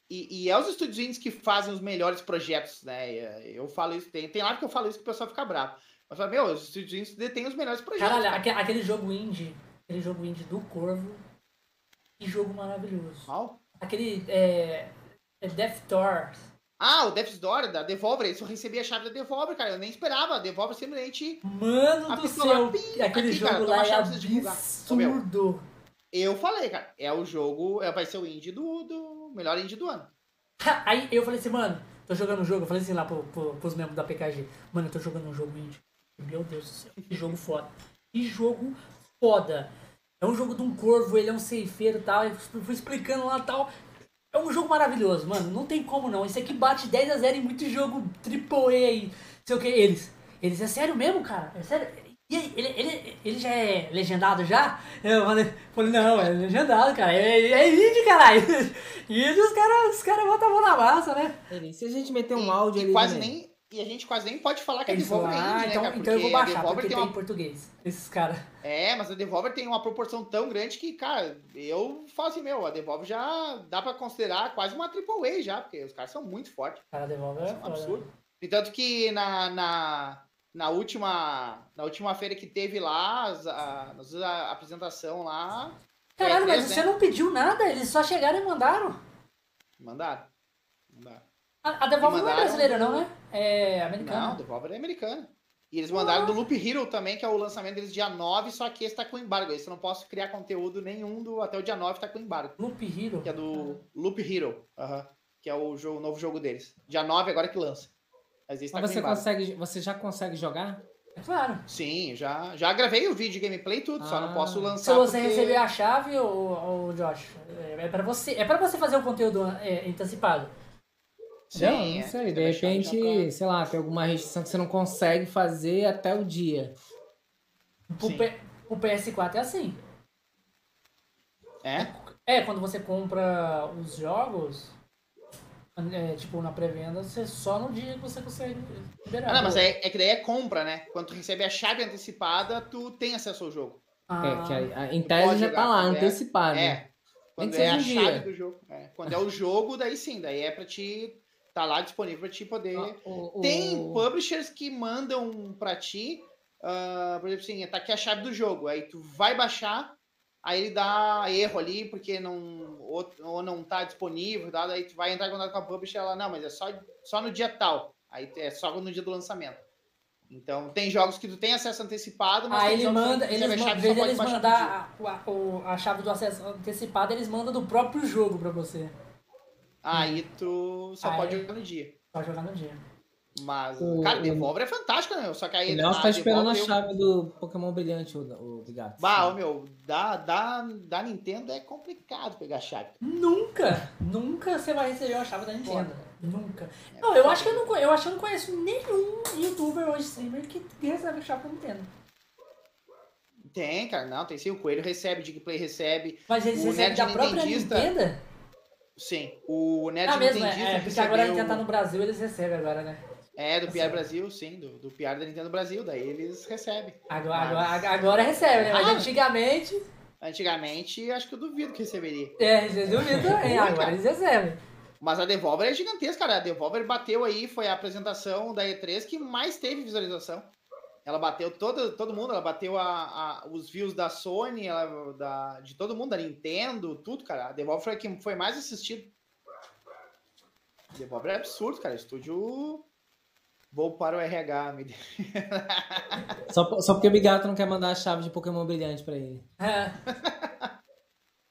S3: E, e é os estúdios indies que fazem os melhores projetos, né? E, Eu falo isso, tem, tem hora que eu falo isso que o pessoal fica bravo. Mas fala, meu, os estúdios indies detêm os melhores projetos.
S1: Caralho,
S3: cara.
S1: aque- aquele jogo indie. Aquele jogo indie do Corvo. Que jogo maravilhoso.
S3: Qual?
S1: Aquele. É. é Death Doors.
S3: Ah, o Death's Door da Devolver, isso eu recebi a chave da Devolver, cara. Eu nem esperava. A Devolver simplesmente.
S1: Mano do céu.
S3: lá,
S1: aquele
S3: aqui, cara,
S1: jogo
S3: toma
S1: lá é absurdo.
S3: Eu falei, cara. É o jogo. É, vai ser o indie do, do. Melhor indie do ano.
S1: Aí eu falei assim, mano, tô jogando um jogo, eu falei assim lá pro, pro, pros membros da PKG, mano, eu tô jogando um jogo indie. Meu Deus do céu, que jogo foda. Que jogo foda. É um jogo de um corvo, ele é um ceifeiro e tal, eu fui explicando lá e tal. É um jogo maravilhoso, mano, não tem como não. Isso aqui bate 10 a 0 em muito jogo AAA aí, sei o que, eles. Eles, é sério mesmo, cara? É sério? E aí, ele, ele, ele já é legendado já? Eu falei, falei não, é legendado, cara. É, é indie, caralho. E os caras os cara botam a mão na massa, né?
S2: Se a gente meter um
S3: E-
S2: áudio
S3: e
S2: ali.
S3: quase
S2: também.
S3: nem. E a gente quase nem pode falar que a Devolver é indie,
S1: ah,
S3: né,
S1: então,
S3: cara?
S1: então eu vou
S3: Porque a
S1: baixar,
S3: Devolver
S1: porque
S3: tem
S1: tem
S3: uma
S1: em português. Esses caras.
S3: É, mas a Devolver tem uma proporção tão grande que, cara, eu falo assim, meu, a Devolver já dá pra considerar quase uma AAA já, porque os caras são muito fortes.
S1: Cara, devolve é
S3: É um
S1: foda.
S3: absurdo. E tanto que na, na, na última na última feira que teve lá, a, fizemos a apresentação lá,
S1: Caralho, mas você
S3: né?
S1: não pediu nada, eles só chegaram e mandaram.
S3: mandaram. Mandaram.
S1: A, a Devolve não é
S3: mandaram
S1: brasileira, não, né? É
S3: Não, a
S1: americana.
S3: Devolver é americana. E eles mandaram do Loop Hero também, que é o lançamento deles dia 9, só que esse tá com embargo. Esse eu não posso criar conteúdo nenhum do até o dia 9 tá com embargo.
S1: Loop Hero.
S3: Que é do Loop Hero, aham, que é o jogo, novo jogo deles. Dia 9 agora que lança. Mas esse tá
S2: Mas
S3: com
S2: você, consegue, você já consegue jogar?
S1: É claro.
S3: Sim, já, já gravei o vídeo de gameplay e tudo, só não
S2: Ah.
S3: posso
S1: Se
S3: lançar
S1: você
S3: porque...
S1: receber a chave, ô, ô Josh, é, é pra você, é pra você fazer o conteúdo é, antecipado.
S3: Sim,
S2: não,
S3: é,
S2: não sei.
S3: tem
S2: De
S3: que deixar
S2: repente, sei lá, tem alguma restrição que você não consegue fazer até o dia.
S3: Sim.
S1: P- pro PS4 é assim.
S3: É?
S1: É, quando você compra os jogos, é, tipo, na pré-venda, você só no dia que você consegue liberar.
S3: Ah, não, mas é, é que daí é compra, né? Quando tu recebe a chave antecipada, tu tem acesso ao jogo.
S1: Ah,
S2: É, que a, a, em tese
S3: pode
S2: já tá lá,
S3: é.
S2: antecipado.
S3: É. Quando
S2: que
S3: é a
S2: um
S3: chave
S2: dia.
S3: do jogo. É. Quando é o jogo, daí sim, daí é pra ti tá lá disponível pra ti poder.
S2: Ah, o- o-
S3: Tem publishers que mandam pra ti, ah, por exemplo, assim, tá aqui a chave do jogo. Aí tu vai baixar, aí ele dá erro ali, porque não. Ou, ou não tá disponível, tá? daí tu vai entrar em contato com a publisher ela, não, mas é só, só no dia tal. Aí é só no dia do lançamento. Então, tem jogos que tu tem acesso antecipado, mas
S1: Aí ele manda, eles mandam,
S3: chave, dia.
S1: mandar a, a, a chave do acesso antecipado, eles mandam do próprio jogo pra você.
S3: Aí tu só
S1: Aí-
S3: pode jogar no dia.
S1: Pra jogar no dia.
S3: Mas,
S2: O-
S3: cara,
S2: o-
S3: Devolver é fantástico, né? Só que aí.
S2: O Nelson
S3: a
S2: tá esperando a chave do Pokémon Brilhante, o, o Bigato.
S3: Bah, ô, meu, da, da, da Nintendo é complicado pegar a chave.
S1: Nunca, nunca você vai receber a chave da Nintendo. Nunca. Não, eu acho que eu não, eu acho que eu não conheço nenhum youtuber ou streamer que recebe a chave da Nintendo.
S3: Tem, cara, não, tem sim. O Coelho recebe, o Digplay recebe.
S1: Mas eles recebem da própria Nintendo?
S3: Sim. O Nerd
S1: Ah, mesmo,
S3: Nintendista
S1: é, é, porque agora a Nintendo tá no Brasil, eles recebem agora, né?
S3: É, do PR. Brasil, sim, do, do PR da Nintendo Brasil, daí eles recebem.
S1: Agora,
S3: Mas-
S1: agora, agora recebe, né? Mas
S3: Ah.
S1: antigamente,
S3: Antigamente, acho que eu duvido que receberia.
S1: é, eles duvidam também, agora eles recebem.
S3: Mas a Devolver é gigantesca, cara. A Devolver bateu aí, foi a apresentação da E3 que mais teve visualização. Ela bateu todo, todo mundo, ela bateu a, a- os views da Sony, ela, da, de todo mundo, da Nintendo, tudo, cara. A Devolver foi a que foi mais assistido. Devolver é absurdo, cara. Estúdio. Vou para o RH, me
S2: Só, só porque o Bigato não quer mandar a chave de Pokémon Brilhante pra ele.
S1: É.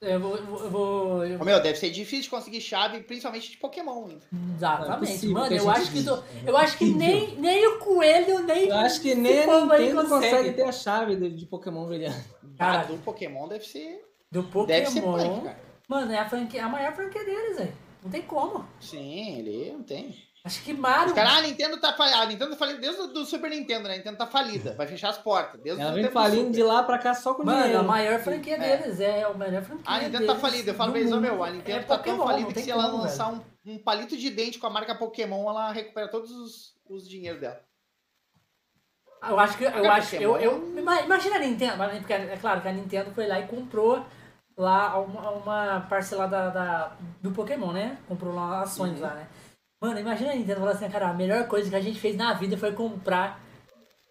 S1: Eu vou. Eu vou, eu
S3: meu, deve ser difícil de conseguir chave, principalmente de Pokémon. ainda.
S2: É
S1: Exatamente.
S2: possível
S1: Mano, eu acho que, eu acho que nem, nem o coelho, nem.
S2: Eu acho que nem a Nintendo consegue ter a chave do- de Pokémon Brilhante.
S1: Cara,
S3: Ah, do Pokémon deve ser.
S1: Do
S3: Deve ser
S1: Pokémon.
S3: punk, cara.
S1: Mano, é a, franquia, a maior franquia deles, velho. Não tem como.
S3: Sim, ele não tem.
S1: Acho que Mario.
S3: Os caras, ah, a Nintendo tá falida. A Nintendo tá falida desde o do Super Nintendo, né? A Nintendo tá falida. Vai fechar as portas. Desde
S2: Ela vem falindo
S3: Super.
S2: de lá pra cá só com
S1: Mano,
S2: dinheiro.
S1: a maior franquia
S3: É.
S1: deles. É a melhor franquia.
S3: A Nintendo
S1: deles
S3: tá falida. Eu falo
S1: mundo.
S3: meu, a Nintendo
S1: É
S3: tá
S1: Pokémon,
S3: tão falida que se ela
S1: como,
S3: lançar um, um palito de dente com a marca Pokémon, ela recupera todos os, os dinheiros dela.
S1: Eu acho que. Eu acho eu, eu, Imagina a Nintendo. Porque é claro que a Nintendo foi lá e comprou lá uma, uma parcela da, da- do Pokémon, né? Comprou lá ações
S3: Uhum.
S1: lá, né? Mano, imagina a Nintendo falando assim, cara, a melhor coisa que a gente fez na vida foi comprar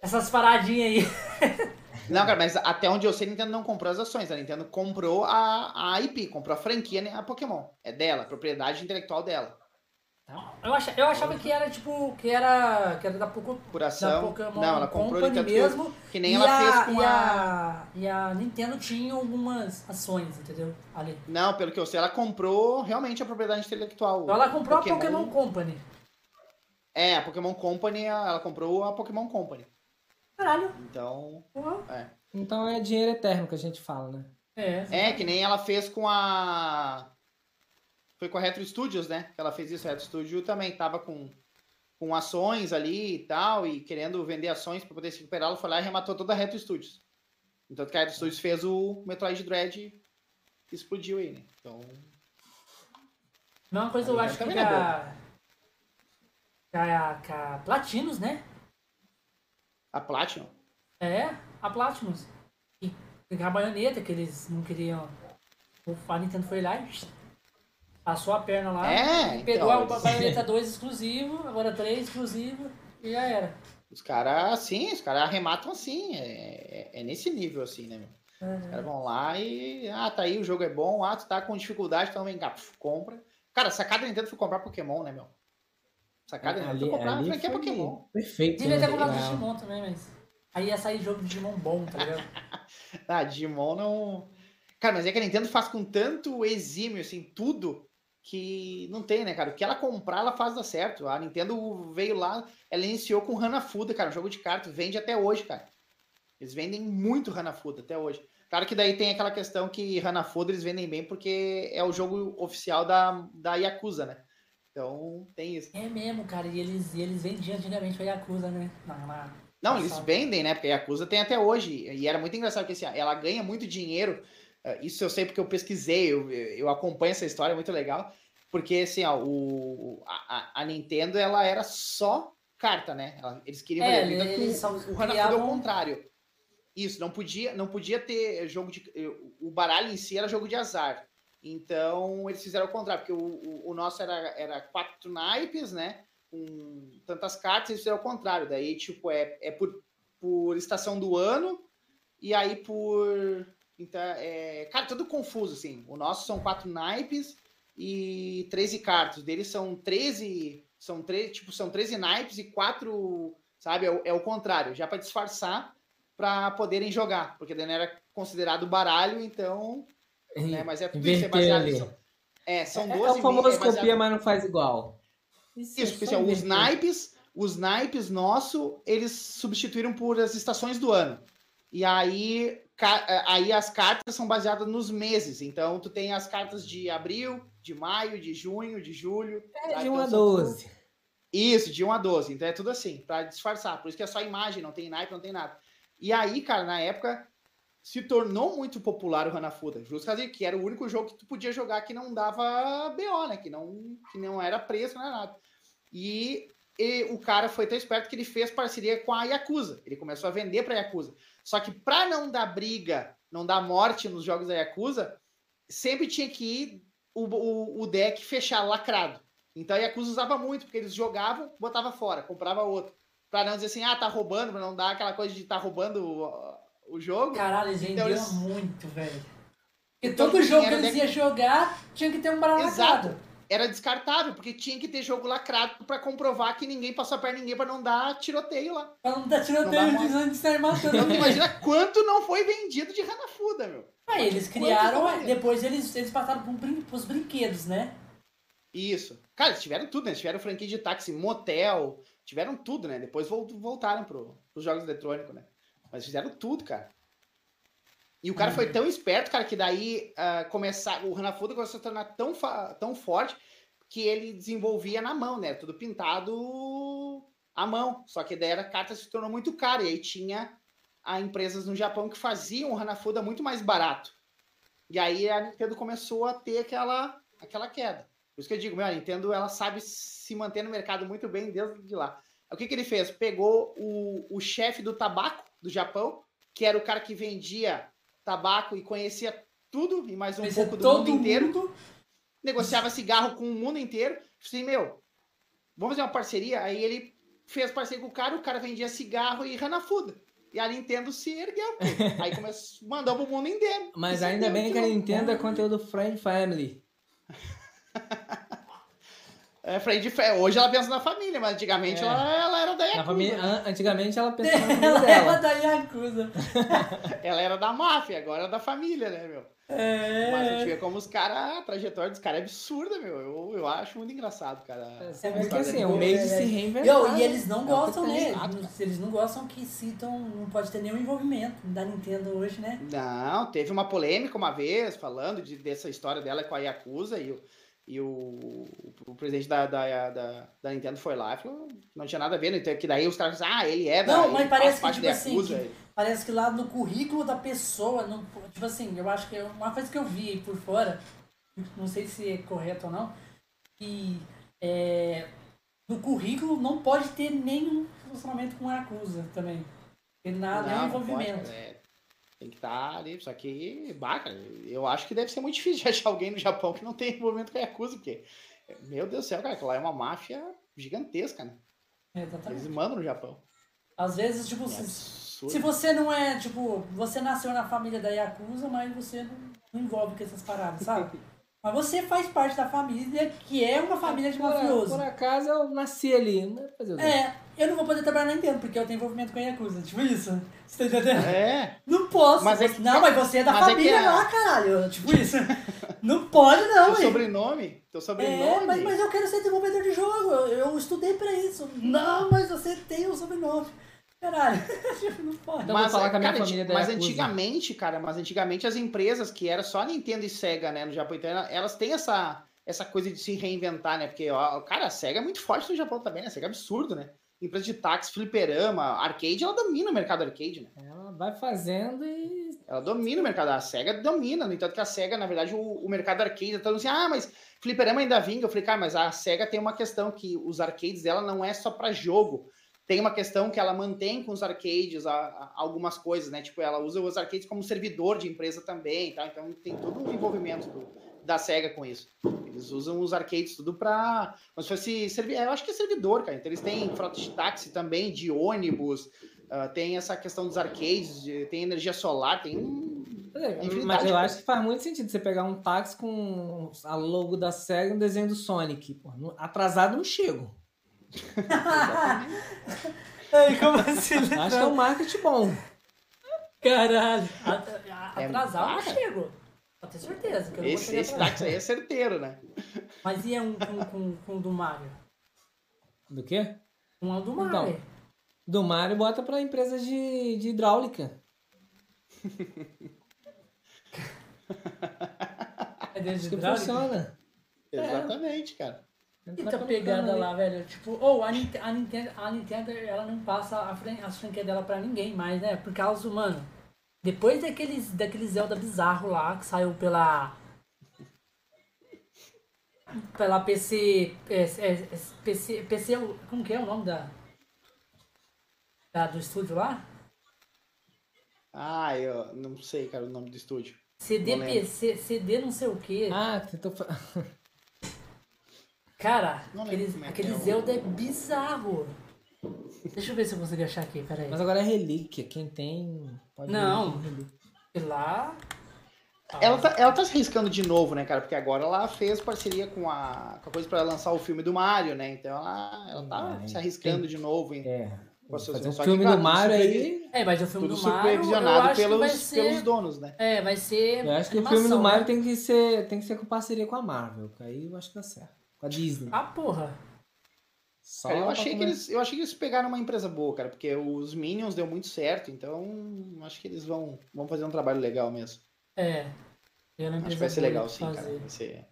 S1: essas paradinhas aí.
S3: Não, cara, mas até onde eu sei, a Nintendo não comprou as ações. A Nintendo comprou a, a IP, comprou a franquia, né? A Pokémon. É dela, propriedade intelectual dela.
S1: Eu, ach, eu achava que era tipo. que era. que era da, Poco, da. Pokémon
S3: Não, ela comprou
S1: Company
S3: de tanto que,
S1: mesmo.
S3: que nem
S1: e
S3: ela
S1: a,
S3: fez com
S1: e
S3: a...
S1: a. E a Nintendo tinha algumas ações, entendeu? Ali.
S3: Não, pelo que eu sei, ela comprou realmente a propriedade intelectual.
S1: Então ela comprou
S3: Pokémon-
S1: a Pokémon Company.
S3: É, a Pokémon Company, ela comprou a Pokémon Company.
S1: Caralho.
S3: Então,
S1: porra.
S2: Então é dinheiro eterno que a gente fala, né?
S1: É.
S3: é que nem ela fez com a foi com a Retro Studios, né? Que ela fez isso, a Retro Studio também tava com com ações ali e tal e querendo vender ações para poder se recuperar, ela foi lá e rematou toda a Retro Studios. Então, que a Retro Studios fez o Metroid Dread e explodiu aí, né? Então,
S1: Mesma coisa eu acho que com
S3: também
S1: a, com a. com a Platinos, né?
S3: a Platinum
S1: É, a Platinus. E a baioneta que eles não queriam. O Nintendo foi lá e passou a perna lá.
S3: É,
S1: e pegou
S3: então,
S1: a baioneta 2 exclusivo, agora 3 exclusivo e já era.
S3: Os caras, assim, os caras arrematam assim, é, é- é nesse nível, assim, né, meu? Os caras vão lá e, ah, tá aí, o jogo é bom, ah, tu tá com dificuldade, então vem cá, compra. Cara, sacada da Nintendo foi comprar Pokémon, né, meu? Sacada da Nintendo foi comprar a franquia
S2: foi
S3: Pokémon.
S2: Perfeito.
S1: Devia ter
S2: né?
S1: comprado
S2: Ah,
S1: Digimon também, mas. Aí ia sair jogo de Digimon bom, tá ligado?
S3: Ah, Digimon não... Cara, mas é que a Nintendo faz com tanto exímio, assim, tudo, que não tem, né, cara? O que ela comprar, ela faz dar certo. A Nintendo veio lá, ela iniciou com Hanafuda, cara, um jogo de cartas, vende até hoje, cara. Eles vendem muito Hanafuda até hoje. Claro que daí tem aquela questão que Hanafuda eles vendem bem porque é o jogo oficial da, da Yakuza, né? Então tem isso.
S1: É mesmo, cara. E eles, e eles vendiam antigamente pra Yakuza, né? Na, na-
S3: Não, eles vendem, né? Porque a Yakuza tem até hoje. E era muito engraçado que assim, ela ganha muito dinheiro. eh, Isso eu sei porque eu pesquisei, eu, eu acompanho essa história, é muito legal. Porque assim, ó, o, a, a- Nintendo ela era só carta, né? Ela- eles queriam
S1: É,
S3: fazer
S1: eles só
S3: o Hanafuda é o contrário. Isso, não podia, não podia ter jogo de. O baralho em si era jogo de azar. Então, eles fizeram o contrário, porque o, o, o nosso era, era quatro naipes, né? Com tantas cartas, eles fizeram o contrário. Daí, tipo, é, é por, por estação do ano e aí por. Então, é, cara, tudo confuso, assim. O nosso são quatro naipes e 13 cartas. Deles são 13. São 13, tipo, são 13 naipes e quatro. Sabe? É o, é o contrário, já para disfarçar para poderem jogar, porque daí não era considerado baralho, então. Né, mas é tudo isso, é baseado
S2: ali.
S3: É, são
S2: É,
S3: 12
S2: é o famoso
S3: é baseado-
S2: copia, mas não faz igual.
S3: Isso,
S2: é
S3: porque assim, os naipes, os naipes nosso, eles substituíram por as estações do ano. E aí, aí as cartas são baseadas nos meses. Então, tu tem as cartas de abril, de maio, de junho, de julho.
S2: É
S3: tá?
S2: de 1
S3: Então,
S2: a
S3: são tudo-
S2: 12.
S3: Isso, de 1 a 12. Então é tudo assim, pra disfarçar. Por isso que é só imagem, não tem naipe, não tem nada. E aí, cara, na época, se tornou muito popular o Hanafuda. Justo causa que era o único jogo que tu podia jogar que não dava BO, né? Que não, que não era preço, não era nada. E, e o cara foi tão esperto que ele fez parceria com a Yakuza. Ele começou a vender pra Yakuza. Só que pra não dar briga, não dar morte nos jogos da Yakuza, sempre tinha que ir o, o, o deck fechar lacrado. Então a Yakuza usava muito, porque eles jogavam, botava fora, comprava outro. Pra não dizer assim, ah, tá roubando, pra não dar aquela coisa de tá roubando o, o jogo.
S1: Caralho, eles
S3: Então
S1: vendiam
S3: eles-
S1: muito, velho. Porque
S3: Então,
S1: todo jogo que eles
S3: deck-
S1: iam jogar tinha que ter um baralho
S3: Exato.
S1: lacrado.
S3: Era descartável, porque tinha que ter jogo lacrado pra comprovar que ninguém passou a perna ninguém pra não dar tiroteio lá.
S1: Pra não dar
S3: Não
S1: tiroteio
S3: dá
S1: de sair matando
S3: Então imagina quanto não foi vendido de Hanafuda, meu.
S1: Aí eles
S3: Quanto
S1: criaram, depois eles, eles passaram um brin pros brinquedos, né?
S3: Isso. Cara, eles tiveram tudo, né? Eles tiveram franquia de táxi, motel, tiveram tudo, né? Depois vol- voltaram pro, pros jogos eletrônicos, né? Mas fizeram tudo, cara. E o cara foi tão esperto, cara, que daí ah, começar, o Hanafuda começou a se tornar tão, tão forte que ele desenvolvia na mão, né? Tudo pintado à mão. Só que daí a carta se tornou muito cara. E aí tinha a empresas no Japão que faziam o Hanafuda muito mais barato. E aí a Nintendo começou a ter aquela, aquela queda. Por isso que eu digo, meu, a Nintendo ela sabe se manter no mercado muito bem desde lá. O que, que ele fez? Pegou o, o chefe do tabaco do Japão, que era o cara que vendia tabaco e conhecia tudo e mais um
S1: Conhecia
S3: pouco do
S1: todo
S3: mundo inteiro
S1: mundo.
S3: negociava cigarro com o mundo inteiro. Assim, meu, vamos fazer uma parceria? Aí ele fez parceria com o cara, o cara vendia cigarro e Hanafuda. E a Nintendo se ergueu. Aí começou, mandou pro mundo inteiro.
S2: Mas ainda bem que a. Nintendo é conteúdo Friend Family.
S3: É, Friend Fa- Hoje ela pensa na família, mas antigamente
S2: É.
S3: ela, ela era da
S2: Na
S3: Yakuza.
S2: família,
S3: né?
S2: an- antigamente ela pensava na família
S1: Ela era
S2: dela.
S1: da Yakuza.
S3: Ela era da máfia, agora é da família, né, meu? Mas a gente
S1: É.
S3: vê como os caras, a trajetória dos caras é absurda, meu. Eu, eu acho muito engraçado, cara.
S2: É,
S1: É
S2: porque assim, é um meio de se reinventar.
S1: E
S2: né?
S1: eles não
S2: É
S1: gostam, né?
S3: exato,
S1: Eles- Eles não gostam que citam, não pode ter nenhum envolvimento da Nintendo hoje, né?
S3: Não, teve uma polêmica uma vez falando de, dessa história dela com a Yakuza e o, e o, o presidente da, da, da, da Nintendo foi lá e falou que não tinha nada a ver, né? Então, que daí os caras ah, ele é da
S1: Não, mas parece que, tipo assim, que- Parece que lá no currículo da pessoa, não, tipo assim, eu acho que é uma coisa que eu vi aí por fora, não sei se é correto ou não, que é, no currículo não pode ter nenhum relacionamento com a Yakuza também. Ter nada, nenhum
S3: Não, pode,
S1: envolvimento.
S3: cara, é, tem que estar ali, só que, bah, cara, eu acho que deve ser muito difícil de achar alguém no Japão que não tem envolvimento com a Yakuza, porque, meu Deus do céu, cara, aquilo lá é uma máfia gigantesca, né?
S1: É,
S3: Eles mandam no Japão.
S1: Às vezes, tipo,
S3: É
S1: se, se você não é, tipo, você nasceu na família da Yakuza, mas você não, não envolve com essas paradas, sabe? Mas você faz parte da família que é uma família de
S2: Por,
S1: mafioso.
S2: por acaso eu nasci ali. Não vai fazer o?
S1: É, eu não vou poder trabalhar na Nintendo, porque eu tenho envolvimento com a Yakuza. Tipo isso. Você tá entendendo?
S3: É,
S1: Não posso.
S3: Mas é que-
S1: não, mas você é da
S3: mas é
S1: família
S3: é-
S1: lá, caralho. Tipo isso. Não pode, não,
S3: teu
S1: hein?
S3: sobrenome, teu sobrenome.
S1: É, mas, mas eu quero ser desenvolvedor de jogo. Eu, eu estudei pra isso. Não, mas você tem o sobrenome. Caralho. Tipo, não pode.
S2: Então eu vou falar com a minha
S3: cara,
S2: família da
S3: Mas
S2: Yakuza.
S3: antigamente, cara, mas antigamente as empresas que era só Nintendo e Sega, né, no Japão, então elas têm essa, essa coisa de se reinventar, né? Porque, ó, cara, a Sega é muito forte no Japão também, né? A Sega é absurdo, né? Empresa de táxi, fliperama, arcade, ela domina o mercado arcade, né?
S2: Ela vai fazendo e.
S3: Ela domina o mercado. A SEGA domina. No entanto que a SEGA, na verdade, o, o mercado arcade, tá assim, ah, mas fliperama ainda vinga. Eu falei, cara, mas a SEGA tem uma questão que os arcades dela não é só para jogo. Tem uma questão que ela mantém com os arcades a, a- algumas coisas, né? Tipo, ela usa os arcades como servidor de empresa também, tá? Então tem todo um envolvimento do- da SEGA com isso. Eles usam os arcades tudo pra. Como se fosse. servi- Eu acho que é servidor, cara. Então eles têm frota de táxi também, de ônibus. ah, tem essa questão dos arcades, de- tem energia solar, tem um. Infinidade
S2: Mas eu acho que faz muito sentido você pegar um táxi com a logo da SEGA e um desenho do Sonic. Pô, atrasado não chego.
S1: Ei, como assim?
S2: Acho que é um marketing bom.
S1: Caralho. A- a-
S3: É
S1: não chego. Pode ter certeza que eu não vou
S3: Esse, esse táxi aí é certeiro, né?
S1: Mas e é um com, com, com o do Mario?
S2: Do quê?
S1: Um do Mario.
S2: Então. Do Mario bota pra empresa de, de hidráulica.
S1: é dentro
S2: Acho
S1: de
S2: que
S1: hidráulica?
S2: funciona.
S3: Exatamente, cara.
S2: Entra
S1: Muita
S2: pra-
S1: pegada lá, velho. Tipo, ou a, Nint- a Nintendo, a Nintendo, ela não passa a fran- as franquias dela pra ninguém mais, né? Por causa do, mano, depois daqueles, daquele Zelda bizarro lá, que saiu pela... Pela PC... é, é, é, PC, PC... Como que é o nome da... da do estúdio lá?
S3: Ah, eu não sei, cara, o nome do estúdio.
S1: CD. PC, CD não sei o que.
S2: Ah,
S1: Cara,
S3: Não lembro
S1: aquele,
S3: como é que
S1: aquele
S3: é o-
S1: Zelda é bizarro. Deixa eu ver se eu consigo achar aqui, peraí.
S2: Mas agora é relíquia. Quem tem. Pode
S1: Não.
S2: ver.
S1: E lá.
S3: Ela tá, ela tá se arriscando de novo, né, cara? Porque agora ela fez parceria com a, com a coisa pra lançar o filme do Mario, né? Então ela, ela tá se arriscando de novo, hein?
S2: É.
S3: Com suas-
S2: Fazer um
S3: só que,
S2: filme
S3: claro,
S2: do Mario aí.
S1: É, mas o filme
S3: Tudo
S1: do Mario. Eu
S3: supervisionado
S1: acho que vai
S3: pelos,
S1: ser.
S3: pelos donos, né?
S1: É, vai ser.
S2: Eu acho que o
S1: animação,
S2: filme do Mario
S1: né?
S2: tem que ser, tem que ser com parceria com a Marvel. que Aí eu acho que dá certo. Com a Disney.
S1: Ah, porra.
S3: Cara, eu achei, que eles, eu achei que eles pegaram uma empresa boa, cara, porque os Minions deu muito certo, então acho que eles vão, vão fazer um trabalho legal mesmo.
S1: É. Eu não
S3: Acho que vai ser legal sim, cara.
S1: fazer.
S3: Vai ser...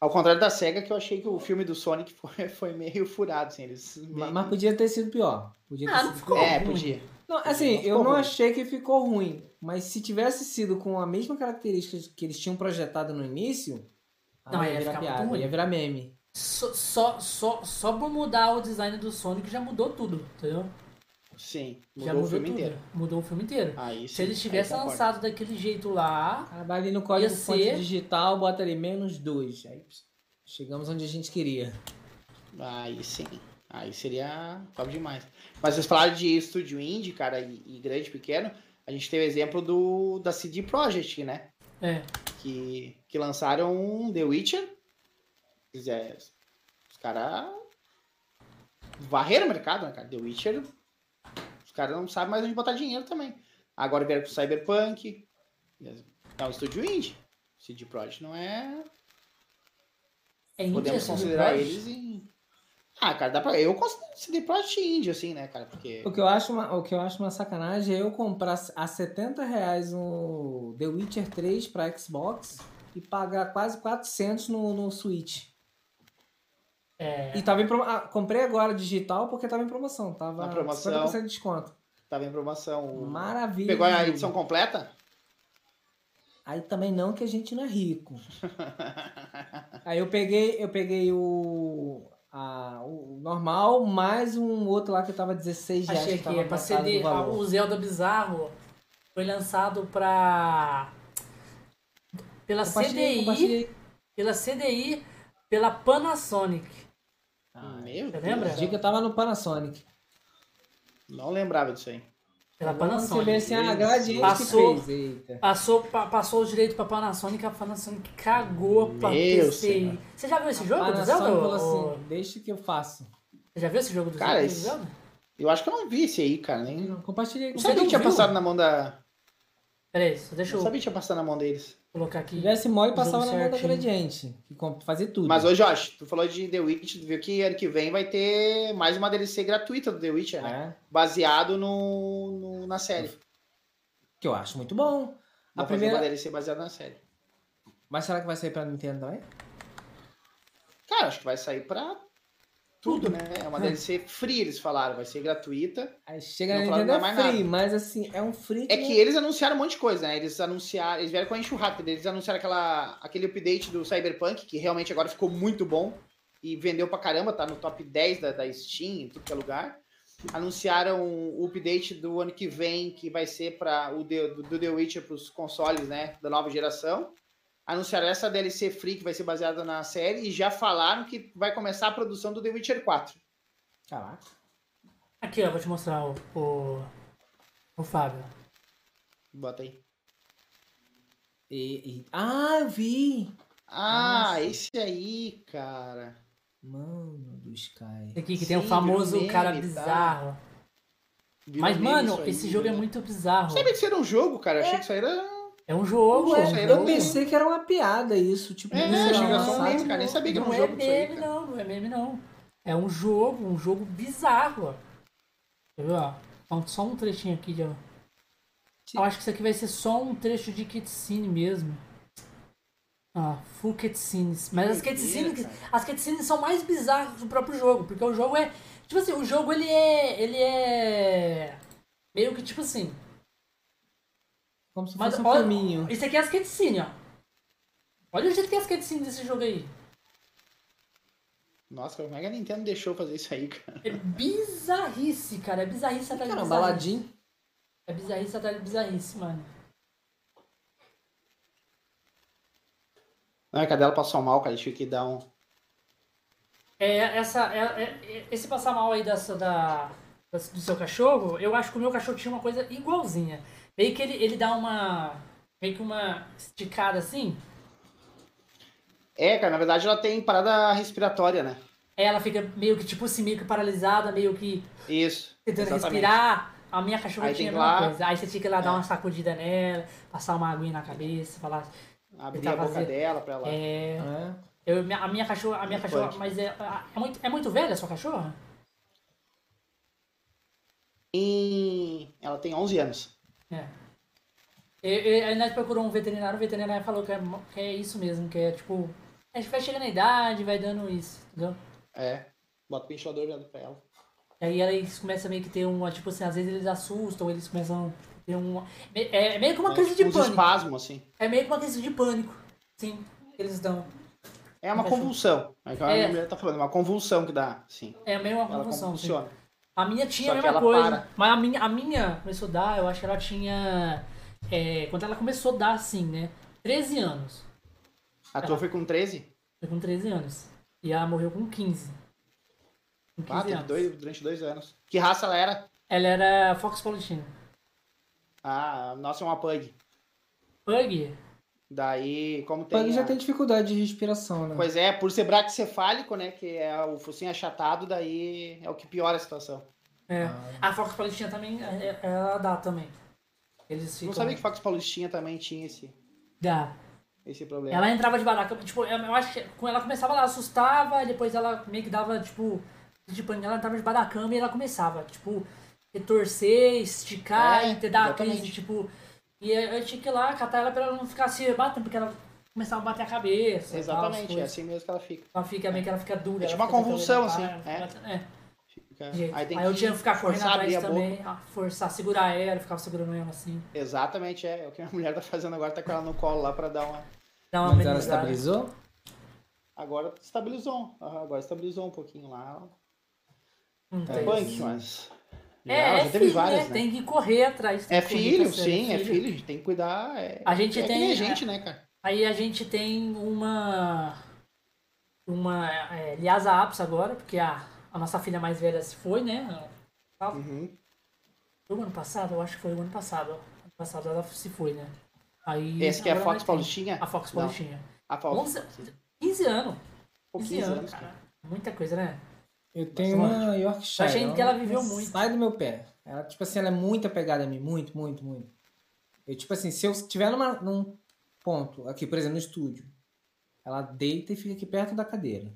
S3: Ao contrário da SEGA, que eu achei que o filme do Sonic foi, foi meio furado, assim, eles... Meio-
S2: Mas podia ter sido pior. Podia ter
S1: Ah,
S2: sido
S1: ficou
S2: pior.
S3: É,
S1: ruim.
S3: podia.
S2: Não, assim,
S3: Não
S2: eu não
S3: ruim.
S2: achei que ficou ruim. Mas se tivesse sido com a mesma característica que eles tinham projetado no início,
S1: Não, ia
S2: ia virar piada, ia virar meme.
S1: Só, só, só, só por mudar o design do Sonic já mudou tudo, entendeu?
S3: Sim,
S1: já
S3: mudou
S1: mudou
S3: o filme
S1: tudo.
S3: inteiro.
S1: Mudou o filme inteiro.
S3: Aí, sim,
S1: Se eles
S3: aí
S1: tivessem lançado daquele jeito lá,
S2: vai ali no código
S1: ser-
S2: digital, bota ali menos dois. Aí chegamos onde a gente queria.
S3: Aí sim. Aí seria top demais. Mas vocês falaram de estúdio indie, cara, e, e grande, pequeno. A gente teve o exemplo do, da CD Projekt, né?
S1: é.
S3: Que, que lançaram um The Witcher. Quer dizer, os caras varreram o mercado, né, cara? The Witcher, os caras não sabem mais onde botar dinheiro também. Agora vieram com o Cyberpunk. É um estúdio indie. CD Projekt não é
S1: É indie
S3: Podemos
S1: do
S3: considerar eles em. Ah, cara, dá pra. Eu considero CD Projekt indie, assim, né, cara? Porque.
S2: O que eu acho uma, o que eu acho uma sacanagem é eu comprar a 70 reais o The Witcher 3 pra Xbox e pagar quase 400 no, no Switch.
S1: É.
S2: E tava em promo... ah, comprei agora digital porque tava em promoção. Tava
S3: Na promoção.
S2: 50% de desconto.
S3: Tava em promoção.
S2: Maravilha.
S3: Pegou a edição completa?
S2: Aí também não que a gente não é rico. Aí eu peguei, eu peguei o, a, o normal, mais um outro lá que tava 16 reais.
S1: Achei
S2: que
S1: que é pra CD. O Zelda Bizarro foi lançado pra. Pela CDI. Pela CDI, pela Panasonic.
S2: Ah,
S3: Meu
S1: você
S3: Deus.
S1: lembra?
S3: do
S2: que eu tava no Panasonic.
S3: Não lembrava disso aí.
S1: Pela
S2: Agora Você vê
S1: Panasonic.
S2: assim, ah, Gradiente
S1: Passou.
S2: que fez. Eita.
S1: Passou, pa- passou o direito pra Panasonic, a Panasonic cagou pra
S3: Meu
S1: PCI.
S3: senhor.
S1: Você já viu esse jogo do
S2: Panasonic
S1: Zelda?
S2: falou assim, deixa que eu faço.
S1: Você já viu esse jogo do
S3: Cara,
S1: Zelda?
S3: esse-
S1: Zelda?
S3: Eu acho que eu não vi esse aí, cara. Nem... Não
S2: Compartilhei com
S1: Você
S3: sabia
S1: não
S3: que tinha
S1: viu?
S3: passado na mão da.
S1: Pera aí, só deixa
S3: Não
S1: eu
S3: sabia que tinha passado na mão deles.
S1: colocar aqui.
S2: tivesse mole,
S1: o
S2: passava na mão da. Gradiente. Fazia tudo.
S3: Mas ô Josh, tu falou de The Witcher, tu viu que ano que vem vai ter mais uma DLC gratuita do The Witcher, né?
S2: É,
S3: Baseado no, no- na série.
S2: que eu acho muito bom.
S3: Vão
S2: A
S3: fazer
S2: primeira...
S3: uma DLC baseada na série.
S2: Mas será que vai sair pra Nintendo também?
S3: Cara, acho que vai sair pra tudo, né? É uma
S2: Hum.
S3: DLC free, eles falaram, vai ser gratuita.
S2: Aí chega na Nintendo é free,
S3: nada.
S2: mas assim, é um free
S3: É que eles anunciaram um monte de coisa, né? Eles anunciaram, eles vieram com a enxurrada, eles anunciaram aquela, aquele update do Cyberpunk, que realmente agora ficou muito bom e vendeu pra caramba, tá no top 10 da, da Steam, em tudo que é lugar. Anunciaram o update do ano que vem, que vai ser para o The, do, do The Witcher pros consoles, né, da nova geração. Anunciaram essa DLC free que vai ser baseada na série e já falaram que vai começar a produção do The Witcher 4.
S2: Caraca.
S1: Aqui, ó, vou te mostrar o, o, o Fábio.
S3: Bota aí.
S2: E, e- Ah, eu vi!
S3: Ah,
S2: Nossa.
S3: esse aí, cara.
S2: Mano do Sky.
S1: Esse aqui que
S3: Sim,
S1: tem o famoso
S3: meme,
S1: cara
S3: tá?
S1: bizarro.
S3: Virou
S1: Mas, mano,
S3: aí,
S1: esse jogo é
S3: né?
S1: muito bizarro.
S3: Sabia que isso era um jogo, cara? Eu achei que isso aí era.
S1: É um jogo, é
S2: eu
S1: jogo.
S2: pensei que era uma piada isso, tipo,
S3: É, só um
S2: lançado.
S3: meme, cara. Nem sabia que era um
S1: não
S3: jogo
S1: é
S3: aí,
S1: meme,
S3: cara.
S1: não, não é meme, não. É um jogo, um jogo bizarro, ó. Quer ver, ó? Então, Só um trechinho aqui, ó. Eu acho que isso aqui vai ser só um trecho de cutscene mesmo. Ah, full cutscenes. Mas as cutscenes, as cutscenes são mais bizarras do próprio jogo, porque o jogo é, tipo assim, o jogo ele é, ele é meio que tipo assim,
S2: Como se
S1: mas
S2: fosse um
S1: olha,
S2: filminho.
S1: isso aqui é as cutscenes, ó. Olha o jeito que é as cutscenes desse jogo aí.
S3: Nossa, como é que a Nintendo deixou fazer isso aí, cara?
S1: É bizarrice, cara, é bizarrice atrás de
S2: Cara,
S1: bizarrice.
S2: baladinho.
S1: É bizarrice atrás de bizarrice, mano.
S3: Não, a cadela passou mal, cara. Tive que dar um.
S1: É, essa, é, é- esse passar mal aí dessa, da, do seu cachorro, eu acho que o meu cachorro tinha uma coisa igualzinha. Meio que ele, ele dá uma. meio que uma esticada assim.
S3: É, cara, na verdade ela tem parada respiratória, né?
S1: Aí ela fica meio que, tipo assim, meio que paralisada, meio que
S3: Isso.
S1: tentando
S3: exatamente.
S1: respirar. A minha cachorra
S3: Aí
S1: tinha a mesma
S3: lá-
S1: coisa. Aí você tinha que ir lá dar
S3: É.
S1: uma sacudida nela, passar uma aguinha na cabeça, falar.
S3: Abrir a boca
S1: fazer-
S3: dela pra ela.
S1: É.
S2: É.
S1: Eu, a minha cachorra, a minha
S3: Não
S1: cachorra,
S3: pode.
S1: mas é, é, muito, é muito velha a sua cachorra?
S3: Ela tem 11 anos.
S1: É. E, e, aí nós procurou um veterinário, o veterinário falou que é, que é isso mesmo, que é tipo. A gente vai chegando na idade, vai dando isso, entendeu?
S3: É. Bota o ventilador dentro pra ela.
S1: E aí eles começam meio que ter uma, tipo assim, às vezes eles assustam, eles começam a ter um. É, é meio que uma crise de pânico.
S3: espasmos, assim.
S1: É meio que uma crise de pânico. Sim, eles dão.
S3: É uma convulsão. É que a
S1: É.
S3: mulher tá falando. Uma convulsão que dá, sim.
S1: É meio uma
S3: Ela
S1: convulsão. sim. A minha tinha
S3: Só
S1: a mesma
S3: ela
S1: coisa.
S3: para.
S1: Mas a minha, a minha começou a dar, eu acho que ela tinha. é, quando ela começou a dar assim, né? 13 anos.
S3: A tua foi com 13?
S1: Foi com 13 anos. E ela morreu com 15. Com 15
S3: Ah, teve
S1: anos.
S3: dois, durante dois anos. Que raça ela era?
S1: Ela era Fox Politina.
S3: Ah, nossa é uma pug.
S1: Pug?
S3: Daí, como tem.
S2: Pug já
S3: a-
S2: tem dificuldade de respiração, né?
S3: Pois é, por ser braquicefálico, né? Que é o focinho achatado, daí é o que piora a situação.
S1: É.
S2: Ah.
S1: A Fox Politina também, é- é- ela dá também. Eles ficam...
S3: Não sabia que Fox Paulistinha também tinha esse,
S1: Dá.
S3: esse problema.
S1: Ela entrava de baraca, tipo, eu acho que quando ela começava, ela assustava, depois ela meio que dava, tipo, tipo, ela entrava de da cama e ela começava, tipo, retorcer, esticar
S3: É,
S1: e ter dar crise, tipo, e eu eu tinha que ir lá catar ela pra ela não ficar se batendo, porque ela começava a bater a cabeça. e tal,
S3: Exatamente, é assim mesmo que ela fica.
S1: Ela fica meio que ela fica dura.
S3: É tipo uma convulsão, assim,
S1: fica é.
S3: Fica-. Aí tem
S1: Aí eu tinha que ficar correndo
S3: forçar a abrir
S1: atrás
S3: boca.
S1: também, ah, forçar, segurar ela, ficava segurando ela assim.
S3: Exatamente, é. É o que a mulher tá fazendo agora, tá com ela no colo lá pra dar uma.
S1: Dá uma
S2: Mas ela estabilizou?
S3: Agora estabilizou. Agora estabilizou um pouquinho lá.
S1: Não
S3: É
S1: tem.
S3: punk, mas.
S1: É, é
S3: já teve
S1: filho,
S3: várias,
S1: né?
S3: né?
S1: Tem que correr atrás.
S3: É
S1: correr
S3: filho, sim, é filho. A gente tem que cuidar. É,
S1: A gente
S3: é
S1: tem-
S3: gente, né, cara?
S1: Aí a gente tem uma. Uma é, Apis agora, porque a, a nossa filha mais velha se foi, né?
S3: Uhum.
S1: Foi o ano passado? Eu acho que foi o ano passado. Ano passado ela se foi, né? Aí,
S3: Esse que é a Fox Paulistinha?
S1: A Fox. Paulistinha.
S3: A Fox.
S1: 11, 15 anos.
S3: Pô,
S1: 15,
S3: 15
S1: anos,
S3: anos,
S1: cara. Muita coisa, né?
S2: Eu tenho
S1: Bastante.
S2: uma Yorkshire.
S1: Achei que ela viveu muito.
S2: Sai do meu pé. Ela, tipo assim, ela é muito apegada a mim. Muito, muito, muito. Eu, tipo assim, se eu estiver numa, num ponto, aqui, por exemplo, no estúdio, ela deita e fica aqui perto da cadeira.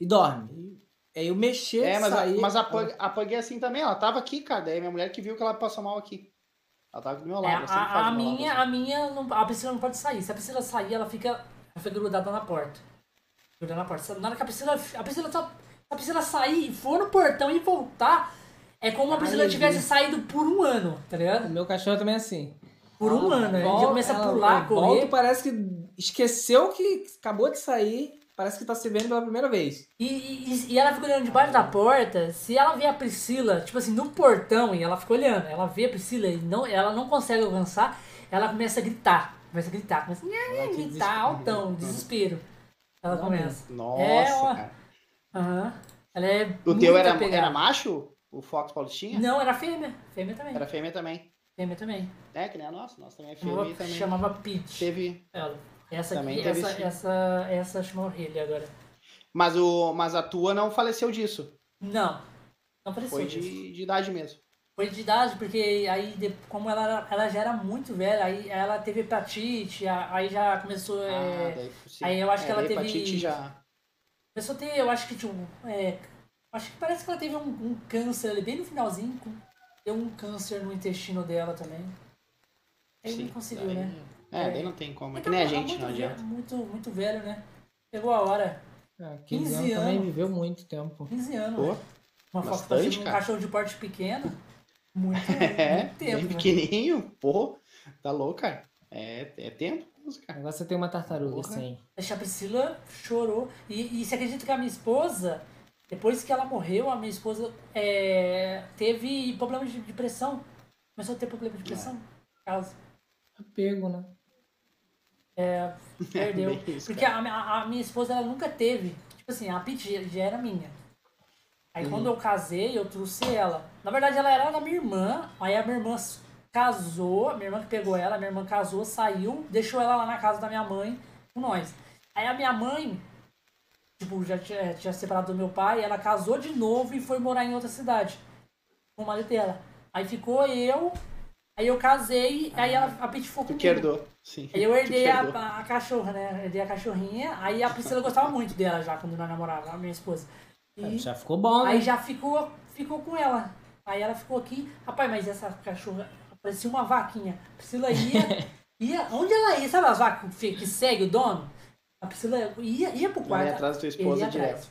S2: E dorme. E aí eu mexer,
S3: É, mas,
S2: sair...
S3: a, mas a, Pug, a Pug é assim também, ela tava aqui, cara. Daí minha mulher que viu que ela passou mal aqui. Ela tava do meu
S1: É,
S3: lado. ela faz
S1: a, a
S3: do meu lado,
S1: minha,
S3: assim.
S1: a minha, não, a Priscila não pode sair. Se a Priscila sair, ela fica, ela fica grudada na porta. Grudada na porta. Na hora que a Priscila, a Priscila só, se a Priscila sair e for no portão e voltar, é como a
S2: Ai,
S1: Priscila
S2: meu
S1: tivesse saído por um ano, tá
S2: O
S1: ligado?
S2: meu cachorro também é assim.
S1: Por um ano.
S2: Volta-
S1: já começa a pular,
S2: volta,
S1: correr.
S2: parece que esqueceu que acabou de sair, parece que tá se vendo pela primeira vez.
S1: E, e, e ela fica olhando debaixo da porta. Se ela vê a Priscila, tipo assim, no portão, e ela fica olhando, ela vê a Priscila e não, ela não consegue alcançar, ela começa a gritar. Começa a gritar, começa a gritar altão, desespero. Ela começa.
S3: Nossa,
S1: É uma-
S3: cara.
S1: Aham. Ela é.
S3: O teu era,
S1: apegada.
S3: era macho? O Fox Paulistinha?
S1: Não, era fêmea. Fêmea também.
S3: Era fêmea também.
S1: Fêmea também.
S3: É, que nem a nossa. Nossa também é fêmea e também.
S1: chamava Peach.
S3: Teve.
S1: Ela. Essa
S3: Também
S1: aqui,
S3: teve
S1: essa,
S3: sim.
S1: essa, essa chamou Riley agora.
S3: Mas, o, mas a tua não faleceu disso.
S1: Não. Não pareceu
S3: Foi
S1: disso.
S3: de, de idade mesmo.
S1: Foi de idade, porque aí, como ela, ela já era muito velha, aí ela teve hepatite, aí já começou. é,
S3: ah, daí, sim.
S1: aí eu acho que
S3: É,
S1: ela
S3: daí
S1: teve-
S3: já.
S1: Começou a ter, eu acho que, tipo, é, Acho que parece que ela teve um, um câncer ali bem no finalzinho. Deu um câncer no intestino dela também. Aí
S3: Sim,
S1: não conseguiu,
S3: daí-
S1: né?
S3: É,
S1: É.
S3: daí não tem como. É
S1: Mas
S3: que nem a
S1: tá
S3: gente,
S1: muito
S3: não adianta.
S1: Muito, muito velho, né? Pegou a hora.
S2: Ah, 15
S1: 15
S2: anos também
S1: anos.
S2: viveu muito tempo.
S1: 15 anos.
S3: Pô,
S1: né? Uma foto
S3: bastante,
S1: um cachorro de porte pequeno. Muito,
S3: é,
S1: muito
S3: bem
S1: tempo. né?
S3: pequenininho, pô, tá louco, cara. É, é tempo, cara.
S2: Agora você tem uma tartaruga,
S3: Porra.
S2: sim.
S1: A Priscila chorou. E, e você acredita que a minha esposa, depois que ela morreu, a minha esposa é, teve problema de depressão. Começou a ter problema de depressão. por Causa.
S2: Apego, né?
S1: Perdeu.
S3: bem isso,
S1: Porque a, minha- a minha esposa ela nunca teve. Tipo assim, a Pete já- já era minha. Aí
S3: Uhum.
S1: quando eu casei, eu trouxe ela. Na verdade, ela era da minha irmã. Aí a minha irmã casou, a minha irmã que pegou ela, a minha irmã casou, saiu, deixou ela lá na casa da minha mãe com nós. Aí a minha mãe, tipo, já tinha, tinha separado do meu pai, ela casou de novo e foi morar em outra cidade. Com o marido dela. Aí ficou eu, aí eu casei, aí ela, a Pete ficou
S3: Tu
S1: comigo.
S3: que herdou, sim.
S1: Aí eu
S3: Tu
S1: herdei a, a, a cachorra, né? Herdei a cachorrinha. Aí a Priscila gostava muito dela já quando nós namorávamos, a minha esposa. E
S2: Já ficou bom, né?
S1: aí já ficou, ficou com ela. Aí ela ficou aqui. Rapaz, mas essa cachorra parecia uma vaquinha. A Priscila ia. ia onde ela ia? Sabe as vacas que que segue o dono? A Priscila ia, ia pro quarto.
S3: atrás da tua
S1: ele
S3: esposa
S1: ia
S3: direto.
S1: atrás.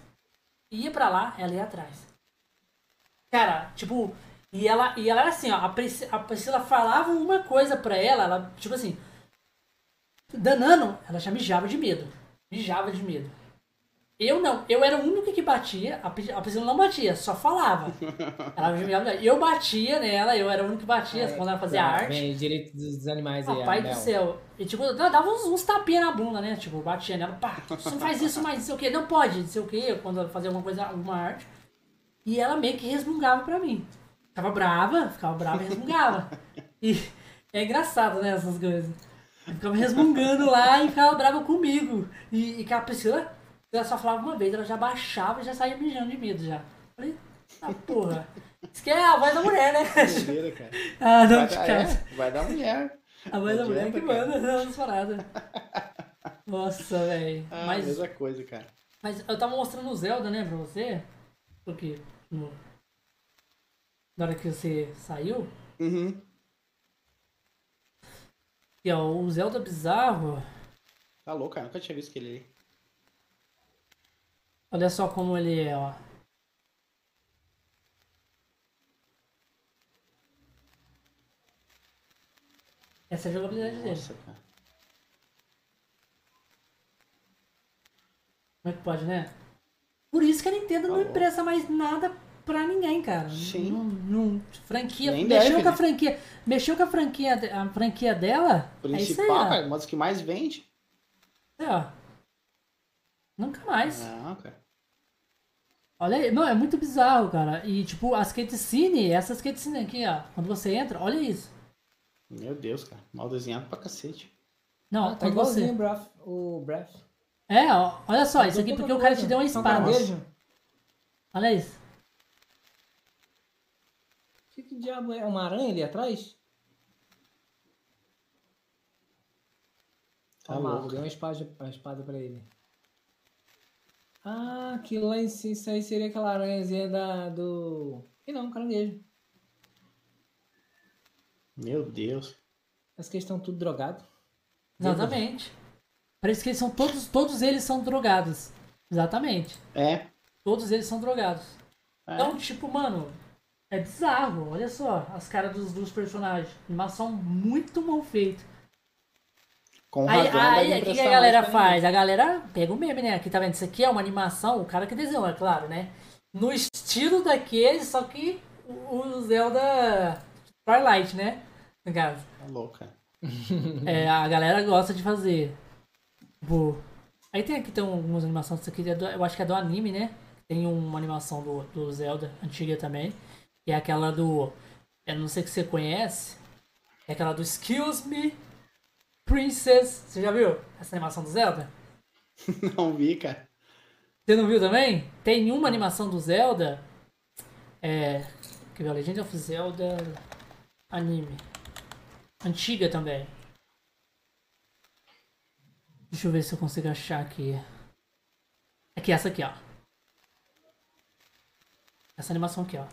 S1: Ia pra lá, ela ia atrás. Cara, tipo, e ela, e ela era assim, ó, a, Pris, a Priscila falava uma coisa pra ela, ela, tipo assim, danando, ela já mijava de medo. Mijava de medo. Eu não, eu era o único que batia, a, Pri- a Priscila não batia, só falava. Ela eu batia nela, eu era o único que batia quando ela fazia
S2: Ah,
S1: arte.
S2: Bem, direito dos animais aí,
S1: Papai
S2: a
S1: do céu. E tipo, eu dava uns, uns tapinhas na bunda, né? Tipo, batia nela, pá, você não faz isso mais, não sei o que, não pode, não sei o que, quando ela fazia alguma coisa, alguma arte. E ela meio que resmungava pra mim. Ficava brava, ficava brava e resmungava. E é engraçado, né, essas coisas. Ficava resmungando lá e ficava brava comigo. E, e a Priscila, ela só falava uma vez, ela já baixava e já saía mijando de medo já. Falei, ah, porra. Isso que é a voz da mulher, né?
S3: Doideira, cara.
S1: Ah, não,
S3: Vai dar, é, vai dar mulher.
S1: A da
S3: Não
S1: mulher que
S3: adianta,
S1: manda essas paradas. Nossa, velho.
S3: Ah,
S1: mas,
S3: mesma coisa, cara.
S1: mas eu tava mostrando o Zelda, né, pra você. Porque no... na hora que você saiu.
S3: Uhum.
S1: E ó, o Zelda bizarro.
S3: Tá louco, cara. Nunca tinha visto aquele ali.
S1: Olha só como ele é, ó. Essa é a jogabilidade dele.
S3: Nossa, cara.
S1: Como é que pode, né? Por isso que a Nintendo não
S3: Tá bom.
S1: empresta mais nada pra ninguém, cara.
S3: Sim.
S1: Não, não- franquia,
S3: Nem
S1: mexeu
S3: deve,
S1: com a
S3: né?
S1: franquia, mexeu com a franquia, a franquia dela. é isso aí,
S3: Principal, cara. Uma das que mais vende.
S1: É, ó. Nunca mais.
S3: Não, cara.
S1: Olha aí, não, é muito bizarro, cara. E tipo, as cutscene, essas cutscene aqui, ó, quando você entra, olha isso.
S3: Meu Deus, cara. Mal desenhado pra cacete.
S1: Não,
S2: Ah, tá
S1: quando você...
S2: igualzinho o Breath. O Breath.
S1: É, ó, olha só, isso aqui porque o cara te deu uma
S2: um
S1: espada. Olha isso.
S2: Que, que diabo é? É uma aranha ali atrás?
S3: Tá louco.
S2: deu uma espada, uma espada pra ele. Ah, aquilo lá em si, isso aí seria aquela aranhazinha da, do... E não, caranguejo.
S3: Meu Deus.
S2: Parece que eles estão tudo drogados.
S1: Exatamente. Parece que eles são todos, todos eles são drogados. Exatamente.
S3: É.
S1: Todos eles são drogados.
S3: É.
S1: Então, tipo, mano, é bizarro. Olha só as caras dos, dos personagens. Animação muito mal feita.
S3: Com
S1: Aí,
S3: razão,
S1: aí, o que, a galera faz? A galera pega o meme, né? Aqui tá vendo? Isso aqui é uma animação, o cara que desenhou, é claro, né? No estilo daquele, só que o Zelda Twilight, né? No caso.
S3: louco, cara.
S1: É, a galera gosta de fazer. Aí tem aqui tem algumas animações, isso aqui é do- eu acho que é do anime, né? Tem uma animação do, do Zelda, antiga também. Que é aquela do. Eu não sei se você conhece. É aquela do Excuse Me, Princess. Você já viu essa animação do Zelda?
S3: Não vi, cara.
S1: Você não viu também? Tem uma animação do Zelda. É. Que é a Legend of Zelda anime. Antiga também. Deixa eu ver se eu consigo achar aqui. Aqui, essa aqui, ó. Essa animação aqui, ó.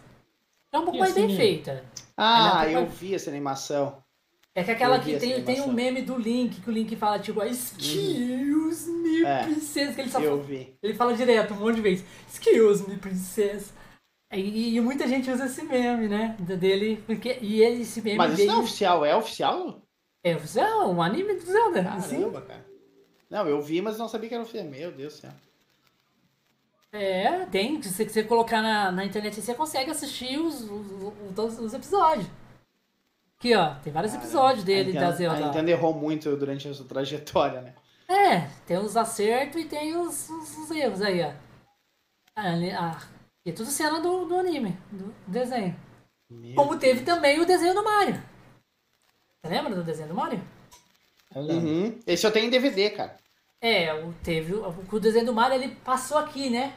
S1: É um pouco mais bem feita.
S3: Ah,
S1: é
S3: eu vi essa animação.
S1: É que aquela que tem, tem um meme do Link, que o Link fala, tipo, excuse me,
S3: É.
S1: princesa, que ele só
S3: Eu
S1: fala,
S3: vi.
S1: ele fala direto um monte de vezes, excuse me, princesa. E, e muita gente usa esse meme, né, dele, porque, e esse meme
S3: Mas isso
S1: veio...
S3: não é oficial, é oficial?
S1: É oficial, um anime do Zelda, assim.
S3: Caramba, cara. Não, eu vi, mas não sabia que era oficial. Meu Deus do céu.
S1: É, tem, se você, colocar na, na internet, você consegue assistir os, os, os, todos os episódios. Aqui, ó, tem vários episódios dele,
S3: a
S1: da Zelda.
S3: A. Nintendo errou muito durante a sua trajetória, né?
S1: É, tem os acertos e tem os, os- os erros aí, ó. Ah, ah, e é tudo cena do, do anime, do desenho.
S3: Meu
S1: Como teve também o desenho do Mario. Você lembra do desenho do Mario?
S3: Uhum. Esse eu tenho em DVD, cara.
S1: É, o, teve o, desenho do Mario, ele passou aqui, né?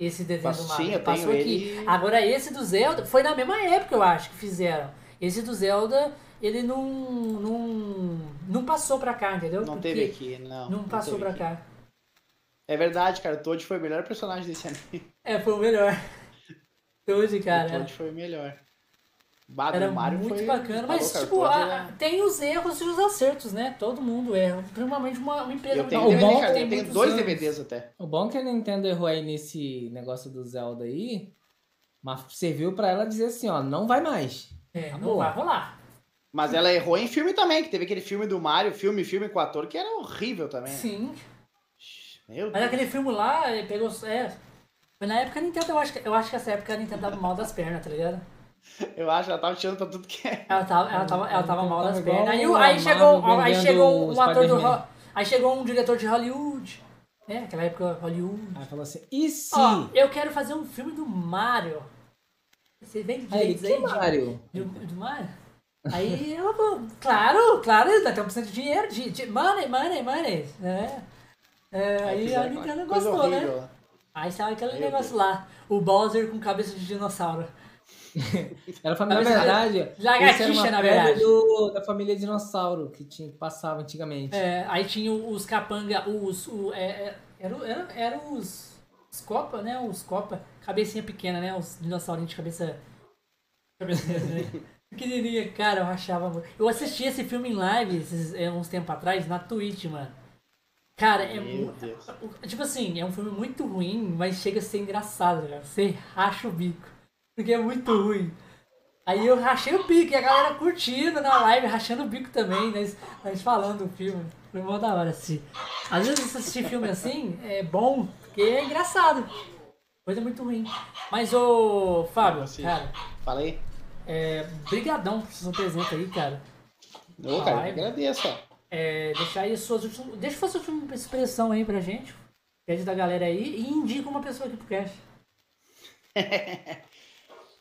S1: Esse desenho do Mario.
S3: sim,
S1: passou
S3: tenho
S1: aqui.
S3: ele.
S1: Agora esse do Zelda, foi na mesma época, eu acho, que fizeram. Esse do Zelda, ele não, não, não passou pra cá, entendeu?
S3: Não
S1: Porque
S3: teve aqui, não.
S1: Não passou
S3: teve
S1: pra
S3: aqui.
S1: cá.
S3: É verdade, cara. O Toad foi o melhor personagem desse anime.
S1: É, foi o melhor.
S3: O
S1: cara.
S3: Toad foi o melhor. Bah,
S1: Era
S3: Mario
S1: muito
S3: foi...
S1: bacana,
S3: Falou,
S1: mas
S3: o
S1: tipo,
S3: Toad
S1: a-
S3: é-
S1: tem os erros e os acertos, né? Todo mundo erra. Principalmente uma, uma empresa
S3: Eu tenho
S2: o
S3: cara.
S1: tem
S3: dois
S1: anos.
S3: DVDs até.
S2: O bom é que a Nintendo errou aí nesse negócio do Zelda aí, mas serviu pra ela dizer assim, ó, não vai mais.
S1: É, não
S2: Acabou.
S1: vai rolar.
S3: Mas ela errou em filme também, que teve aquele filme do Mario, filme, filme com ator, que era horrível também. né?
S1: Sim.
S3: Meu
S1: Mas
S3: Deus.
S1: aquele filme lá, ele pegou. É. Foi na época a Nintendo, eu acho, que, eu acho que essa época a Nintendo tava mal das pernas, tá ligado?
S3: Eu acho ela tava tirando pra tudo que é.
S1: Ela tava, ela tava, ela tava mal das pernas. Aí, aí chegou, aí chegou um ator do. Aí chegou um diretor de Hollywood. Né? Aquela época Hollywood.
S2: Aí falou assim, e se...
S1: Ó, eu quero fazer um filme do Mario. Você vem de
S2: Aí que
S1: aí de-
S2: Mario?
S1: Do, do Mario? Aí eu vou, claro, claro, nós estamos precisando de dinheiro, de, de money, money, money. né? É, aí a Nintendo gostou, né?
S3: horrível.
S1: Aí saiu aquele
S3: Meu
S1: negócio lá, o Bowser com cabeça de dinossauro.
S2: Ela falou, na
S1: de-
S2: verdade,
S1: lagartixa,
S2: era
S1: na verdade.
S2: do- da família dinossauro que, tinha, que passava antigamente.
S1: É, aí tinha os capanga, os. O, é, é, era, era, era os. Os copa, né? Os copa, cabecinha pequena, né? Os dinossaurinhos de cabeça. Cabeça né? pequenininha, cara, eu achava. Eu assisti esse filme em live esses, é, uns tempos atrás na Twitch, mano. Cara, é
S3: Meu
S1: muito.
S3: Deus.
S1: Tipo assim, é um filme muito ruim, mas chega a ser engraçado, cara. Você racha o bico. Porque é muito ruim. Aí eu rachei o bico e a galera curtindo na live, rachando o bico também, nós, nós falando do filme. Foi mó da hora assim. Às vezes assistir filme assim é bom, porque é engraçado. Coisa muito ruim. Mas ô Fábio, cara,
S3: Falei.
S1: é, brigadão por seu presente aí, cara.
S3: Ô, cara,
S1: Vai.
S3: agradeço, ó.
S1: É, deixar aí suas últimas. Deixa eu fazer a última expressão aí pra gente. Pede da galera aí e indica uma pessoa aqui pro cast.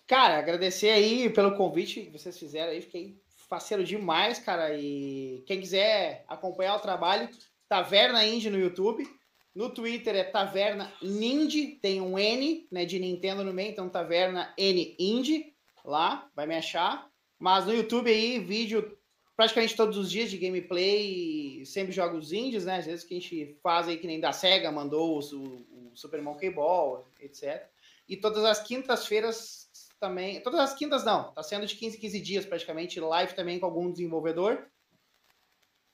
S3: Cara, agradecer aí pelo convite que vocês fizeram aí. Fiquei faceiro demais, cara. E quem quiser acompanhar o trabalho, Taverna Indie no YouTube. No Twitter é Taverna Nindy, tem um N, né, de Nintendo no meio, então Taverna N Indie, lá, vai me achar. Mas no YouTube aí, vídeo praticamente todos os dias de gameplay, sempre jogos indies, né? Às vezes que a gente faz aí que nem da SEGA, mandou o, o Super Monkey Ball, etc. E todas as quintas-feiras também. Todas as quintas não, tá sendo de 15 em 15 dias praticamente, live também com algum desenvolvedor.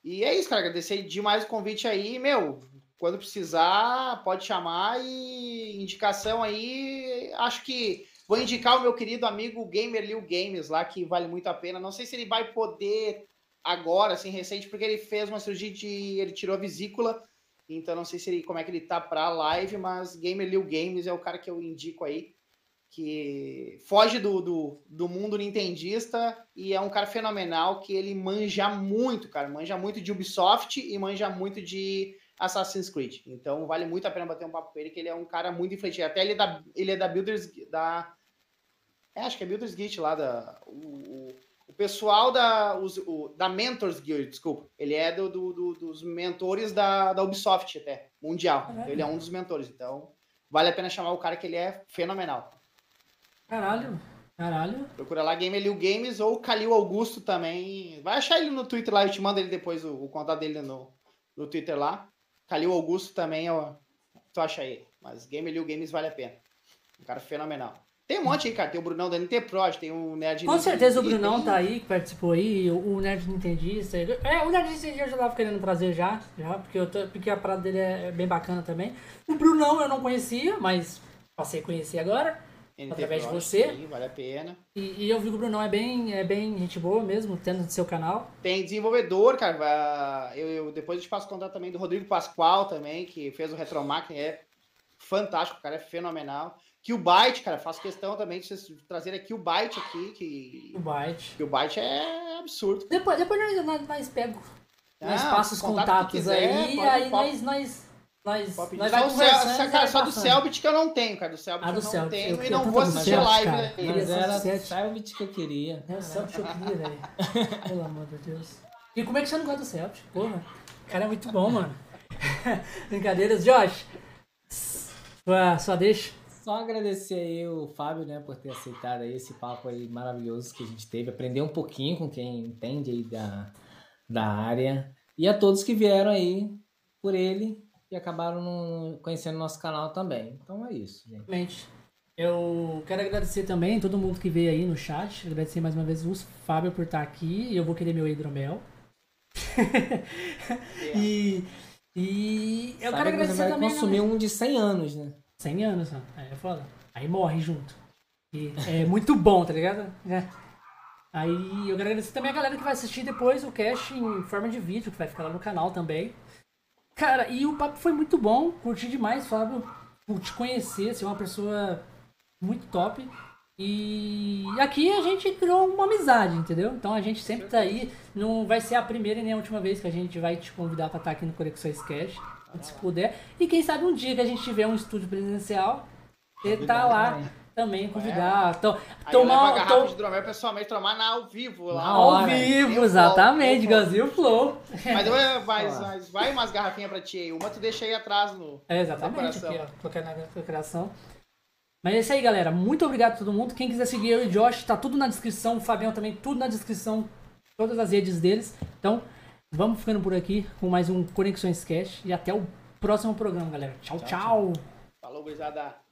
S3: E é isso, cara. Agradecer demais o convite aí. Meu, quando precisar, pode chamar. E indicação aí, acho que vou indicar o meu querido amigo Gamer Liu Games lá, que vale muito a pena. Não sei se ele vai poder agora, assim, recente, porque ele fez uma cirurgia de. Ele tirou a vesícula. Então não sei se ele, como é que ele tá pra live, mas Gamer Liu Games é o cara que eu indico aí que foge do, do, do mundo nintendista e é um cara fenomenal que ele manja muito, cara, manja muito de Ubisoft e manja muito de Assassin's Creed. Então vale muito a pena bater um papo com ele, que ele é um cara muito influente. Até ele é da, ele é da Builders da é, acho que é Builders Guild lá da o, o, o pessoal da os, o, da Mentors Guild, desculpa. Ele é do, do, do- dos mentores da, da Ubisoft até, mundial.
S1: Caralho.
S3: Ele é um dos mentores, então vale a pena chamar o cara que ele é fenomenal.
S1: Caralho, caralho.
S3: Procura lá Gamer Liu Games ou Calil Augusto também. Vai achar ele no Twitter lá, eu te mando ele depois o, o contato dele no, no Twitter lá. Calil Augusto também, ó, tu acha ele. Mas Gamer Liu Games vale a pena. Um cara fenomenal. Tem um monte aí, cara. Tem o Brunão da NT Prod, tem o Nerd
S1: Com certeza o Brunão tá aí, que participou aí, o o Nerd Nintendista. É, o Nerd Nintendista eu já tava querendo trazer já, já porque, eu tô, porque a parada dele é bem bacana também. O Brunão eu não conhecia, mas passei a conhecer agora.
S3: NT
S1: através de você.
S3: sim, vale a pena.
S1: E, e eu vi que o Brunão é bem, é bem gente boa mesmo, tendo no seu canal.
S3: Tem desenvolvedor, cara. Eu, eu- depois eu te passo contato também do Rodrigo Pascoal também, que fez o Retromac, é fantástico, o cara é fenomenal. Que o Byte, cara, faço questão também de vocês trazerem aqui o Byte aqui, que,
S1: O Byte.
S3: que o Byte é absurdo.
S1: Depois, depois nós, nós, nós pegamos, nós
S3: Ah,
S1: passa os
S3: contato
S1: contatos
S3: quiser,
S1: aí, aí
S3: pode-
S1: nós, nós, nós, nós
S3: Só
S1: vai
S3: o Cel-
S1: conversando.
S3: essa,
S1: e
S3: cara, só do. Selbit que eu não tenho, cara. Do Selbit
S1: Ah, do
S3: eu não
S1: Selbit.
S3: tenho
S1: Eu
S3: e não vou assistir a
S1: Selbit,
S3: live.
S1: cara.
S3: né?
S2: Mas
S1: só
S2: era. Selbit que eu queria.
S1: É o Celtic que eu queria, velho. Pelo amor de Deus. E como é que você não gosta do Celtic? Porra, o cara é muito bom, mano. Brincadeiras. Josh, sua, sua deixa.
S2: Só agradecer aí o Fábio, né, por ter aceitado aí esse papo aí maravilhoso que a gente teve. Aprender um pouquinho com quem entende aí da, da área. E a todos que vieram aí por ele e acabaram no- conhecendo nosso canal também. Então é isso, gente.
S1: Realmente. Eu quero agradecer também todo mundo que veio aí no chat. Agradecer mais uma vez o Fábio por estar aqui. E eu vou querer meu hidromel. e, e eu
S2: Sabe
S1: quero
S2: que você
S1: agradecer
S2: vai
S1: também.
S2: consumir um de 100 anos, né?
S1: 100 anos, ó. Aí é foda. Aí morre junto. E é muito bom, tá ligado? É. Aí eu quero agradecer também a galera que vai assistir depois o cast em forma de vídeo, que vai ficar lá no canal também. Cara, e o papo foi muito bom, curti demais, Fábio, por te conhecer, ser uma pessoa muito top. E aqui a gente criou uma amizade, entendeu? Então a gente sempre tá aí. Não vai ser a primeira e nem a última vez que a gente vai te convidar pra estar aqui no Conexões Cash, se puder. E quem sabe um dia que a gente tiver um estúdio presencial, você tá lá também, convidar. To-
S3: Aí a
S1: tomar
S3: garrafa
S1: to-
S3: de hidromel pessoalmente, tomar na ao vivo. Lá.
S2: Na
S1: ao
S2: hora.
S1: vivo,
S3: Eu
S1: exatamente, Gazinho Flow.
S3: Mas, eu, mas, mas vai umas garrafinhas pra ti aí. Uma tu deixa aí atrás no.
S1: É, exatamente,
S3: Decoração.
S1: aqui, ó, colocar na decoração. Mas é isso aí, galera. Muito obrigado a todo mundo. Quem quiser seguir eu e o Josh, tá tudo na descrição. O Fabião também, tudo na descrição. Todas as redes deles. Então, vamos ficando por aqui com mais um Conexões Cash. E até o próximo programa, galera. tchau. tchau.
S3: Falou, gurizada.